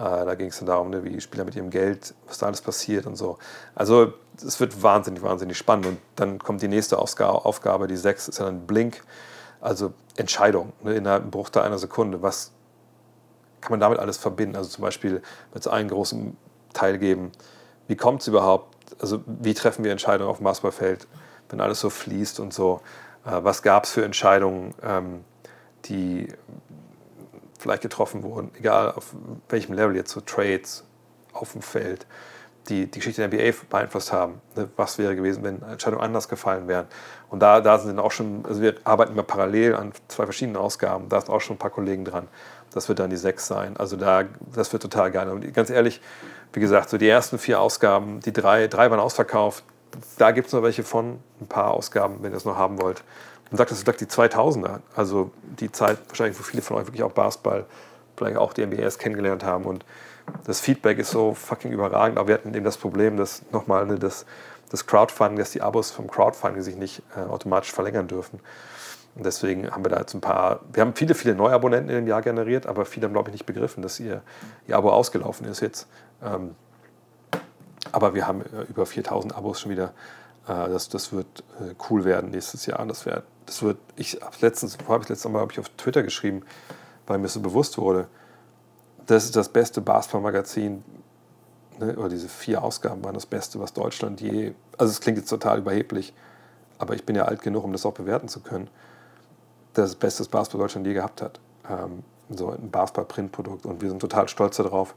Äh, da ging es dann darum, ne, wie Spieler mit ihrem Geld, was da alles passiert und so. Also es wird wahnsinnig, wahnsinnig spannend. Und dann kommt die nächste Aufgabe, die sechs, ist ja dann Blink. Also Entscheidung ne, innerhalb einem Bruchteil einer Sekunde. Was kann man damit alles verbinden? Also zum Beispiel mit einem großen Teil geben, wie kommt es überhaupt, also wie treffen wir Entscheidungen auf dem Basketballfeld, wenn alles so fließt und so. Äh, was gab es für Entscheidungen, ähm, die vielleicht getroffen wurden, egal auf welchem Level jetzt, so Trades auf dem Feld, die die Geschichte der NBA beeinflusst haben. Ne? Was wäre gewesen, wenn Entscheidungen anders gefallen wären? Und da, da sind auch schon, also wir arbeiten immer parallel an zwei verschiedenen Ausgaben, da sind auch schon ein paar Kollegen dran. Das wird dann die sechs sein. Also da, das wird total geil. Und ganz ehrlich, wie gesagt, so die ersten vier Ausgaben, die drei, drei waren ausverkauft. Da gibt es noch welche von, ein paar Ausgaben, wenn ihr das noch haben wollt. Und sagt, das ist die 2000er, also die Zeit wahrscheinlich, wo viele von euch wirklich auch Basketball, vielleicht auch die NBA kennengelernt haben. Und das Feedback ist so fucking überragend. Aber wir hatten eben das Problem, dass nochmal ne, das, das Crowdfunding, dass die Abos vom Crowdfunding sich nicht äh, automatisch verlängern dürfen. Und deswegen haben wir da jetzt ein paar, wir haben viele, viele Neuabonnenten in dem Jahr generiert, aber viele haben, glaube ich, nicht begriffen, dass ihr, ihr Abo ausgelaufen ist jetzt. Ähm, aber wir haben äh, über 4000 Abos schon wieder. Äh, das, das wird äh, cool werden nächstes Jahr. Das, wär, das wird, ich habe letztens, habe ich letztes Mal ich auf Twitter geschrieben, weil mir so bewusst wurde, das ist das beste Basketball-Magazin, ne, oder diese vier Ausgaben waren das Beste, was Deutschland je, also es klingt jetzt total überheblich, aber ich bin ja alt genug, um das auch bewerten zu können das beste Basketball Deutschland je gehabt hat. Ähm, so ein Basketball-Printprodukt und wir sind total stolz darauf.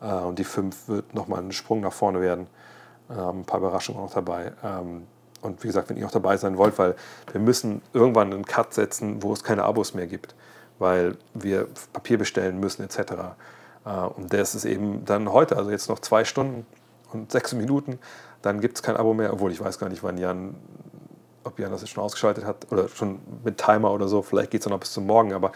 Äh, und die 5 wird nochmal ein Sprung nach vorne werden. Ähm, ein paar Überraschungen auch noch dabei. Ähm, und wie gesagt, wenn ihr auch dabei sein wollt, weil wir müssen irgendwann einen Cut setzen, wo es keine Abos mehr gibt, weil wir Papier bestellen müssen etc. Äh, und das ist eben dann heute, also jetzt noch zwei Stunden und sechs Minuten, dann gibt es kein Abo mehr, obwohl ich weiß gar nicht, wann Jan ob Jan das jetzt schon ausgeschaltet hat oder schon mit Timer oder so, vielleicht geht es noch bis zum Morgen, aber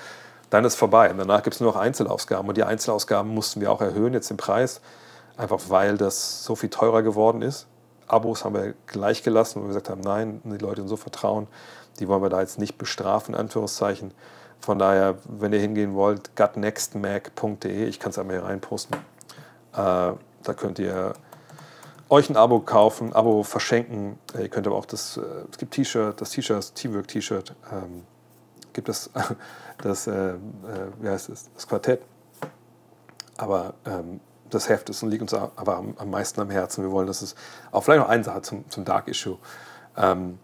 dann ist vorbei. Und danach gibt es nur noch Einzelausgaben und die Einzelausgaben mussten wir auch erhöhen, jetzt den Preis, einfach weil das so viel teurer geworden ist. Abos haben wir gleich gelassen, weil wir gesagt haben, nein, die Leute so vertrauen, die wollen wir da jetzt nicht bestrafen, in Anführungszeichen. Von daher, wenn ihr hingehen wollt, gutnextmac.de, ich kann es einmal hier reinposten, äh, da könnt ihr euch ein Abo kaufen, Abo verschenken. Ihr könnt aber auch das, äh, es gibt T-Shirt, das T-Shirt, das Teamwork-T-Shirt, ähm, gibt es [LAUGHS] das, äh, äh, wie heißt es, das Quartett. Aber ähm, das Heft ist und liegt uns aber am, am, meisten am Herzen. Wir wollen, dass es auch vielleicht noch eine Sache zum, zum Dark Issue. Ähm,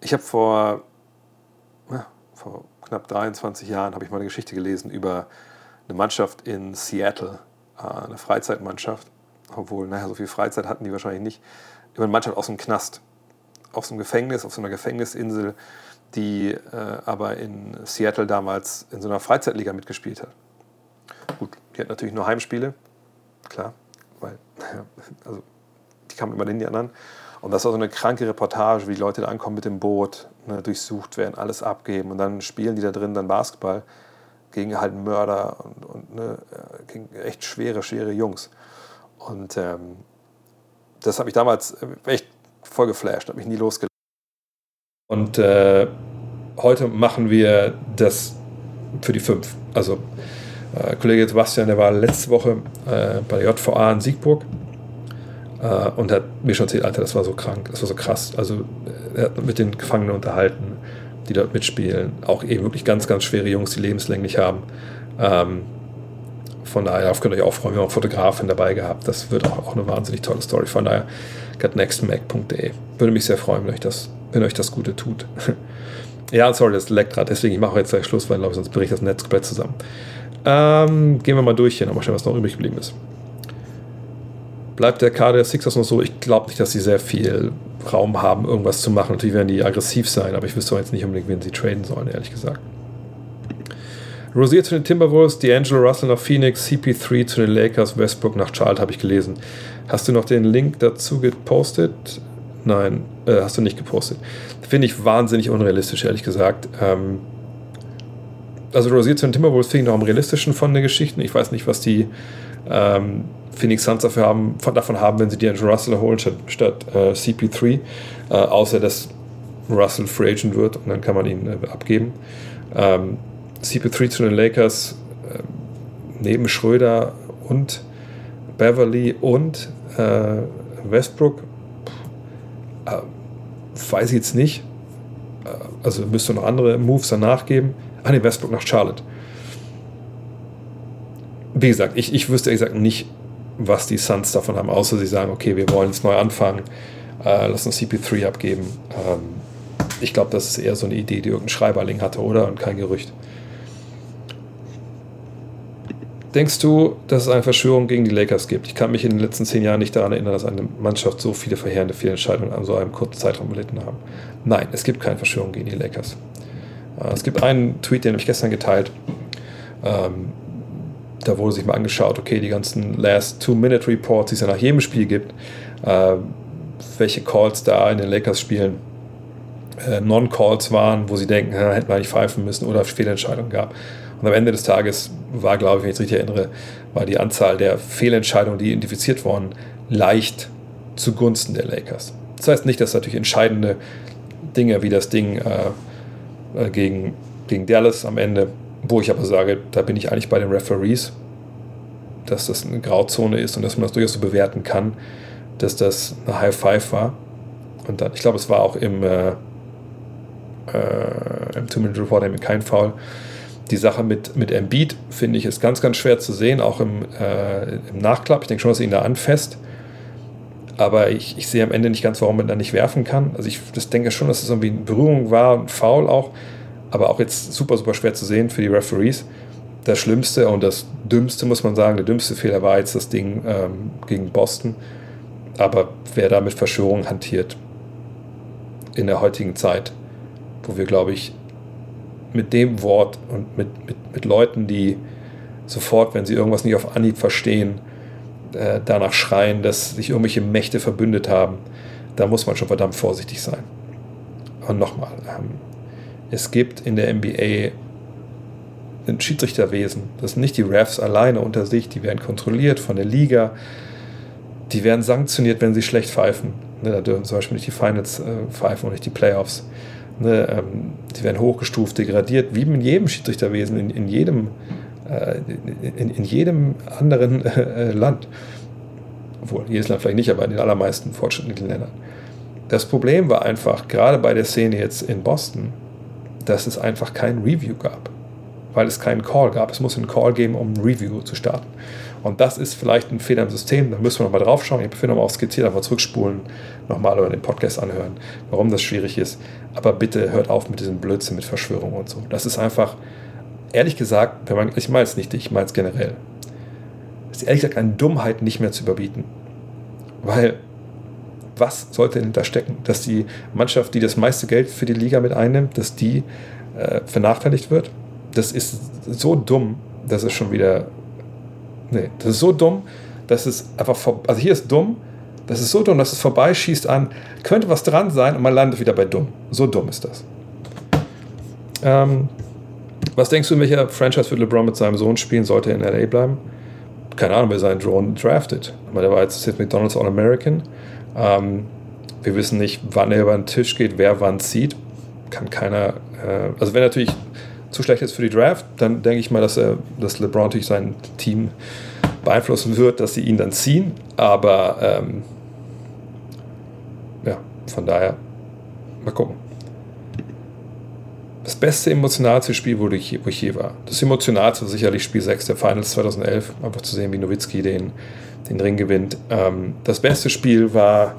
ich habe vor, ja, vor knapp 23 Jahren habe ich mal eine Geschichte gelesen über eine Mannschaft in Seattle, äh, eine Freizeitmannschaft obwohl, naja, so viel Freizeit hatten die wahrscheinlich nicht, über eine Mannschaft aus dem Knast, aus dem Gefängnis, auf so einer Gefängnisinsel, die äh, aber in Seattle damals in so einer Freizeitliga mitgespielt hat. Gut, die hat natürlich nur Heimspiele, klar, weil, naja, also die kamen immer in die anderen. Und das war so eine kranke Reportage, wie die Leute da ankommen mit dem Boot, ne, durchsucht werden, alles abgeben und dann spielen die da drin dann Basketball gegen halt Mörder und, und ne, äh, gegen echt schwere, schwere Jungs. Und ähm, das hat mich damals äh, echt voll geflasht, hat mich nie losgelassen. Und äh, heute machen wir das für die fünf. Also äh, Kollege Sebastian, der war letzte Woche äh, bei der JVA in Siegburg äh, und hat mir schon erzählt, Alter, das war so krank, das war so krass. Also er hat mit den Gefangenen unterhalten, die dort mitspielen. Auch eben wirklich ganz, ganz schwere Jungs, die lebenslänglich haben. Ähm, von daher, darauf könnt ihr euch auch freuen. Wir haben auch Fotografen dabei gehabt. Das wird auch, auch eine wahnsinnig tolle Story. Von daher, getnextmac.de. Würde mich sehr freuen, wenn euch das, wenn euch das Gute tut. [LAUGHS] ja, sorry, das leckt gerade. Deswegen ich mache jetzt gleich Schluss, weil ich, sonst bricht das Netz komplett zusammen. Ähm, gehen wir mal durch hier, nochmal schauen, was noch übrig geblieben ist. Bleibt der Kader der Sixers noch so? Ich glaube nicht, dass sie sehr viel Raum haben, irgendwas zu machen. Natürlich werden die aggressiv sein, aber ich wüsste jetzt nicht unbedingt, wen sie traden sollen, ehrlich gesagt. Rosier zu den Timberwolves, D'Angelo Russell nach Phoenix, CP3 zu den Lakers, Westbrook nach Charlotte habe ich gelesen. Hast du noch den Link dazu gepostet? Nein, äh, hast du nicht gepostet. Finde ich wahnsinnig unrealistisch, ehrlich gesagt. Ähm, also Rosier zu den Timberwolves finde ich noch am realistischen von den Geschichten. Ich weiß nicht, was die ähm, Phoenix Suns dafür haben, von, davon haben, wenn sie D'Angelo Russell holen statt, statt äh, CP3. Äh, außer, dass Russell Free Agent wird und dann kann man ihn äh, abgeben. Ähm, CP3 zu den Lakers äh, neben Schröder und Beverly und äh, Westbrook äh, weiß ich jetzt nicht. Also müsste noch andere Moves danach geben. Ne, Westbrook nach Charlotte. Wie gesagt, ich, ich wüsste ehrlich gesagt nicht, was die Suns davon haben, außer sie sagen, okay, wir wollen es neu anfangen, äh, lass uns CP3 abgeben. Ähm, ich glaube, das ist eher so eine Idee, die irgendein Schreiberling hatte, oder? Und kein Gerücht. Denkst du, dass es eine Verschwörung gegen die Lakers gibt? Ich kann mich in den letzten zehn Jahren nicht daran erinnern, dass eine Mannschaft so viele verheerende Fehlentscheidungen an so einem kurzen Zeitraum erlitten haben. Nein, es gibt keine Verschwörung gegen die Lakers. Äh, es gibt einen Tweet, den habe ich gestern geteilt. Ähm, da wurde sich mal angeschaut, okay, die ganzen Last Two-Minute-Reports, die es ja nach jedem Spiel gibt, äh, welche Calls da in den Lakers spielen, äh, Non-Calls waren, wo sie denken, hätten wir eigentlich pfeifen müssen oder Fehlentscheidungen gab. Und am Ende des Tages war, glaube ich, wenn ich es richtig erinnere, war die Anzahl der Fehlentscheidungen, die identifiziert wurden, leicht zugunsten der Lakers. Das heißt nicht, dass natürlich entscheidende Dinge wie das Ding äh, äh, gegen, gegen Dallas am Ende, wo ich aber sage, da bin ich eigentlich bei den Referees, dass das eine Grauzone ist und dass man das durchaus so bewerten kann, dass das eine High Five war. Und dann, ich glaube, es war auch im, äh, äh, im Two-Minute-Report kein Foul die Sache mit, mit Embiid, finde ich, ist ganz, ganz schwer zu sehen, auch im, äh, im Nachklapp. Ich denke schon, dass ihn da anfasst. Aber ich, ich sehe am Ende nicht ganz, warum man da nicht werfen kann. Also ich das denke schon, dass es irgendwie eine Berührung war, ein Foul auch. Aber auch jetzt super, super schwer zu sehen für die Referees. Das Schlimmste und das Dümmste, muss man sagen, der dümmste Fehler war jetzt das Ding ähm, gegen Boston. Aber wer da mit Verschwörung hantiert in der heutigen Zeit, wo wir, glaube ich, mit dem Wort und mit, mit, mit Leuten, die sofort, wenn sie irgendwas nicht auf Anhieb verstehen, äh, danach schreien, dass sich irgendwelche Mächte verbündet haben, da muss man schon verdammt vorsichtig sein. Und nochmal, ähm, es gibt in der NBA ein Schiedsrichterwesen. Das sind nicht die Refs alleine unter sich, die werden kontrolliert von der Liga, die werden sanktioniert, wenn sie schlecht pfeifen. Ne, da dürfen zum Beispiel nicht die Finals äh, pfeifen und nicht die Playoffs. Ne, ähm, die werden hochgestuft, degradiert, wie in jedem Schiedsrichterwesen, in, in jedem, in, in, jedem anderen äh, Land. Obwohl, jedes Land vielleicht nicht, aber in den allermeisten fortschrittlichen Ländern. Das Problem war einfach, gerade bei der Szene jetzt in Boston, dass es einfach kein Review gab. Weil es keinen Call gab. Es muss einen Call geben, um ein Review zu starten. Und das ist vielleicht ein Fehler im System, da müssen wir nochmal drauf schauen. Ich habe nochmal auch skizziert, einfach zurückspulen, nochmal oder den Podcast anhören, warum das schwierig ist. Aber bitte hört auf mit diesem Blödsinn mit Verschwörung und so. Das ist einfach, ehrlich gesagt, wenn man, ich meine es nicht, ich meine es generell, ist ehrlich gesagt eine Dummheit nicht mehr zu überbieten. Weil was sollte denn da stecken? Dass die Mannschaft, die das meiste Geld für die Liga mit einnimmt, dass die äh, benachteiligt wird? Das ist so dumm, dass es schon wieder Nee, das ist so dumm, dass es einfach vor, also hier ist dumm, das ist so dumm, dass es vorbeischießt an, könnte was dran sein und man landet wieder bei dumm. So dumm ist das. Ähm, was denkst du, in welcher Franchise wird LeBron mit seinem Sohn spielen? Sollte er in LA bleiben? Keine Ahnung, wer seinen Drone draftet. Der war jetzt, jetzt McDonald's All-American. Ähm, wir wissen nicht, wann er über den Tisch geht, wer wann zieht. Kann keiner. Äh, also, wenn natürlich zu schlecht ist für die Draft, dann denke ich mal, dass, er, dass LeBron natürlich sein Team beeinflussen wird, dass sie ihn dann ziehen. Aber ähm, ja, von daher, mal gucken. Das beste emotionalste Spiel, wo ich, wo ich je war. Das emotionalste war sicherlich Spiel 6 der Finals 2011. Einfach zu sehen, wie Nowitzki den, den Ring gewinnt. Ähm, das beste Spiel war,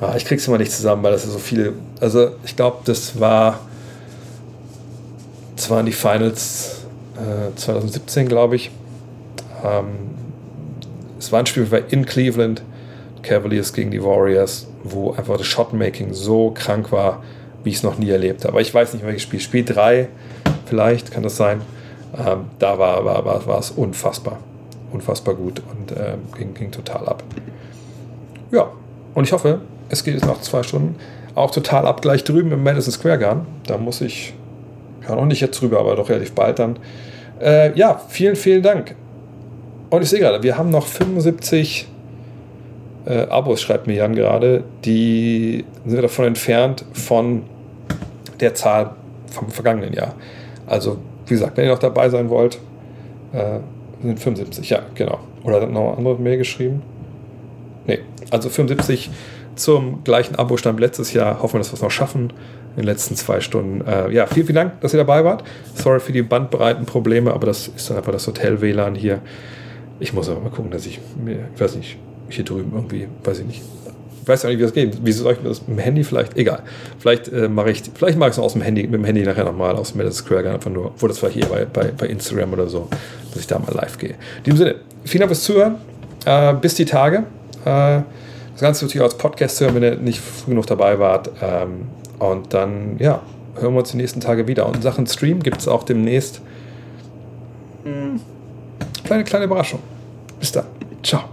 ah, ich krieg's immer nicht zusammen, weil das so viele, also ich glaube, das war das waren die Finals äh, 2017, glaube ich. Ähm, es war ein Spiel in Cleveland. Cavaliers gegen die Warriors, wo einfach das Shotmaking so krank war, wie ich es noch nie erlebt habe. Ich weiß nicht, welches Spiel. Spiel 3, vielleicht kann das sein. Ähm, da war, war, war, war es unfassbar. Unfassbar gut und ähm, ging, ging total ab. Ja, und ich hoffe, es geht jetzt noch zwei Stunden. Auch total ab gleich drüben im Madison Square Garden. Da muss ich, ja noch nicht jetzt drüber, aber doch relativ bald dann. Äh, ja, vielen, vielen Dank. Und ich sehe gerade, wir haben noch 75 äh, Abos, schreibt mir Jan gerade. Die sind wir davon entfernt von der Zahl vom vergangenen Jahr. Also, wie gesagt, wenn ihr noch dabei sein wollt, äh, sind 75, ja, genau. Oder hat noch andere Mail geschrieben? Nee, also 75 zum gleichen Abo-Stand letztes Jahr. Hoffen wir, dass wir es noch schaffen in den letzten zwei Stunden. Äh, ja, vielen, vielen Dank, dass ihr dabei wart. Sorry für die bandbreiten Probleme, aber das ist dann einfach das Hotel-WLAN hier. Ich muss aber mal gucken, dass ich mir, ich weiß nicht, hier drüben irgendwie, weiß ich nicht. Ich weiß ja nicht, wie das geht. Wie soll ich das mit dem Handy vielleicht? Egal. Vielleicht äh, mache ich, vielleicht mache ich es aus dem Handy, mit dem Handy nachher nochmal aus dem Madison Square einfach nur, wo das war hier bei, bei, bei Instagram oder so, dass ich da mal live gehe. In diesem Sinne, vielen Dank fürs Zuhören. Äh, bis die Tage. Äh, das Ganze natürlich als Podcast hören, wenn ihr nicht früh genug dabei wart. Ähm, und dann, ja, hören wir uns die nächsten Tage wieder. Und in Sachen Stream gibt es auch demnächst mh, hm, kleine, kleine Überraschung. Bis dann. Ciao.